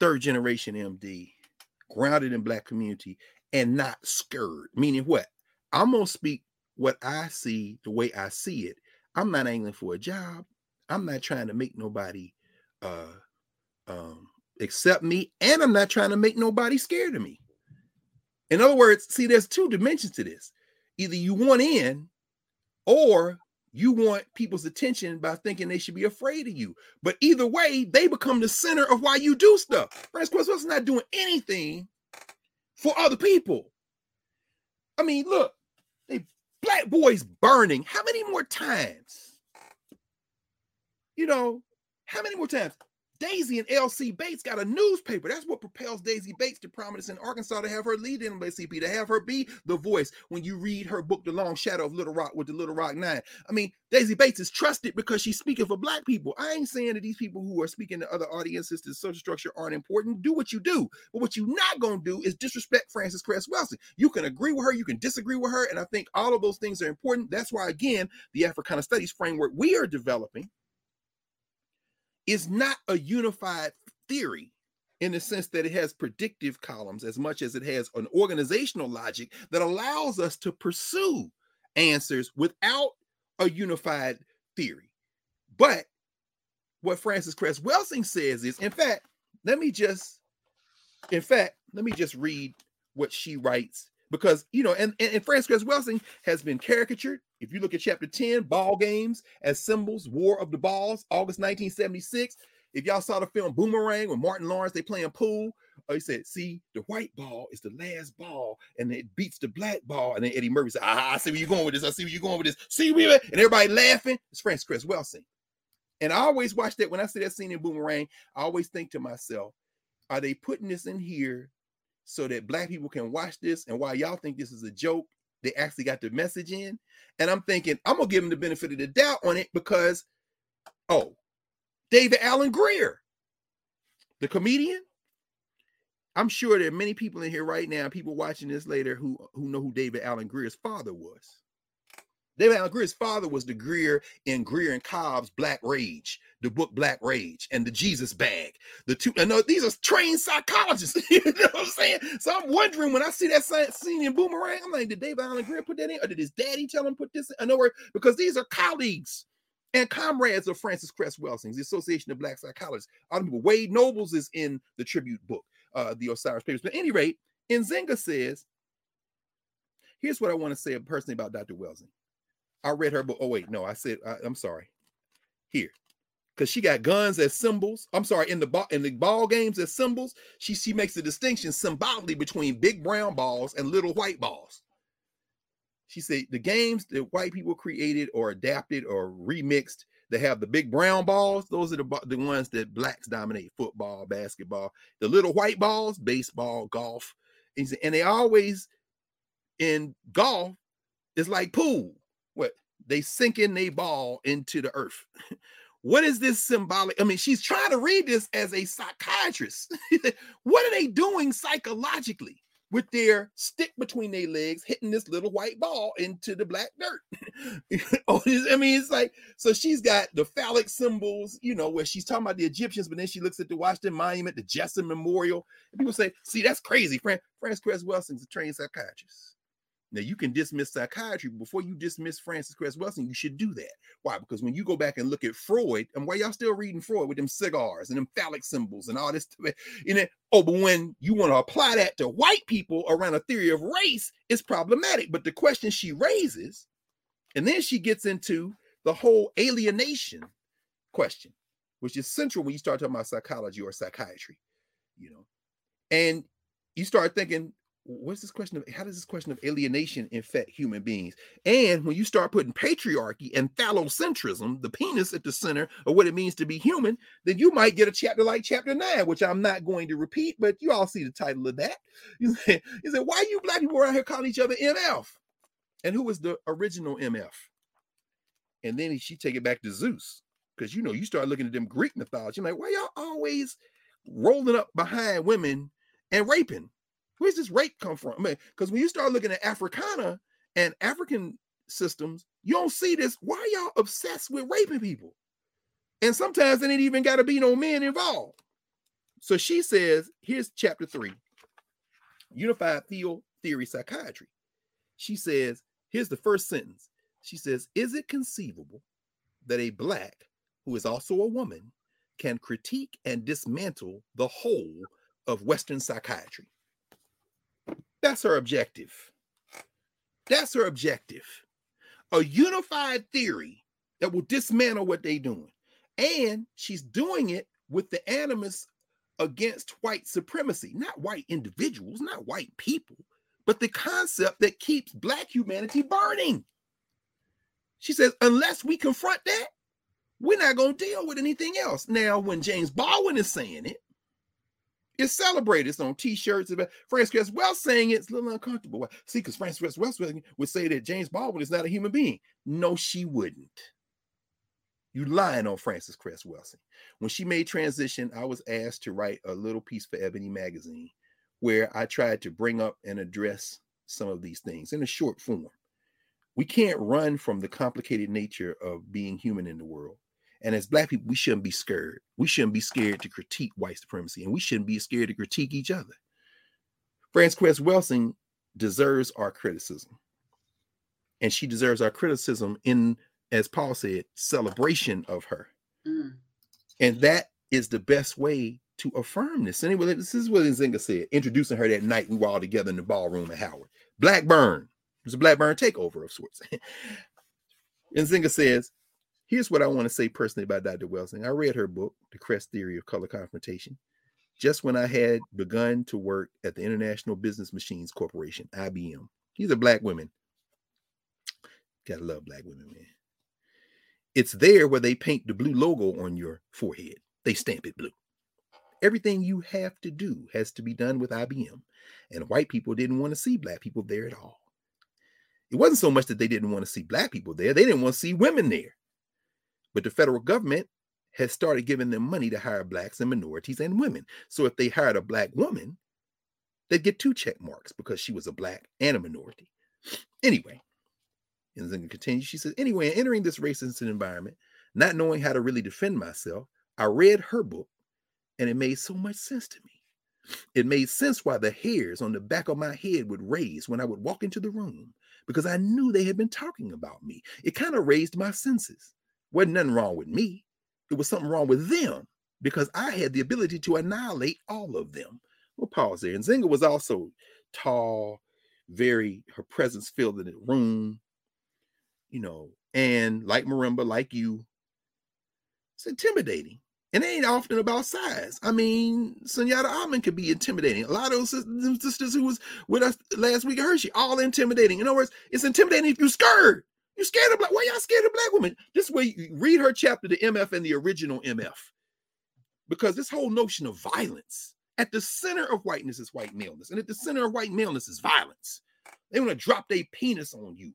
third generation MD, grounded in black community, and not scared. Meaning what? I'm gonna speak what I see the way I see it. I'm not angling for a job. I'm not trying to make nobody uh um accept me, and I'm not trying to make nobody scared of me. In other words, see, there's two dimensions to this. Either you want in, or you want people's attention by thinking they should be afraid of you. But either way, they become the center of why you do stuff. Cress Welsing's not doing anything for other people. I mean, look, they black boys burning. How many more times? You know, how many more times? Daisy and L.C. Bates got a newspaper. That's what propels Daisy Bates to prominence in Arkansas to have her lead NAACP, to have her be the voice when you read her book, The Long Shadow of Little Rock with the Little Rock Nine. I mean, Daisy Bates is trusted because she's speaking for Black people. I ain't saying that these people who are speaking to other audiences to social structure aren't important. Do what you do. But what you're not going to do is disrespect Frances Cress Welsing. You can agree with her, you can disagree with her. And I think all of those things are important. That's why, again, the Africana Studies framework we are developing is not a unified theory in the sense that it has predictive columns as much as it has an organizational logic that allows us to pursue answers without a unified theory. But what Frances Cress Welsing says is, in fact, let me just, in fact, let me just read what she writes because you know, and and, and Frances Cress Welsing has been caricatured. If you look at chapter 10, ball games as symbols, War of the Balls, August 1976. If y'all saw the film Boomerang with Martin Lawrence, they playing pool. Oh, he said, see, the white ball is the last ball, and it beats the black ball. And then Eddie Murphy said, ah, I see where you're going with this. I see where you're going with this. See where and everybody laughing. It's Frances Cress Welsing. And I always watch that when I see that scene in Boomerang, I always think to myself, are they putting this in here so that black people can watch this? And while y'all think this is a joke, they actually got the message in. And I'm thinking, I'm gonna give them the benefit of the doubt on it because, oh, David Alan Grier, the comedian. I'm sure there are many people in here right now, people watching this later, who who know who David Alan Grier's father was. David Alan Grier's father was the Grier in Grier and Cobb's Black Rage, the book Black Rage, and the Jesus Bag. The two, I know these are trained psychologists. you know what I'm saying? So I'm wondering when I see that scene in Boomerang, I'm like, did David Alan Grier put that in, or did his daddy tell him put this in? I know where because these are colleagues and comrades of Frances Cress Welsing, the Association of Black Psychologists. Other people, Wade Nobles is in the tribute book, uh, the Osiris Papers. But at any rate, Nzinga says, here's what I want to say personally about Dr. Welsing. I read her book. Oh, wait, no, I said, I, am sorry. Here. because she got guns as symbols. I'm sorry, in the ball in the ball games as symbols, she she makes a distinction symbolically between big brown balls and little white balls. She said the games that white people created or adapted or remixed they have the big brown balls. Those are the, the ones that blacks dominate football, basketball. The little white balls, baseball, golf. And they always in golf, it's like pool. They sink in a ball into the earth. what is this symbolic? I mean, she's trying to read this as a psychiatrist. what are they doing psychologically? with their stick between their legs, hitting this little white ball into the black dirt. Oh, I mean, it's like so she's got the phallic symbols, you know, where she's talking about the Egyptians, but then she looks at the Washington Monument, the Jefferson Memorial, and people say, "See, that's crazy." Fran- Frances Cress Welsing's a trained psychiatrist. Now you can dismiss psychiatry before you dismiss Frances Cress Welsing. You should do that. Why? Because when you go back and look at Freud, and why y'all still reading Freud with them cigars and them phallic symbols and all this, you know, oh, but when you want to apply that to white people around a theory of race, it's problematic. But the question she raises, and then she gets into the whole alienation question, which is central when you start talking about psychology or psychiatry, you know, and you start thinking what's this question of how does this question of alienation infect human beings? And when you start putting patriarchy and phallocentrism, the penis at the center of what it means to be human, then you might get a chapter like chapter nine, which I'm not going to repeat, but you all see the title of that. You say, you say why you black people around here calling each other MF? And who was the original MF? And then she take it back to Zeus. Because you know, you start looking at them Greek mythology, you're like, why y'all always rolling up behind women and raping? Where's this rape come from? I mean, because when you start looking at Africana and African systems, you don't see this. Why y'all obsessed with raping people? And sometimes there ain't even got to be no men involved. So she says, here's chapter three, Unified Field Theory Psychiatry. She says, here's the first sentence. She says, Is it conceivable that a black who is also a woman can critique and dismantle the whole of Western psychiatry? That's her objective. That's her objective. A unified theory that will dismantle what they're doing. And she's doing it with the animus against white supremacy, not white individuals, not white people, but the concept that keeps black humanity burning. She says, unless we confront that, we're not going to deal with anything else. Now, when James Baldwin is saying it, it's celebrated. It's on T-shirts. Frances Cress Welsing saying it's a little uncomfortable. See, because Frances Cress Welsing would say that James Baldwin is not a human being. No, she wouldn't. You lying on Frances Cress. When she made transition, I was asked to write a little piece for Ebony magazine where I tried to bring up and address some of these things in a short form. We can't run from the complicated nature of being human in the world. And as black people, we shouldn't be scared. We shouldn't be scared to critique white supremacy, and we shouldn't be scared to critique each other. Frances Cress Welsing deserves our criticism. And she deserves our criticism in, as Paul said, celebration of her. Mm. And that is the best way to affirm this. Anyway, this is what Nzinga said, introducing her that night we were all together in the ballroom at Howard. Blackburn. It was a Blackburn takeover of sorts. Nzinga says, Here's what I want to say personally about Dr. Welsing. I read her book, The Cress Theory of Color Confrontation, just when I had begun to work at the International Business Machines Corporation, IBM. These are black women. Gotta love black women, man. It's there where they paint the blue logo on your forehead. They stamp it blue. Everything you have to do has to be done with IBM. And white people didn't want to see black people there at all. It wasn't so much that they didn't want to see black people there, they didn't want to see women there. But the federal government has started giving them money to hire blacks and minorities and women. So if they hired a black woman, they'd get two check marks because she was a black and a minority. Anyway, and then continue. She says, anyway, entering this racist environment, not knowing how to really defend myself, I read her book and it made so much sense to me. It made sense why the hairs on the back of my head would raise when I would walk into the room because I knew they had been talking about me. It kind of raised my senses. Wasn't nothing wrong with me. It was something wrong with them because I had the ability to annihilate all of them. We'll pause there. And Nzinga was also tall, very, her presence filled in the room, you know, and like Marimba, like you, It's intimidating. And it ain't often about size. I mean, Sunyata Almond could be intimidating. A lot of those sisters who was with us last week at Hershey, all intimidating. In other words, it's intimidating if you're scared. You're scared of black. Why y'all scared of black women? This way, you read her chapter, the MF and the original MF. Because this whole notion of violence, at the center of whiteness is white maleness. And at the center of white maleness is violence. They want to drop their penis on you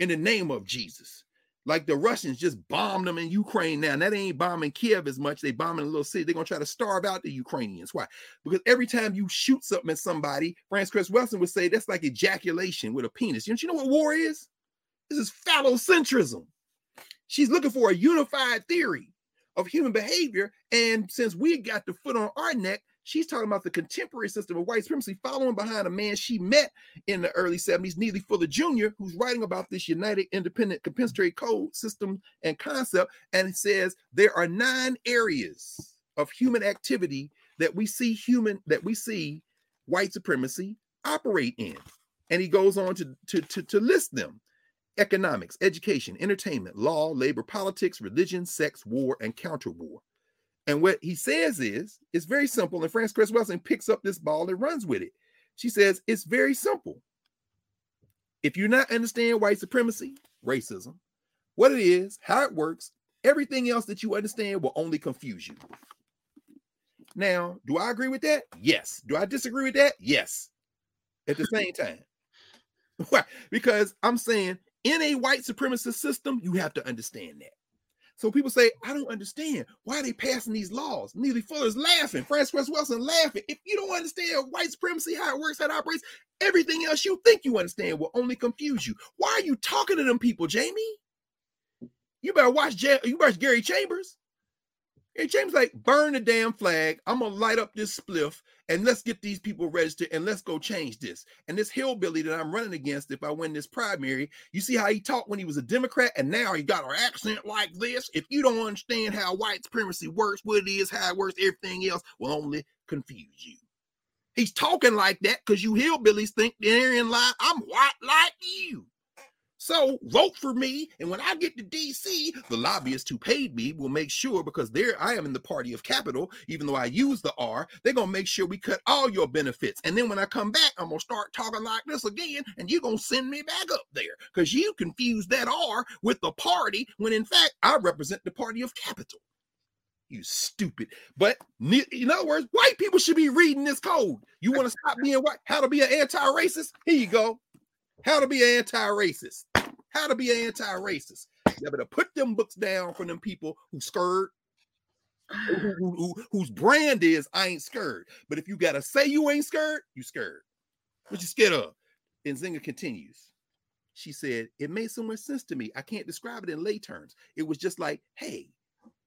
in the name of Jesus like the Russians just bombed them in Ukraine now. And that ain't bombing Kiev as much. They bombing a little city. They're gonna try to starve out the Ukrainians. Why? Because every time you shoot something at somebody, Frances Cress Welsing would say that's like ejaculation with a penis. You know, you know what war is? This is phallocentrism. She's looking for a unified theory of human behavior. And since we got the foot on our neck, She's talking about the contemporary system of white supremacy, following behind a man she met in the early 70s, Neely Fuller Jr., who's writing about this United Independent Compensatory Code system and concept. And it says there are nine areas of human activity that we see human, that we see white supremacy operate in. And he goes on to, to, to, to list them economics, education, entertainment, law, labor, politics, religion, sex, war, and counter war. And what he says is, it's very simple. And Frances Cress Welsing picks up this ball and runs with it. She says, it's very simple. If you not understand white supremacy, racism, what it is, how it works, everything else that you understand will only confuse you. Now, do I agree with that? Yes. Do I disagree with that? Yes. At the same time. Why? Because I'm saying in a white supremacist system, you have to understand that. So people say, I don't understand. Why are they passing these laws? Neely Fuller's laughing. Frances Cress Welsing laughing. If you don't understand white supremacy, how it works, how it operates, everything else you think you understand will only confuse you. Why are you talking to them people, Jamie? You better watch you watch Gary Chambers. Hey, James, like, burn the damn flag. I'm gonna light up this spliff and let's get these people registered and let's go change this. And this hillbilly that I'm running against, if I win this primary, you see how he talked when he was a Democrat, and now he got an accent like this. If you don't understand how white supremacy works, what it is, how it works, everything else will only confuse you. He's talking like that because you hillbillies think therein lie, I'm white like you. So vote for me. And when I get to DC, the lobbyists who paid me will make sure because there I am in the party of capital, even though I use the R, they're gonna make sure we cut all your benefits. And then when I come back, I'm gonna start talking like this again, and you're gonna send me back up there because you confuse that R with the party when in fact I represent the party of capital. You stupid. But in other words, white people should be reading this code. You want to stop being white? How to be an anti-racist? Here you go. How to be anti-racist. How to be anti-racist. You better put them books down for them people who scared, who, who, who, whose brand is I ain't scared. But if you gotta say you ain't scared, you scared. What you scared of? And Nzinga continues. She said, It made so much sense to me. I can't describe it in lay terms. It was just like, hey,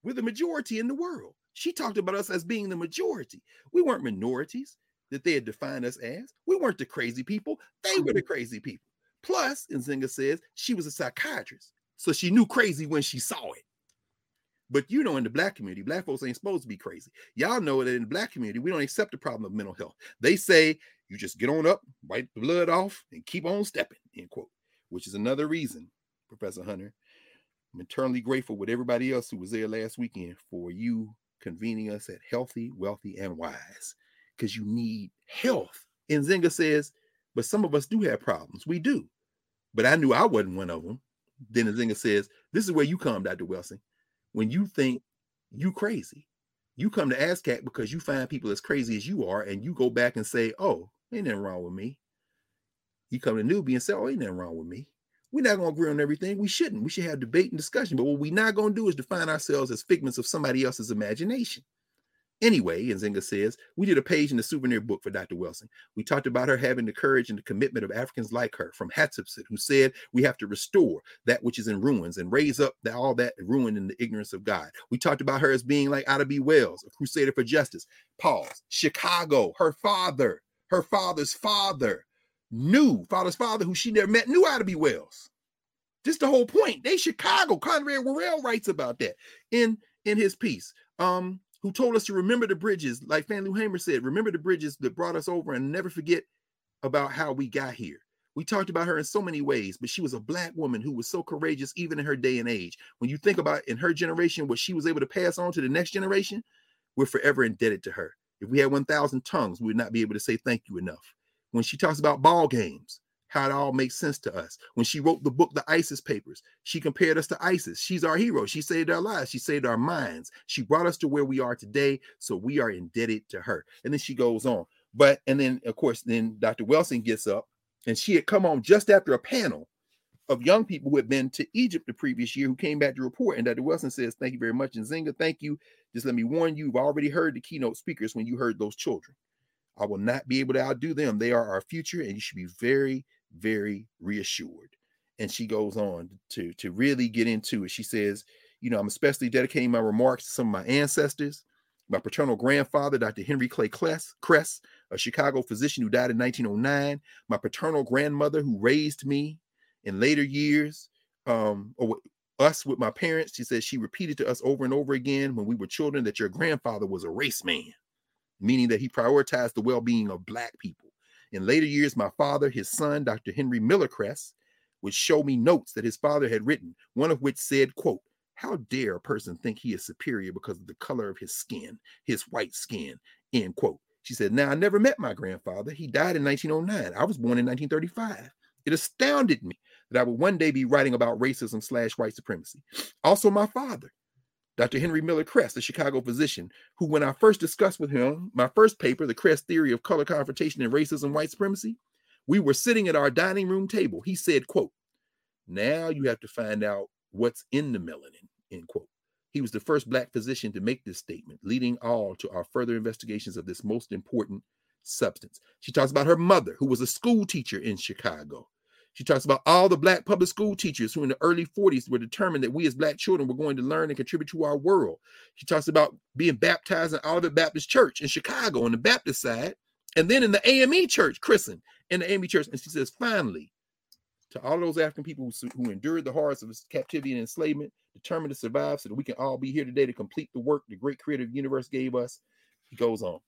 we're the majority in the world. She talked about us as being the majority. We weren't minorities that they had defined us as. We weren't the crazy people. They were the mm-hmm. crazy people. Plus, Nzinga says she was a psychiatrist, so she knew crazy when she saw it. But you know, in the black community, black folks ain't supposed to be crazy. Y'all know that in the black community, we don't accept the problem of mental health. They say you just get on up, wipe the blood off, and keep on stepping, end quote. Which is another reason, Professor Hunter, I'm eternally grateful with everybody else who was there last weekend for you convening us at Healthy, Wealthy, and Wise because you need health. And Nzinga says but some of us do have problems. We do. But I knew I wasn't one of them. Then the Nzinga says, This is where you come, Dr. Welsing. When you think you crazy, you come to ASCAC because you find people as crazy as you are, and you go back and say, Oh, ain't nothing wrong with me. You come to Knubia and say, Oh, ain't nothing wrong with me. We're not to agree on everything. We shouldn't. We should have debate and discussion. But what we're not to do is define ourselves as figments of somebody else's imagination. Anyway, and Nzinga says, we did a page in the souvenir book for Dr. Welsing. We talked about her having the courage and the commitment of Africans like her from Hatshepsut, who said we have to restore that which is in ruins and raise up the, all that ruined in the ignorance of God. We talked about her as being like Ida B. Wells, a crusader for justice. Pause. Chicago, her father, her father's father knew, father's father, who she never met, knew Ida B. Wells. Just the whole point. They Chicago. Conrad Worrill writes about that in in his piece. Um, who told us to remember the bridges, like Fannie Lou Hamer said, remember the bridges that brought us over and never forget about how we got here. We talked about her in so many ways, but she was a black woman who was so courageous even in her day and age. When you think about in her generation what she was able to pass on to the next generation, we're forever indebted to her. If we had 1,000 tongues, we would not be able to say thank you enough. When she talks about ball games, how it all makes sense to us. When she wrote the book, The Isis Papers, she compared us to Isis. She's our hero. She saved our lives. She saved our minds. She brought us to where we are today. So we are indebted to her. And then she goes on. But, and then, of course, then Dr. Welsing gets up and she had come on just after a panel of young people who had been to Egypt the previous year who came back to report. And Dr. Welsing says, Thank you very much. And Nzinga, thank you. Just let me warn you, you've already heard the keynote speakers when you heard those children. I will not be able to outdo them. They are our future, and you should be very, very reassured. And she goes on to, to really get into it. She says, You know, I'm especially dedicating my remarks to some of my ancestors. My paternal grandfather, Dr. Henry Clay Cress, a Chicago physician who died in 1909. My paternal grandmother, who raised me in later years, um, or us with my parents. She said she repeated to us over and over again when we were children that your grandfather was a race man, meaning that he prioritized the well being of Black people. In later years, my father, his son, Dr. Henry Miller Cress, would show me notes that his father had written, one of which said, quote, how dare a person think he is superior because of the color of his skin, his white skin, end quote. She said, now I never met my grandfather. He died in 1909. I was born in 1935. It astounded me that I would one day be writing about racism slash white supremacy. Also, my father, Dr. Henry Miller Cress, the Chicago physician, who, when I first discussed with him my first paper, The Cress Theory of Color Confrontation and Racism, White Supremacy, we were sitting at our dining room table. He said, quote, now you have to find out what's in the melanin, end quote. He was the first black physician to make this statement, leading all to our further investigations of this most important substance. She talks about her mother, who was a school teacher in Chicago. She talks about all the black public school teachers who in the early 40s were determined that we as black children were going to learn and contribute to our world. She talks about being baptized in Olivet Baptist Church in Chicago on the Baptist side, and then in the AME church, christened in the AME church. And she says, finally, to all those African people who, who endured the horrors of captivity and enslavement, determined to survive so that we can all be here today to complete the work the great creative universe gave us. He goes on.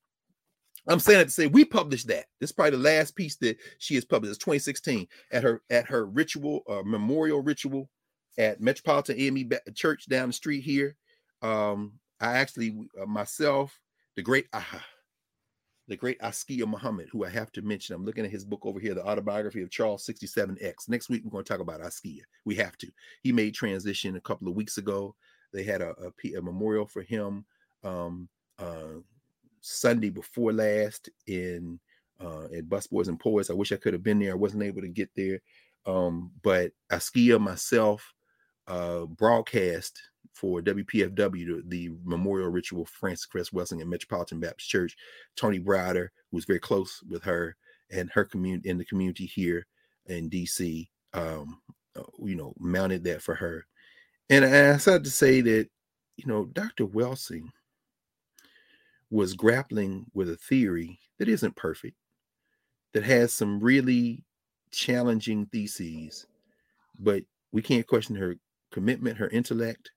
I'm saying it to say we published that. This is probably the last piece that she has published. It's 2016 at her at her ritual uh, memorial ritual at Metropolitan AME Church down the street here. Um, I actually uh, myself, the great aha, the great Askia Muhammad, who I have to mention. I'm looking at his book over here, the autobiography of Charles 67X. Next week we're going to talk about Askia. We have to. He made transition a couple of weeks ago. They had a, a, a memorial for him. Um, uh, Sunday before last in uh, at Busboys and Poets. I wish I could have been there. I wasn't able to get there. Um, but Askia myself uh, broadcast for WPFW the, the memorial ritual for Frances Cress Welsing at Metropolitan Baptist Church. Tony Browder, who was very close with her and her community in the community here in DC, um, uh, you know, mounted that for her. And I decided to say that, you know, Dr. Welsing was grappling with a theory that isn't perfect, that has some really challenging theses, but we can't question her commitment, her intellect,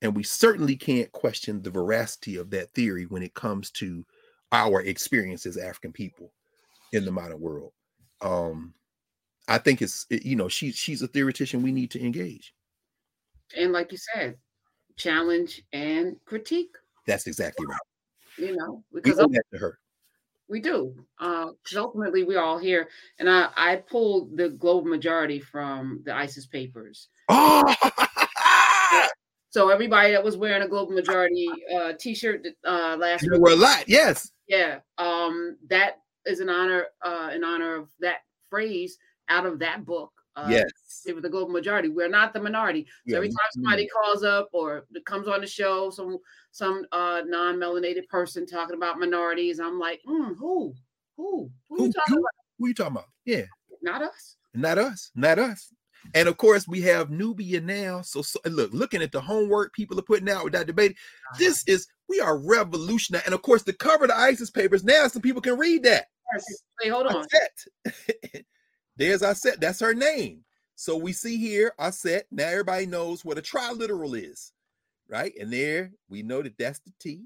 and we certainly can't question the veracity of that theory when it comes to our experience as African people in the modern world. Um, I think it's you know she she's a theoretician we need to engage. And like you said, challenge and critique. That's exactly right you know, because we that to. We do. Because uh, ultimately we're all here. And I, I pulled the global majority from the Isis papers. Oh! so everybody that was wearing a global majority uh, t-shirt uh, last you were a lot, yes. Yeah. Um, that is an honor, uh, in honor of that phrase out of that book. Uh, yes. It was the global majority. We're not the minority. So yeah. every time somebody calls up or comes on the show, some some uh, non-melanated person talking about minorities, I'm like, mm, who, who, who, who, you talking who, about? Who you talking about? Yeah, not us. Not us. Not us. And of course, we have Knubia now. So, so look, looking at the homework people are putting out with that debate, uh-huh. this is we are revolutionary. And of course, the cover of the Isis papers now, some people can read that. Hey, hold on. There's Aset. That's her name. So we see here Aset. Now everybody knows what a triliteral is, right? And there we know that that's the T.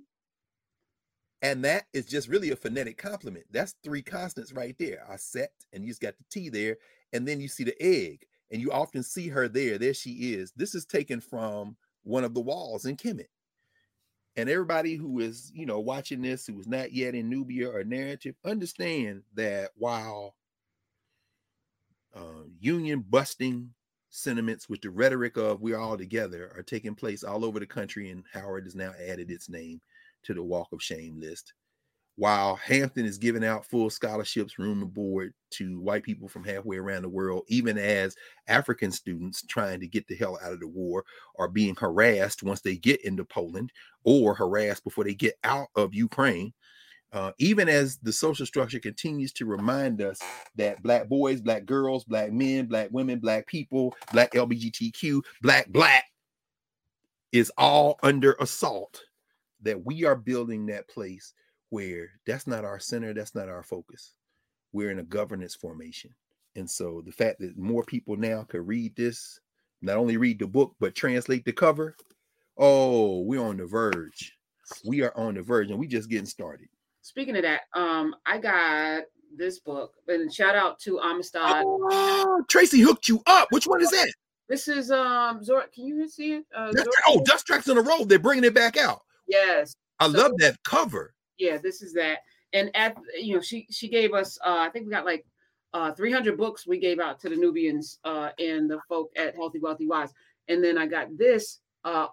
And that is just really a phonetic complement. That's three consonants right there. Aset, and you just got the T there. and then you see the egg, and you often see her there. There she is. This is taken from one of the walls in Kemet. And everybody who is, you know, watching this who is not yet in Knubia or Knarrative, understand that while uh, union busting sentiments with the rhetoric of we're all together are taking place all over the country, and Howard has now added its name to the Walk of Shame list while Hampton is giving out full scholarships, room and board to white people from halfway around the world, even as African students trying to get the hell out of the war are being harassed once they get into Poland or harassed before they get out of Ukraine. Uh, even as the social structure continues to remind us that black boys, black girls, black men, black women, black people, black LGBTQ, black, black is all under assault, that we are building that place where that's not our center, that's not our focus. We're in a governance formation. And so the fact that more people now could read this, not only read the book, but translate the cover, oh, we're on the verge. We are on the verge and we just getting started. Speaking of that, um, I got this book and shout out to Amistad. Oh, Tracy hooked you up. Which one is that? This is um Zor. Can you see it? Uh, Dust, oh, Dust Tracks on the Road. They're bringing it back out. Yes. I so, love that cover yeah, this is that. And at you know, she she gave us uh I think we got like uh 300 books we gave out to the Nubians uh and the folk at Healthy Wealthy Wise. And then I got this uh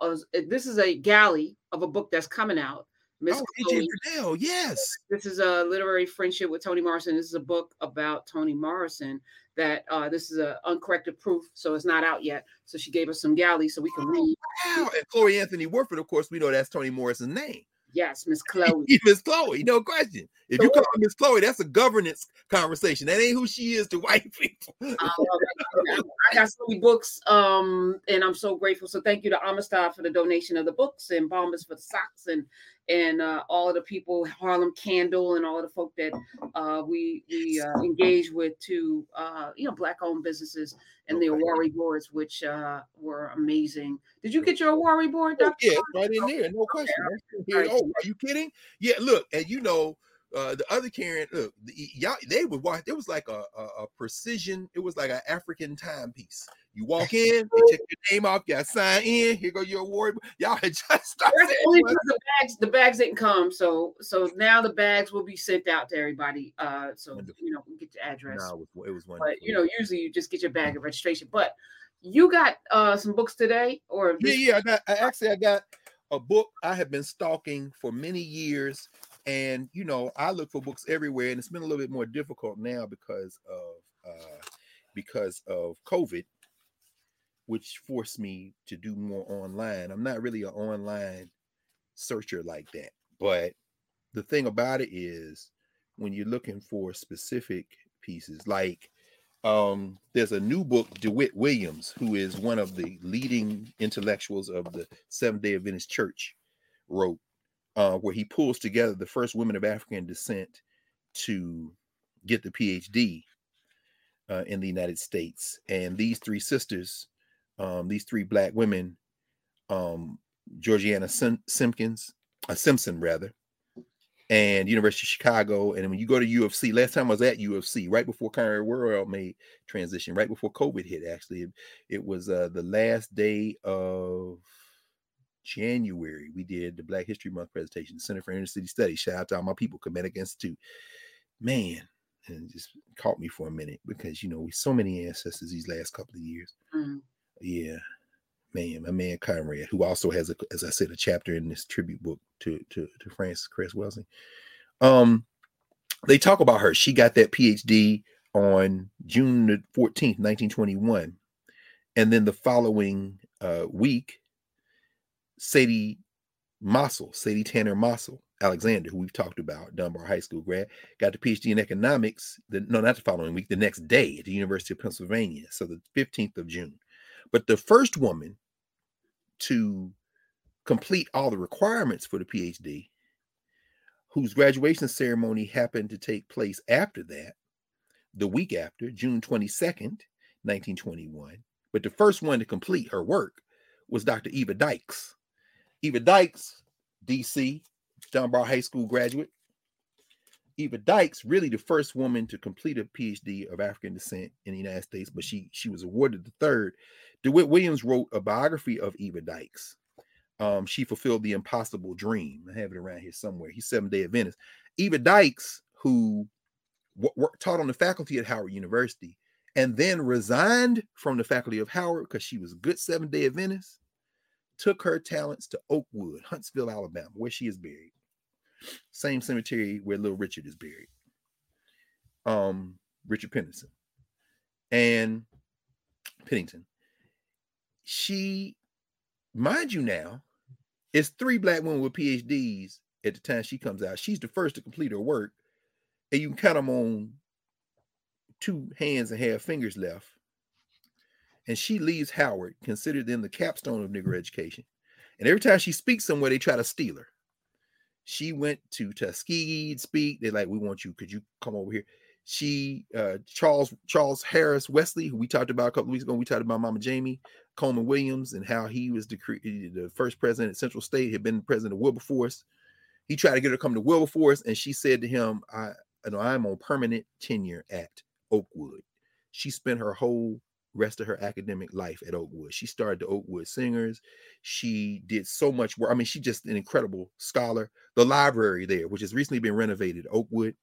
this is a galley of a book that's coming out. Miss oh, AJ yes. This is a literary friendship with Toni Morrison. This is a book about Toni Morrison that uh, this is a uncorrected proof, so it's not out yet. So she gave us some galley so we can oh, read. Wow. And Chloe Anthony Wofford, of course, we know that's Toni Morrison's name. Yes, Miss Chloe. Miss Chloe, no question. If you call Miss Chloe, that's a governance conversation. That ain't who she is to white people. I got so many books, um, and I'm so grateful. So thank you to Amistad for the donation of the books and Bombas for the socks and and uh, all of the people, Harlem Candle, and all of the folk that uh, we we uh, engage with to uh, you know black owned businesses and okay. the Awari boards, which uh, were amazing. Did you get your Awari board? Oh, yeah, right in there, no question. Okay. Oh, are you kidding? Yeah, look, and you know uh, the other Karen, look, the, y'all, they would watch. It was like a, a, a precision. It was like an African timepiece. You walk in, they check your name off, you sign in. Here go your award. Y'all had just started. Only the bags, the bags didn't come, so so now the bags will be sent out to everybody. Uh, so you know, get your address. No, it was, it was wonderful. But you know, usually you just get your bag of registration. But you got uh some books today, or yeah, yeah. I got. I actually I got a book I have been stalking for many years and you know, I look for books everywhere, and it's been a little bit more difficult now because of uh, because of COVID, which forced me to do more online. I'm not really an online searcher like that, but the thing about it is when you're looking for specific pieces, like um, there's a new book, DeWitt Williams, who is one of the leading intellectuals of the Seventh Day Adventist Church, wrote uh, where he pulls together the first women of African descent to get the PhD uh, in the United States. And these three sisters, um, these three black women, um, Georgiana Sim- Simpkins, uh, Simpson rather, and University of Chicago. And when you go to UFC, last time I was at UFC, right before Conrad Worrill made transition, right before COVID hit, actually, it, it was uh, the last day of January, we did the Black History Month presentation, Center for Inner City Studies. Shout out to all my people, Kemetic Institute. Man, and just caught me for a minute because you know we so many ancestors these last couple of years. Mm-hmm. Yeah, man, my man Conrad, who also has a, as I said, a chapter in this tribute book to to, to Frances Cress Welsing. Um, they talk about her. She got that PhD on June the 14th, 1921. And then the following uh, week, Sadie Mossell, Sadie Tanner Mossell, Alexander, who we've talked about, Dunbar High School grad, got the PhD in economics. The, no, not the following week, the next day at the University of Pennsylvania, so the 15th of June. But the first woman to complete all the requirements for the PhD, whose graduation ceremony happened to take place after that, the week after, June 22nd, 1921. But the first one to complete her work was Dr. Eva Dykes Eva Dykes, DC, Dunbar High School graduate. Eva Dykes, really the first woman to complete a PhD of African descent in the United States, but she she was awarded the third. DeWitt Williams wrote a biography of Eva Dykes. Um, she fulfilled the impossible dream. I have it around here somewhere. He's Seven Day Adventist. Eva Dykes, who w- taught on the faculty at Howard University, and then resigned from the faculty of Howard because she was a good Seven Day Adventist, took her talents to Oakwood, Huntsville, Alabama, where she is buried. Same cemetery where little Richard is buried. Um, Richard Pennington. And Pennington. She, mind you now, it's three black women with PhDs at the time she comes out. She's the first to complete her work. And you can count them on two hands and half fingers left. And she leaves Howard, considered then the capstone of Negro education. And every time she speaks somewhere, they try to steal her. She went to Tuskegee to speak. They're like, "We want you. Could you come over here?" She, uh, Charles Charles Harris Wesley, who we talked about a couple weeks ago. We talked about Mama Jamye Coleman Williams and how he was the the first president at Central State. Had been president of Wilberforce. He tried to get her to come to Wilberforce, and she said to him, "I, you know, I'm on permanent tenure at Oakwood." She spent her whole rest of her academic life at Oakwood. She started the Oakwood Singers. She did so much work. I mean, she's just an incredible scholar. The library there, which has recently been renovated, Oakwood,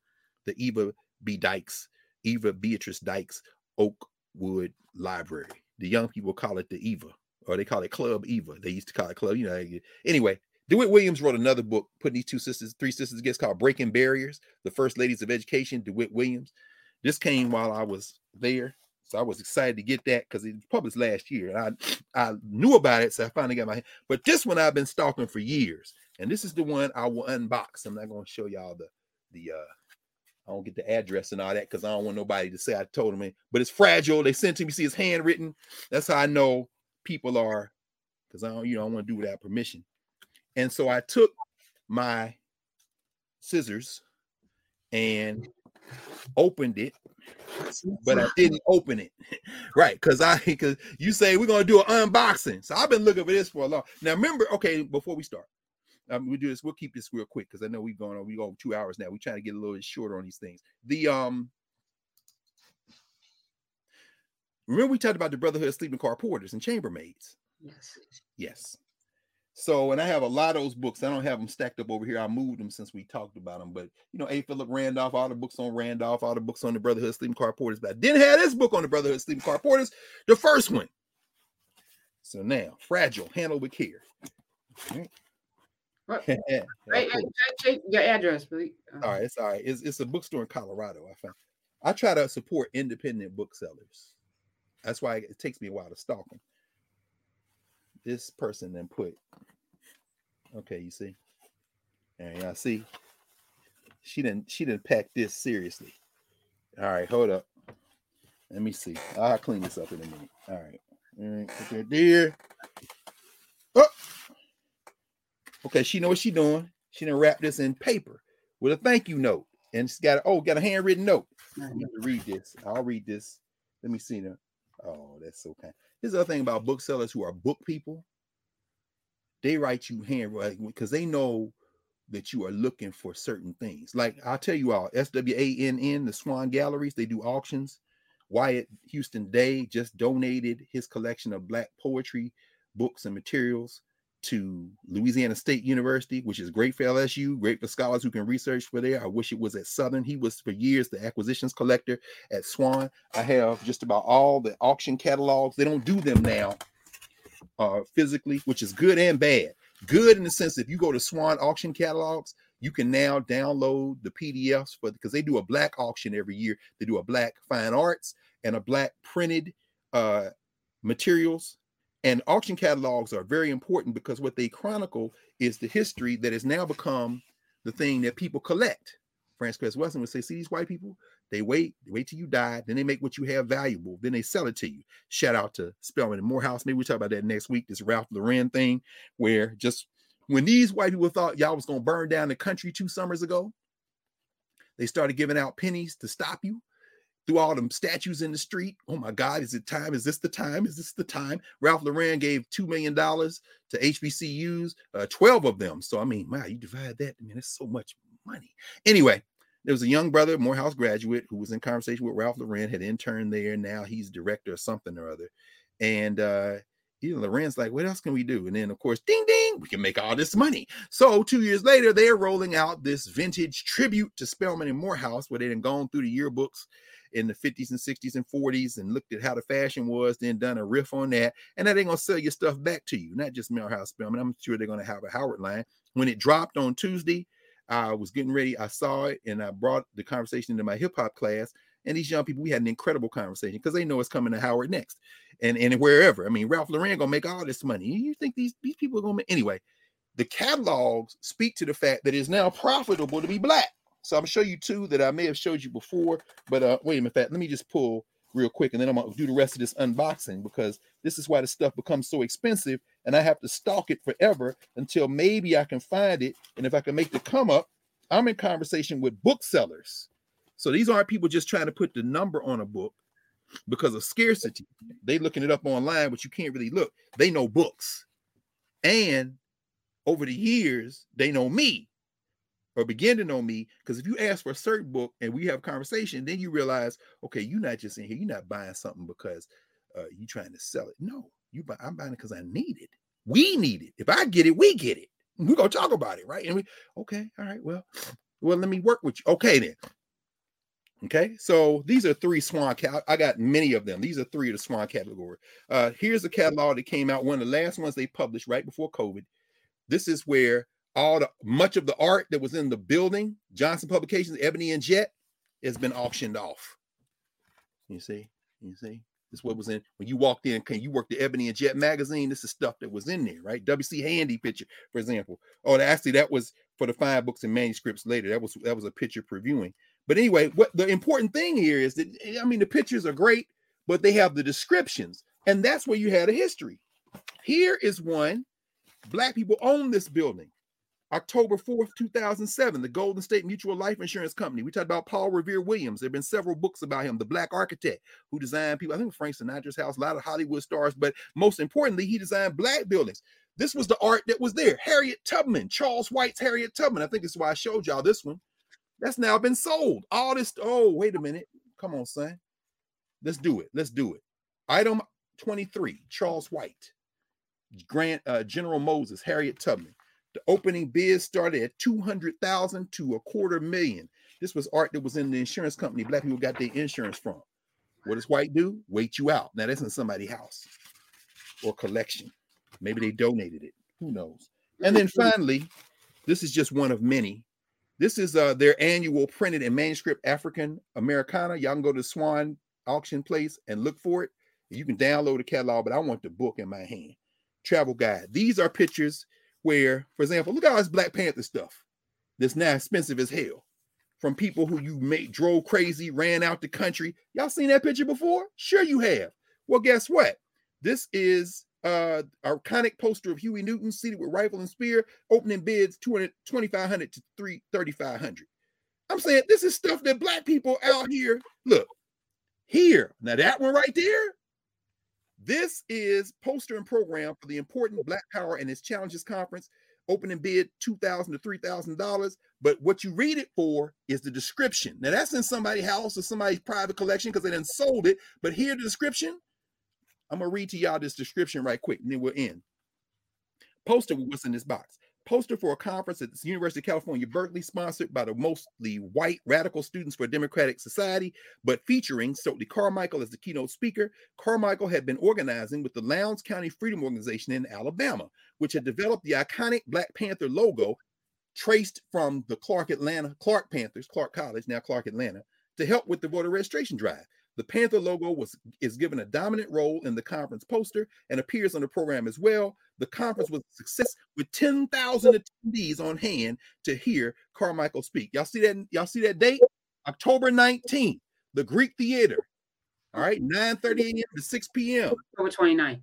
the Eva B. Dykes, Eva Beatrice Dykes Oakwood Library. The young people call it the Eva, or they call it Club Eva. They used to call it Club, you know. Anyway, DeWitt Williams wrote another book, putting these two sisters, three sisters together, called Breaking Barriers, the First Ladies of Education, DeWitt Williams. This came while I was there so I was excited to get that because it was published last year. And I I knew about it, so I finally got my But this one I've been stalking for years. And this is the one I will unbox. I'm not going to show y'all the the uh I don't get the address and all that because I don't want nobody to say I told them. But it's fragile. They sent to me, see it's handwritten. That's how I know people are, because I don't, you know, I want to do without permission. And so I took my scissors and opened it but I didn't open it. right. Cause I cause you say we're gonna do an unboxing. So I've been looking for this for a long. Now remember, okay, before we start, um, we do this, we'll keep this real quick because I know we've gone on we go two hours now. We're trying to get a little bit shorter on these things. The um remember we talked about the Brotherhood of Sleeping Car Porters and chambermaids. Yes. Yes. So, and I have a lot of those books. I don't have them stacked up over here. I moved them since we talked about them. But you know, A. Philip Randolph, all the books on Randolph, all the books on the Brotherhood Sleeping Car Porters. But I didn't have this book on the Brotherhood Sleeping Car Porters, the first one. So now, fragile, handle with care. Right. hey, hey, check your address, please. Uh-huh. All right, it's all right. It's, it's a bookstore in Colorado. I found. I try to support independent booksellers. That's why it takes me a while to stalk them this person then put okay you see? And y'all see? She didn't she didn't pack this seriously. All right hold up. Let me see. I'll clean this up in a minute. All right. All right there. Oh. Okay she know what she doing. She didn't wrap this in paper with a thank you note and she's got a, oh got a handwritten note. I let me read this. I'll read this. Let me see now. Oh that's so kind Here's the other thing about booksellers who are book people. They write you handwriting because they know that you are looking for certain things. Like I'll tell you all, SWANN, the Swann Galleries, they do auctions. Wyatt Houston Day just donated his collection of black poetry books and materials to Louisiana State University, which is great for LSU, great for scholars who can research for there. I wish it was at Southern. He was for years the acquisitions collector at Swann. I have just about all the auction catalogs. They don't do them now uh, physically, which is good and bad. Good in the sense if you go to Swann auction catalogs, you can now download the PDFs for because they do a black auction every year. They do a black fine arts and a black printed uh, materials and auction catalogs are very important because what they chronicle is the history that has now become the thing that people collect. Cress Welsing would say, see these white people, they wait, they wait till you die, then they make what you have valuable, then they sell it to you. Shout out to Spelman and Morehouse. Maybe we'll talk about that next week, this Ralph Lauren thing, where just when these white people thought y'all was gonna burn down the country two summers ago, they started giving out pennies to stop you through all them statues in the street. Oh my God, is it time? Is this the time? Is this the time? Ralph Lauren gave $2 million to HBCUs, uh, 12 of them. So, I mean, wow, you divide that. I mean, it's so much money. Anyway, there was a young brother, Morehouse graduate, who was in conversation with Ralph Lauren, had interned there. Now he's director of something or other. And uh, you know, Lauren's like, what else can we do? And then, of course, ding ding, we can make all this money. So two years later, they're rolling out this vintage tribute to Spelman and Morehouse, where they had gone through the yearbooks in the 50s and 60s and 40s and looked at how the fashion was, then done a riff on that. And now they're gonna sell your stuff back to you, not just Morehouse Spelman. I'm sure they're gonna have a Howard line. When it dropped on Tuesday, I was getting ready, I saw it, and I brought the conversation into my hip hop class. And these young people, we had an incredible conversation because they know it's coming to Howard next, and and wherever. I mean, Ralph Lauren gonna make all this money. You think these these people are gonna make anyway? The catalogs speak to the fact that it's now profitable to be black. So I'm gonna show you two that I may have showed you before, but uh, wait a minute. Let me just pull real quick, and then I'm gonna do the rest of this unboxing because this is why the stuff becomes so expensive, and I have to stalk it forever until maybe I can find it. And if I can make the come up, I'm in conversation with booksellers. So these aren't people just trying to put the number on a book because of scarcity. They looking it up online, but you can't really look. They know books, and over the years, they know me or begin to know me because if you ask for a certain book and we have a conversation, then you realize, okay, you're not just in here, you're not buying something because uh, you're trying to sell it. No, you buy, I'm buying it because I need it. We need it. If I get it, we get it. We're gonna talk about it, right? And we okay, all right, well, well, let me work with you. Okay, then. Okay, so these are three Swann cat. I got many of them. These are three of the Swann category. Uh, here's a catalog that came out, one of the last ones they published right before COVID. This is where all the much of the art that was in the building, Johnson Publications, Ebony and Jet, has been auctioned off. You see, you see, this is what was in when you walked in. Can you work the Ebony and Jet magazine? This is stuff that was in there, right? W.C. Handy picture, for example. Oh, actually, that was for the fine books and manuscripts later. That was that was a picture previewing. But anyway, what the important thing here is that I mean the pictures are great, but they have the descriptions, and that's where you had a history. Here is one. Black people own this building. October 4th, 2007, the Golden State Mutual Life Insurance Company. We talked about Paul Revere Williams. There have been several books about him, the Black Architect, who designed people, I think Frank Sinatra's house, a lot of Hollywood stars, but most importantly, he designed black buildings. This was the art that was there. Harriet Tubman, Charles White's Harriet Tubman. I think that's why I showed y'all this one. That's now been sold. All this, oh, wait a minute. Come on, son. Let's do it. Let's do it. Item 23, Charles White. Grant uh, General Moses, Harriet Tubman. The opening bid started at 200,000 to a quarter million. This was art that was in the insurance company black people got their insurance from. What does white do? Wait you out. Now that's in somebody's house or collection. Maybe they donated it. Who knows? And then finally, this is just one of many. This is uh, their annual printed and manuscript African Americana. Y'all can go to Swann auction place and look for it. You can download the catalog, but I want the book in my hand. Travel guide. These are pictures where, for example, look at all this Black Panther stuff that's now expensive as hell from people who you made drove crazy, ran out the country. Y'all seen that picture before? Sure, you have. Well, guess what? This is uh iconic poster of Huey Newton seated with rifle and spear, opening bids 2500 to 3 3500. I'm saying this is stuff that black people out here look here. Now that one right there, this is poster and program for the important Black Power and its Challenges Conference. Opening bid two thousand to three thousand dollars, but what you read it for is the description. Now that's in somebody's house or somebody's private collection because they didn't sold it. But here the description. I'm gonna read to y'all this description right quick, and then we'll end. Poster what's in this box poster for a conference at the University of California, Berkeley, sponsored by the mostly white radical students for Democratic Society, but featuring Stokely Carmichael as the keynote speaker. Carmichael had been organizing with the Lowndes County Freedom Organization in Alabama, which had developed the iconic Black Panther logo traced from the Clark Atlanta, Clark Panthers, Clark College, now Clark Atlanta, to help with the voter registration drive. The Panther logo was is given a dominant role in the conference poster and appears on the program as well. The conference was a success with 10,000 attendees on hand to hear Carmichael speak. Y'all see that? Y'all see that date? October 19th, the Greek Theater. All right, 9 30 a.m. to 6 p.m. October 29th.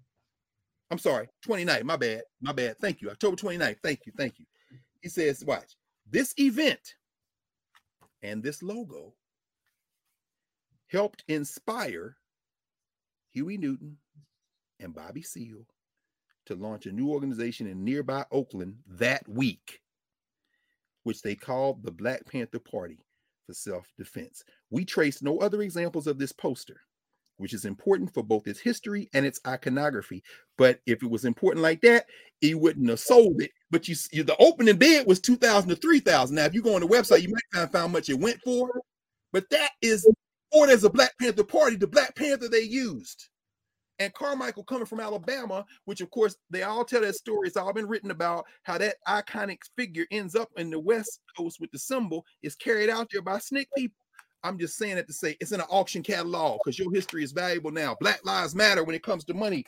I'm sorry, 29th. My bad. My bad. Thank you. October 29th. Thank you. Thank you. He says, watch this event and this logo helped inspire Huey Newton and Bobby Seale to launch a new organization in nearby Oakland that week, which they called the Black Panther Party. for self-defense. We trace no other examples of this poster, which is important for both its history and its iconography. But if it was important like that, he wouldn't have sold it. But you, you the opening bid was 2000 to 3000. Now, if you go on the website, you might find how much it went for. But that is or there's a Black Panther Party, the Black Panther they used. And Carmichael coming from Alabama, which of course they all tell that story. It's all been written about how that iconic figure ends up in the West Coast with the symbol is carried out there by SNCC people. I'm just saying it to say it's in an auction catalog because your history is valuable now. Black lives matter when it comes to money.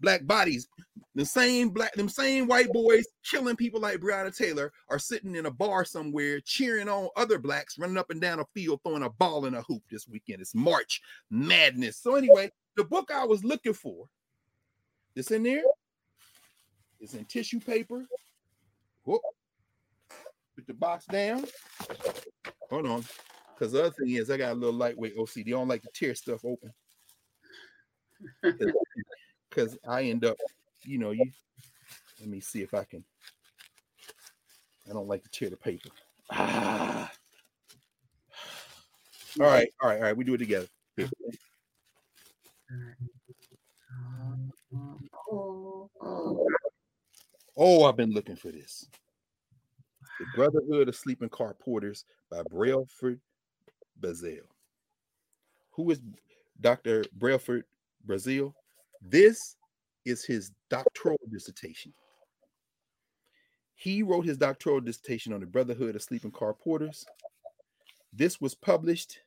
Black bodies, the same black, them same white boys killing people like Breonna Taylor are sitting in a bar somewhere cheering on other blacks running up and down a field throwing a ball in a hoop this weekend. It's March Madness. So anyway, the book I was looking for, this in there. It's in tissue paper. Whoop. Put the box down. Hold on. Because the other thing is, I got a little lightweight OCD. I don't like to tear stuff open. Because I end up, you know, you. Let me see if I can. I don't like to tear the paper. Ah. All right, all right, all right. We do it together. Oh, I've been looking for this. The Brotherhood of Sleeping Car Porters by Brailsford Brazeal. Who is Dr. Brailsford Brazeal? This is his doctoral dissertation. He wrote his doctoral dissertation on the Brotherhood of Sleeping Car Porters. This was published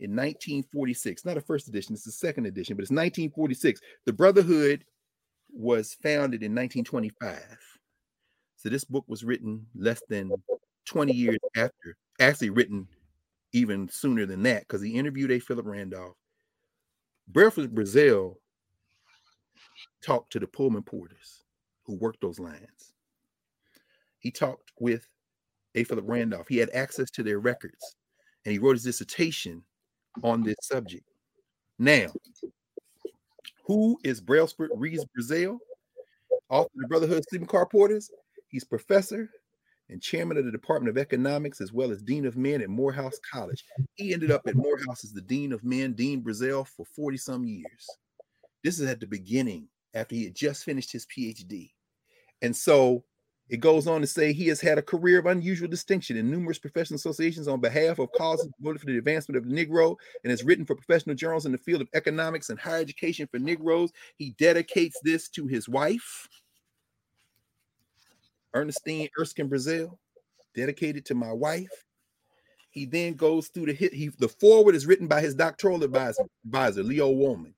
in 1946. Not a first edition, it's the second edition, but it's 1946. The Brotherhood was founded in 1925. So this book was written less than 20 years after, actually written even sooner than that, because he interviewed A. Philip Randolph. Brailsford Brazeal talked to the Pullman porters who worked those lines. He talked with A. Philip Randolph. He had access to their records, and he wrote his dissertation on this subject. Now, who is Brailsford Reeves Brazeal? Author of the Brotherhood of Sleeping Car Porters. He's professor and chairman of the Department of Economics, as well as Dean of Men at Morehouse College. He ended up at Morehouse as the Dean of Men, Dean Brazeal, for 40 some years. This is at the beginning after he had just finished his PhD. And so it goes on to say he has had a career of unusual distinction in numerous professional associations on behalf of causes devoted for the advancement of the Negro and has written for professional journals in the field of economics and higher education for Negroes. He dedicates this to his wife, Ernestine Erskine Brazeal, dedicated to my wife. He then goes through the hit. He the forward is written by his doctoral advisor, advisor Leo Wolman.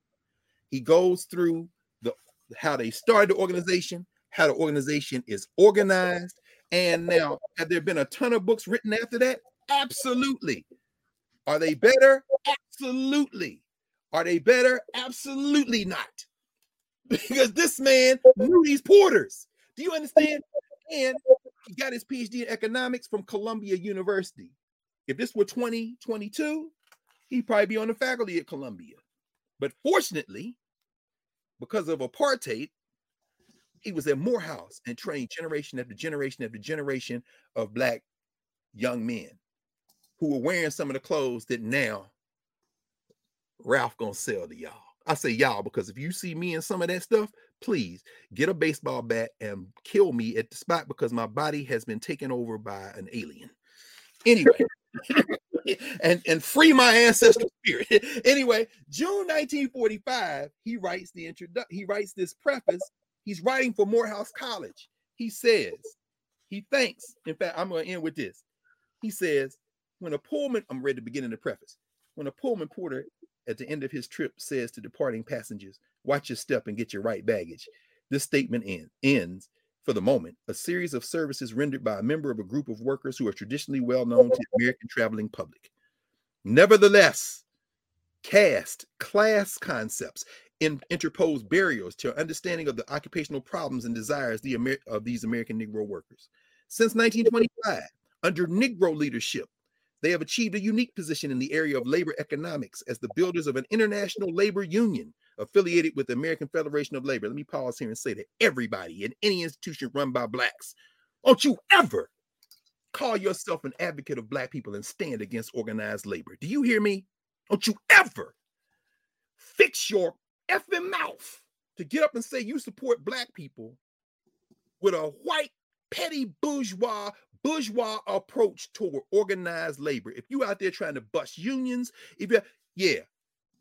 He goes through the how they started the organization, how the organization is organized, and now have there been a ton of books written after that? Absolutely. Are they better? Absolutely. Are they better? Absolutely not. Because this man knew these porters. Do you understand? And he got his PhD in economics from Columbia University. If this were 2022, he'd probably be on the faculty at Columbia. But fortunately, because of apartheid, he was at Morehouse and trained generation after generation after generation of black young men who were wearing some of the clothes that now Ralph gonna sell to y'all. I say y'all because if you see me in some of that stuff, please get a baseball bat and kill me at the spot because my body has been taken over by an alien. Anyway, and and free my ancestral spirit. anyway, June 1945, he writes the introduction. He writes this preface. He's writing for Morehouse College. He says, he thinks, In fact, I'm going to end with this. He says, when a Pullman, I'm ready to begin in the preface. When a Pullman porter at the end of his trip says to departing passengers, Watch your step and get your right baggage. This statement end, ends, for the moment, a series of services rendered by a member of a group of workers who are traditionally well known to the American traveling public. Nevertheless, caste, class concepts, in, interpose barriers to understanding of the occupational problems and desires the Amer- of these American Negro workers. Since 1925, under Negro leadership, they have achieved a unique position in the area of labor economics as the builders of an international labor union affiliated with the American Federation of Labor. Let me pause here and say that everybody in any institution run by blacks, don't you ever call yourself an advocate of black people and stand against organized labor. Do you hear me? Don't you ever fix your effing mouth to get up and say you support black people with a white petty bourgeois bourgeois approach toward organized labor. If you out there trying to bust unions, if you yeah,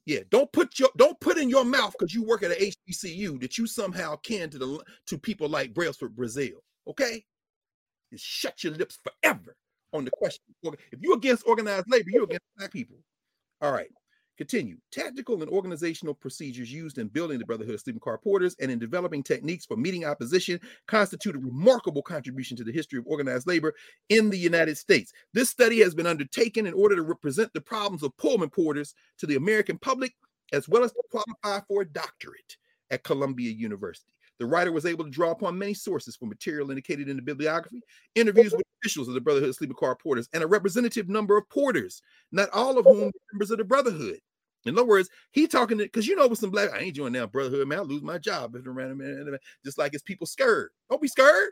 yeah, don't put your don't put in your mouth because you work at a HBCU that you somehow can to the to people like Brailsford Brazeal. Okay, just shut your lips forever on the question. If you're against organized labor, you're against black people. All right. Continue. Tactical and organizational procedures used in building the Brotherhood of Sleeping Car Porters and in developing techniques for meeting opposition constitute a remarkable contribution to the history of organized labor in the United States. This study has been undertaken in order to represent the problems of Pullman porters to the American public, as well as to qualify for a doctorate at Columbia University. The writer was able to draw upon many sources for material indicated in the bibliography, interviews with officials of the Brotherhood of Sleeping Car Porters, and a representative number of porters, not all of whom members of the Brotherhood. In other words, he talking to because you know with some black, I ain't joining that brotherhood, man. I lose my job if man. Just like it's people scared. Don't be scared.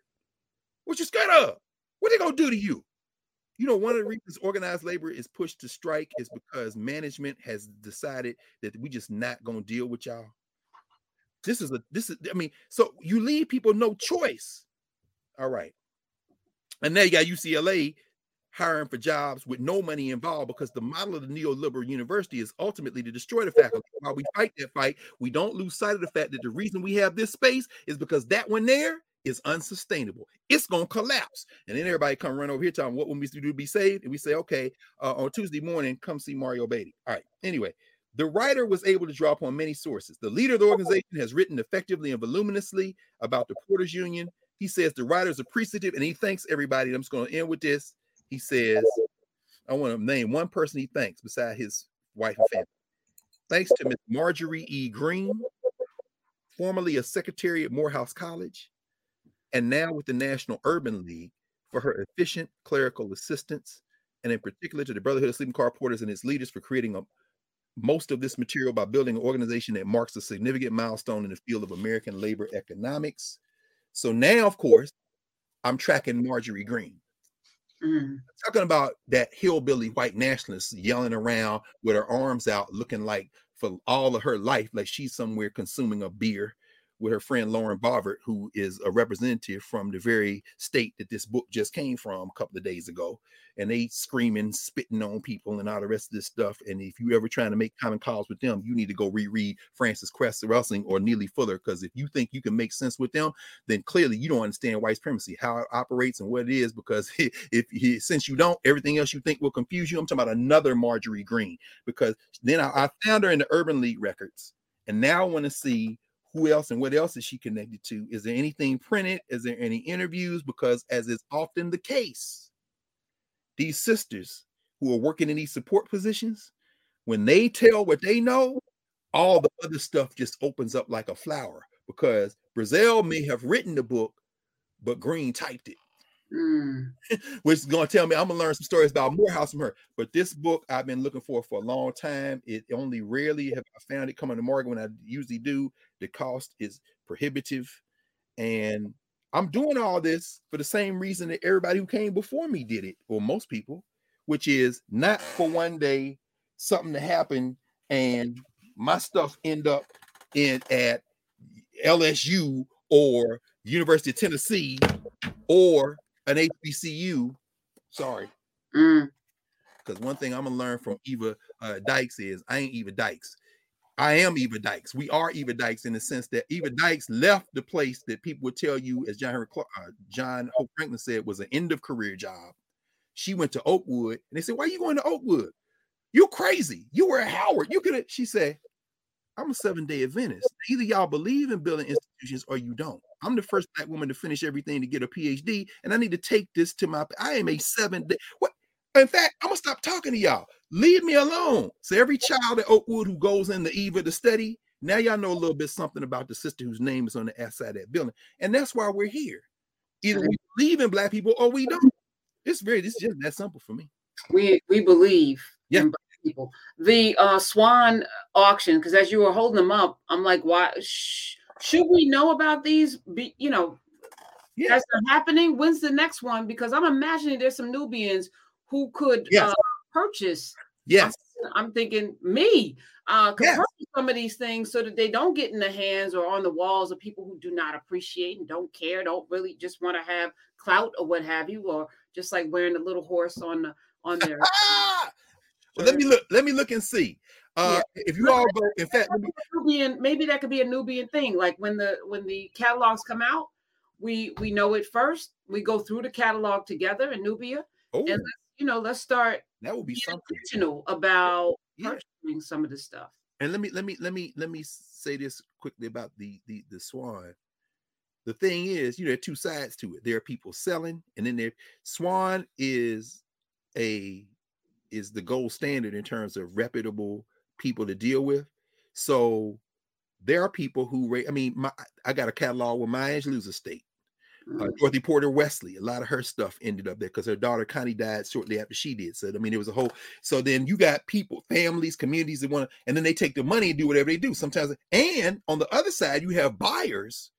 What you scared of? What they gonna do to you? You know, one of the reasons organized labor is pushed to strike is because management has decided that we just not gonna deal with y'all. This is a this is I mean, so you leave people no choice. All right. And now you got UCLA hiring for jobs with no money involved because the model of the neoliberal university is ultimately to destroy the faculty. While we fight that fight, we don't lose sight of the fact that the reason we have this space is because that one there is unsustainable. It's gonna collapse. And then everybody come run over here telling what we need to do to be saved. And we say, okay, uh, on Tuesday morning, come see Mario Beatty. All right. Anyway, the writer was able to draw upon many sources. The leader of the oh. organization has written effectively and voluminously about the Porters Union. He says the writer is appreciative and he thanks everybody. I'm just going to end with this. He says, I want to name one person he thanks beside his wife and family. Thanks to Miss Marjorie E. Green, formerly a secretary at Morehouse College, and now with the National Urban League for her efficient clerical assistance, and in particular to the Brotherhood of Sleeping Car Porters and its leaders for creating a most of this material by building an organization that marks a significant milestone in the field of American labor economics. So now, of course, I'm tracking Marjorie Green. Mm. Talking about that hillbilly white nationalist yelling around with her arms out, looking like for all of her life, like she's somewhere consuming a beer with her friend Lauren Boebert, who is a representative from the very state that this book just came from a couple of days ago. And they screaming, spitting on people and all the rest of this stuff. And if you ever trying to make common cause with them, you need to go reread Frances Cress Welsing or Neely Fuller. Because if you think you can make sense with them, then clearly you don't understand white supremacy, how it operates and what it is. Because if, if since you don't, everything else you think will confuse you. I'm talking about another Marjorie Green. Because then I, I found her in the Urban League records. And now I want to see who else and what else is she connected to? Is there anything printed? Is there any interviews? Because, as is often the case, these sisters who are working in these support positions, when they tell what they know, all the other stuff just opens up like a flower because Brazeal may have written the book, but Green typed it. Mm. which is going to tell me I'm going to learn some stories about Morehouse from her. But this book I've been looking for for a long time. It only rarely have I found it coming to market when I usually do. The cost is prohibitive, and I'm doing all this for the same reason that everybody who came before me did it, or most people, which is not for one day something to happen and my stuff end up in at LSU or University of Tennessee or an HBCU. Sorry. Because mm. one thing I'm gonna learn from Eva uh, Dykes is I ain't Eva Dykes. I am Eva Dykes. We are Eva Dykes in the sense that Eva Dykes left the place that people would tell you, as John uh, John Hope Franklin said, was an end of career job. She went to Oakwood, and they said, "Why are you going to Oakwood? You're crazy. You were at Howard. You could have." She said, "I'm a seven day Adventist. Either y'all believe in building institutions or you don't." I'm the first black woman to finish everything to get a PhD, and I need to take this to my. I am a seven day. What? In fact, I'm gonna stop talking to y'all. Leave me alone. So every child at Oakwood who goes in the Eva to study, now y'all know a little bit something about the sister whose name is on the outside of that building, and that's why we're here. Either we believe in black people or we don't. It's very. It's just that simple for me. We we believe. Yeah. people. The uh, Swann auction, because as you were holding them up, I'm like, why? Shh should we know about these? Be, you know, Yeah. that's not happening. When's the next one? Because I'm imagining there's some Nubians who could Yes. uh, purchase. Yes. I'm thinking me uh, Yes. purchase some of these things so that they don't get in the hands or on the walls of people who do not appreciate and don't care, don't really just want to have clout or what have you, or just like wearing a little horse on the on their. Well, let me look. Let me look and see. Uh, If you all go, in fact, me, Nubian, maybe that could be a Nubian thing. Like when the when the catalogs come out, we we know it first. We go through the catalog together in Knubia, oh, and let's, you know, let's start that would be something. intentional about Yeah. purchasing some of this stuff. And let me let me let me let me say this quickly about the the the Swann. The thing is, you know, there are two sides to it. There are people selling, and then there Swann is a is the gold standard in terms of reputable people to deal with. So there are people who rate. I mean, my I got a catalog with Maya Angelou's estate. Uh, Mm. Dorothy Porter Wesley, a lot of her stuff ended up there because her daughter Connie died shortly after she did. So I mean, it was a whole. So then you got people, families, communities that want, to, and then they take the money and do whatever they do. Sometimes, and on the other side, you have buyers.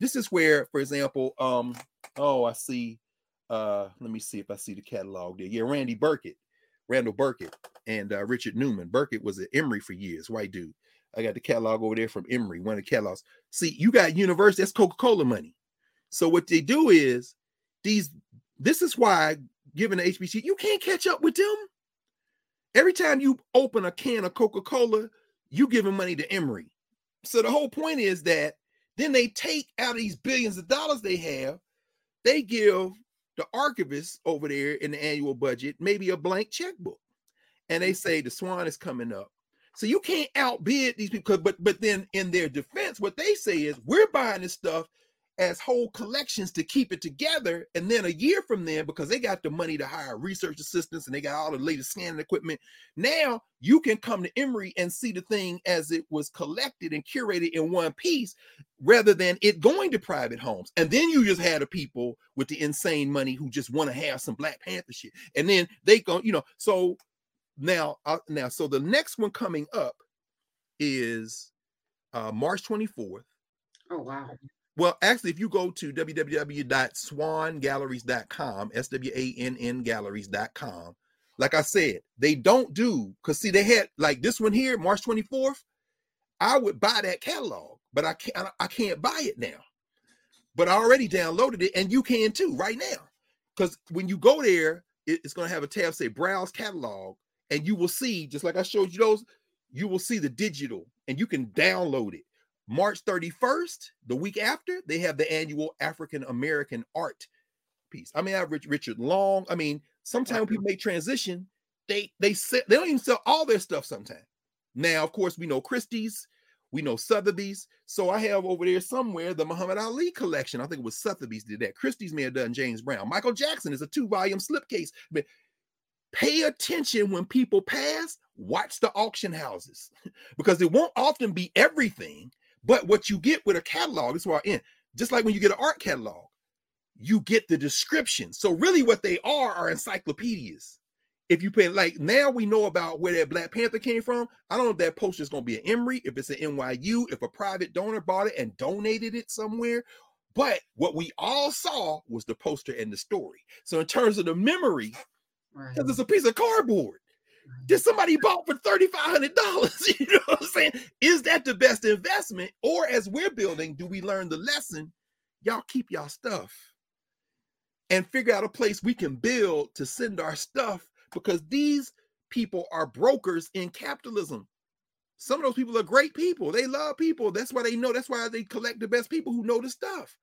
This is where, for example, um, oh, I see. Uh, let me see if I see the catalog there. Yeah, Randy Burkett, Randall Burkett, and uh, Richard Newman. Burkett was at Emory for years, white dude. I got the catalog over there from Emory, one of the catalogs. See, you got university, that's Coca-Cola money. So what they do is these. This is why, given the HBC, you can't catch up with them. Every time you open a can of Coca-Cola, you giving money to Emory. So the whole point is that then they take out these billions of dollars they have, they give the archivist over there in the annual budget maybe a blank checkbook, and they say the Swann is coming up. So you can't outbid these people. But but then in their defense, what they say is we're buying this stuff as whole collections to keep it together. And then a year from then, because they got the money to hire research assistants and they got all the latest scanning equipment, now you can come to Emory and see the thing as it was collected and curated in one piece rather than it going to private homes. And then you just had the people with the insane money who just want to have some Black Panther shit. And then they go, you know, so now, uh, now, so the next one coming up is uh March 24th. Oh wow. Well, actually, if you go to www.swanngalleries.com, S W A N N galleries.com, like I said, they don't do because see, they had like this one here, March 24th. I would buy that catalog, but I can't I can't buy it now. But I already downloaded it, and you can too right now. Because when you go there, it's going to have a tab say browse catalog, and you will see, just like I showed you those, you will see the digital and you can download it. March 31st, the week after, they have the annual African American art piece. I mean, I have Rich, Richard Long. I mean, sometimes people make transition, they they sell, they don't even sell all their stuff sometimes. Now, of course, we know Christie's, we know Sotheby's. So I have over there somewhere the Muhammad Ali collection. I think it was Sotheby's did that. Christie's may have done James Brown. Michael Jackson is a two-volume slipcase. But pay attention when people pass, watch the auction houses because it won't often be everything. But what you get with a catalog is where I end. Just like when you get an art catalog, you get the description. So really, what they are are encyclopedias. If you pay like now, we know about where that Black Panther came from. I don't know if that poster is going to be an Emory, if it's an NYU, if a private donor bought it and donated it somewhere. But what we all saw was the poster and the story. So in terms of the memory, Right. because it's a piece of cardboard that somebody bought for $3,500. You know what I'm saying? Is that the best investment? Or as we're building, do we learn the lesson? Y'all keep y'all stuff and figure out a place we can build to send our stuff because these people are brokers in capitalism. Some of those people are great people. They love people. That's why they know. That's why they collect the best people who know the stuff.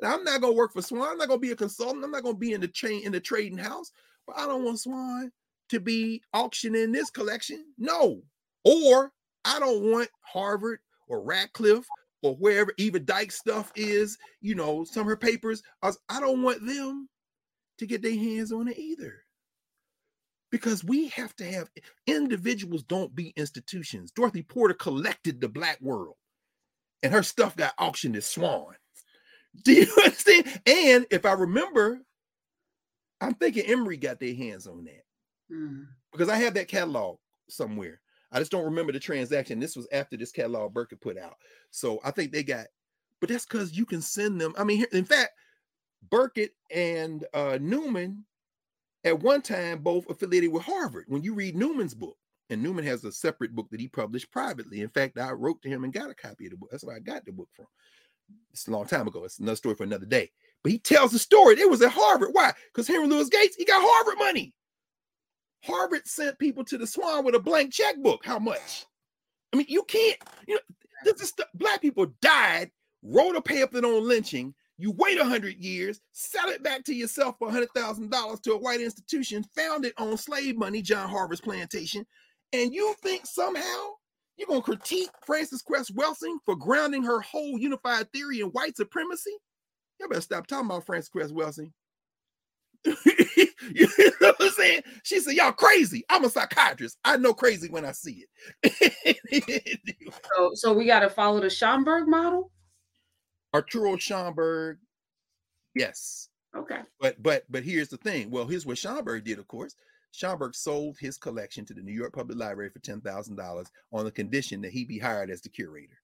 Now, I'm not gonna work for Swann. I'm not gonna be a consultant. I'm not gonna be in the chain in the trading house. But I don't want Swann to be auctioning this collection. No. Or I don't want Harvard or Radcliffe or wherever Eva Dyke stuff is, you know, some of her papers. I, don't want them to get their hands on it either. Because we have to have individuals don't be institutions. Dorothy Porter collected the black world and her stuff got auctioned at Swann. Do you understand? And if I remember, I'm thinking Emory got their hands on that Mm. because I have that catalog somewhere. I just don't remember the transaction. This was after this catalog Burkett put out. So I think they got, but that's because you can send them. I mean, in fact, Burkett and uh, Newman at one time both affiliated with Harvard. When you read Newman's book, and Newman has a separate book that he published privately. In fact, I wrote to him and got a copy of the book. That's where I got the book from. It's a long time ago. It's another story for another day. But he tells the story. It was at Harvard. Why? Because Henry Louis Gates, he got Harvard money. Harvard sent people to the Swann with a blank checkbook. How much? I mean, you can't, you know, this is black people died, wrote a pamphlet on lynching. You wait hundred years, sell it back to yourself for hundred thousand dollars to a white institution founded on slave money, John Harvard's plantation, and you think somehow you're gonna critique Frances Cress Welsing for grounding her whole unified theory in white supremacy? You better stop talking about Frances Cress Welsing. you know what I'm saying? She said, Y'all crazy. I'm a psychiatrist. I know crazy when I see it. so, so we got to follow the Schomburg model? Arturo Schomburg, yes. Okay. But but but here's the thing. Well, here's what Schomburg did, of course. Schomburg sold his collection to the New York Public Library for $10,000 on the condition that he be hired as the curator.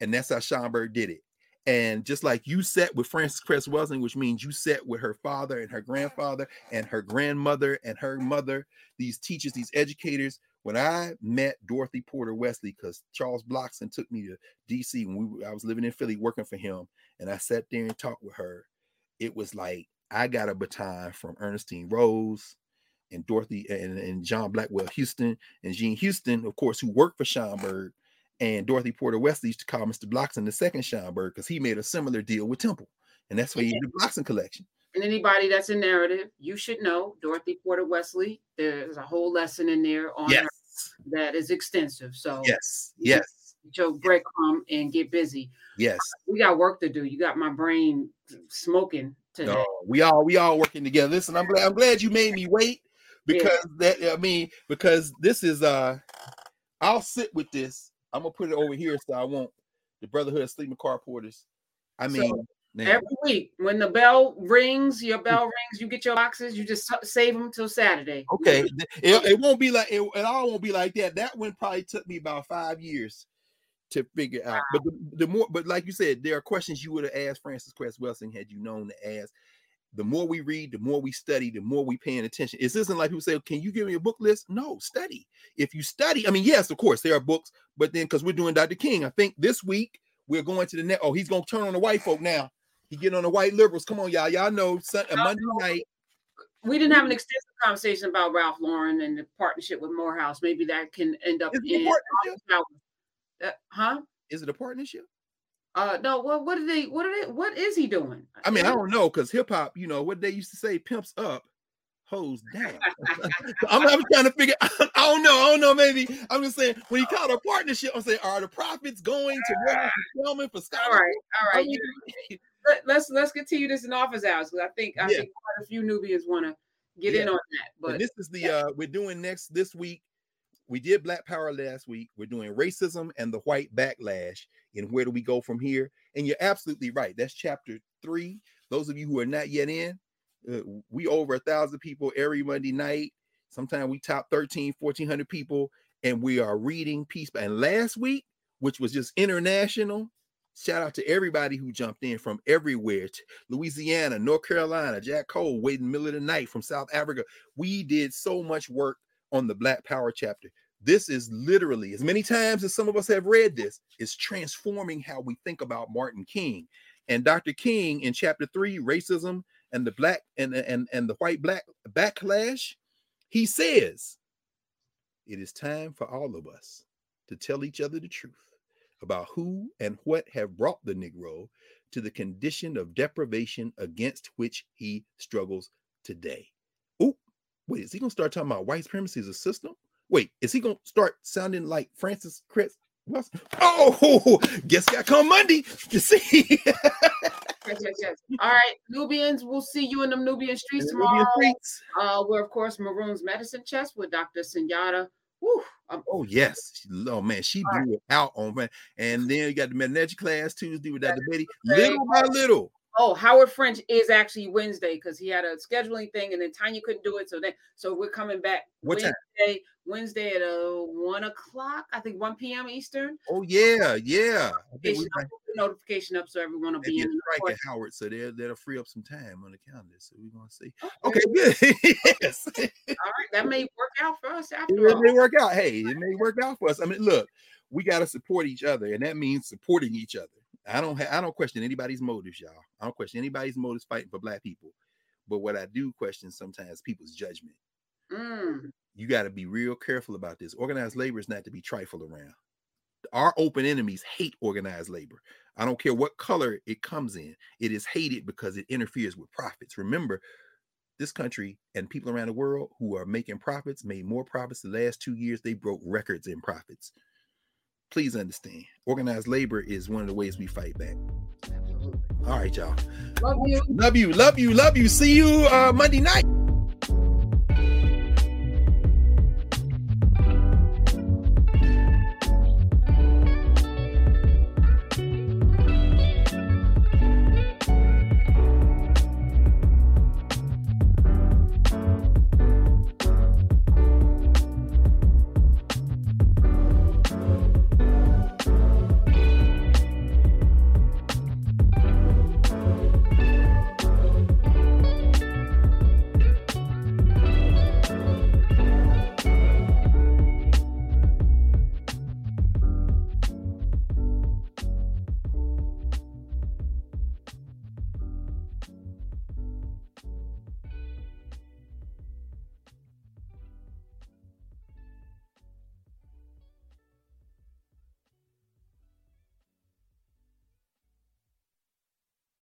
And that's how Schomburg did it. And just like you sat with Frances Cress Welsing, which means you sat with her father and her grandfather and her grandmother and her mother, these teachers, these educators. When I met Dorothy Porter Wesley, because Charles Blockson took me to DC when we I was living in Philly working for him, and I sat there and talked with her, it was like I got a baton from Ernestine Rose and Dorothy and, and John Blackwell Houston and Jean Houston, of course, who worked for Schomburg and Dorothy Porter Wesley used to call Mr. Blockson the second Schomburg because he made a similar deal with Temple. And that's why he did the Blockson collection. And anybody that's in Knarrative, you should know Dorothy Porter Wesley. There's a whole lesson in there on yes. that is extensive. So yes, yes. Joe breadcrumb and get busy. Yes. We got work to do. You got my brain smoking today. No, we all we all working together. Listen, I'm glad I'm glad you made me wait because yeah. that I mean, because this is uh I'll sit with this I'm gonna put it over here so I won't the Brotherhood of Sleeping Car Porters. I mean, so every week when the bell rings, your bell rings, you get your boxes, you just save them till Saturday. Okay, it, it won't be like it, it all won't be like that. That one probably took me about five years to figure out. Wow. But the, the, more, but like you said, there are questions you would have asked Frances Cress Welsing had you known to ask the more we read, the more we study, the more we paying attention. It isn't like people say, "Can you give me a book list?" No, study. If you study, I mean, yes, of course there are books, but then because we're doing Dr. King, I think this week we're going to the net. Oh, he's gonna turn on the white folk now. He getting on the white liberals. Come on, y'all. Y'all know Sunday, Monday night. We didn't have an extensive conversation about Ralph Lauren and the partnership with Morehouse. Maybe that can end up in uh, huh? Is it a partnership? Uh no, what what are they what are they what is he doing? I mean, I don't know because hip hop, you know, what they used to say, pimps up, hoes down. I'm, I'm, trying to figure. I don't know. I don't know. Maybe I'm just saying when he called a partnership, I'm saying, are the profits going to Roger Spelman for Scott? All right, all right. You, let, let's, let's continue this in office hours because I think I yeah. think quite a few Nubians want to get yeah. in on that. But and this is the uh we're doing next this week. We did Black Power last week. We're doing racism and the white backlash and where do we go from here? And you're absolutely right. That's chapter three. Those of you who are not yet in, uh, we over a thousand people every Monday night. Sometimes we top 13, 1400 people, and we are reading peace. And last week, which was just international, shout out to everybody who jumped in from everywhere Louisiana, North Carolina, Jack Cole, waiting middle of the night from South Africa. We did so much work on the Black Power chapter. This is literally, as many times as some of us have read this, is transforming how we think about Martin King. And Dr. King in chapter three, racism and the black and, and, and the white black backlash, he says, it is time for all of us to tell each other the truth about who and what have brought the Negro to the condition of deprivation against which he struggles today. Wait, is he gonna start talking about white supremacy as a system? Wait, is he gonna start sounding like Frances Cress? Oh, guess got come Monday to see. yes, yes, yes. All right, Nubians, we'll see you in the Nubian streets tomorrow. Nubian streets. Uh, we're of course Maroon's medicine chest with Dr. Senyata. Woo, oh yes, oh man, she blew right. it out on man. And then you got the Medici class Tuesday with Dr. Beatty. Little by little, Oh, Howard French is actually Wednesday because he had a scheduling thing, and then Tanya couldn't do it. So then, so we're coming back what Wednesday. Time? Wednesday at uh one o'clock, I think one p.m. Eastern. Oh yeah, yeah. It's, notification up so everyone will be in. a strike at Howard, so they'll that'll free up some time on the calendar. So we're gonna see. Okay. Okay, good. yes. All right, that may work out for us after it all. may work out. Hey, it may work out for us. I mean, look, we got to support each other, and that means supporting each other. I don't, ha- I don't question anybody's motives, y'all. I don't question anybody's motives fighting for black people, but what I do question sometimes people's judgment. Mm, You got to be real careful about this. Organized labor is not to be trifled around. Our open enemies hate organized labor. I don't care what color it comes in. It is hated because it interferes with profits. Remember, this country and people around the world who are making profits made more profits the last two years. They broke records in profits. Please understand, organized labor is one of the ways we fight back. absolutely. All right, y'all. Love you. Love you, love you, love you. See you uh, Monday night.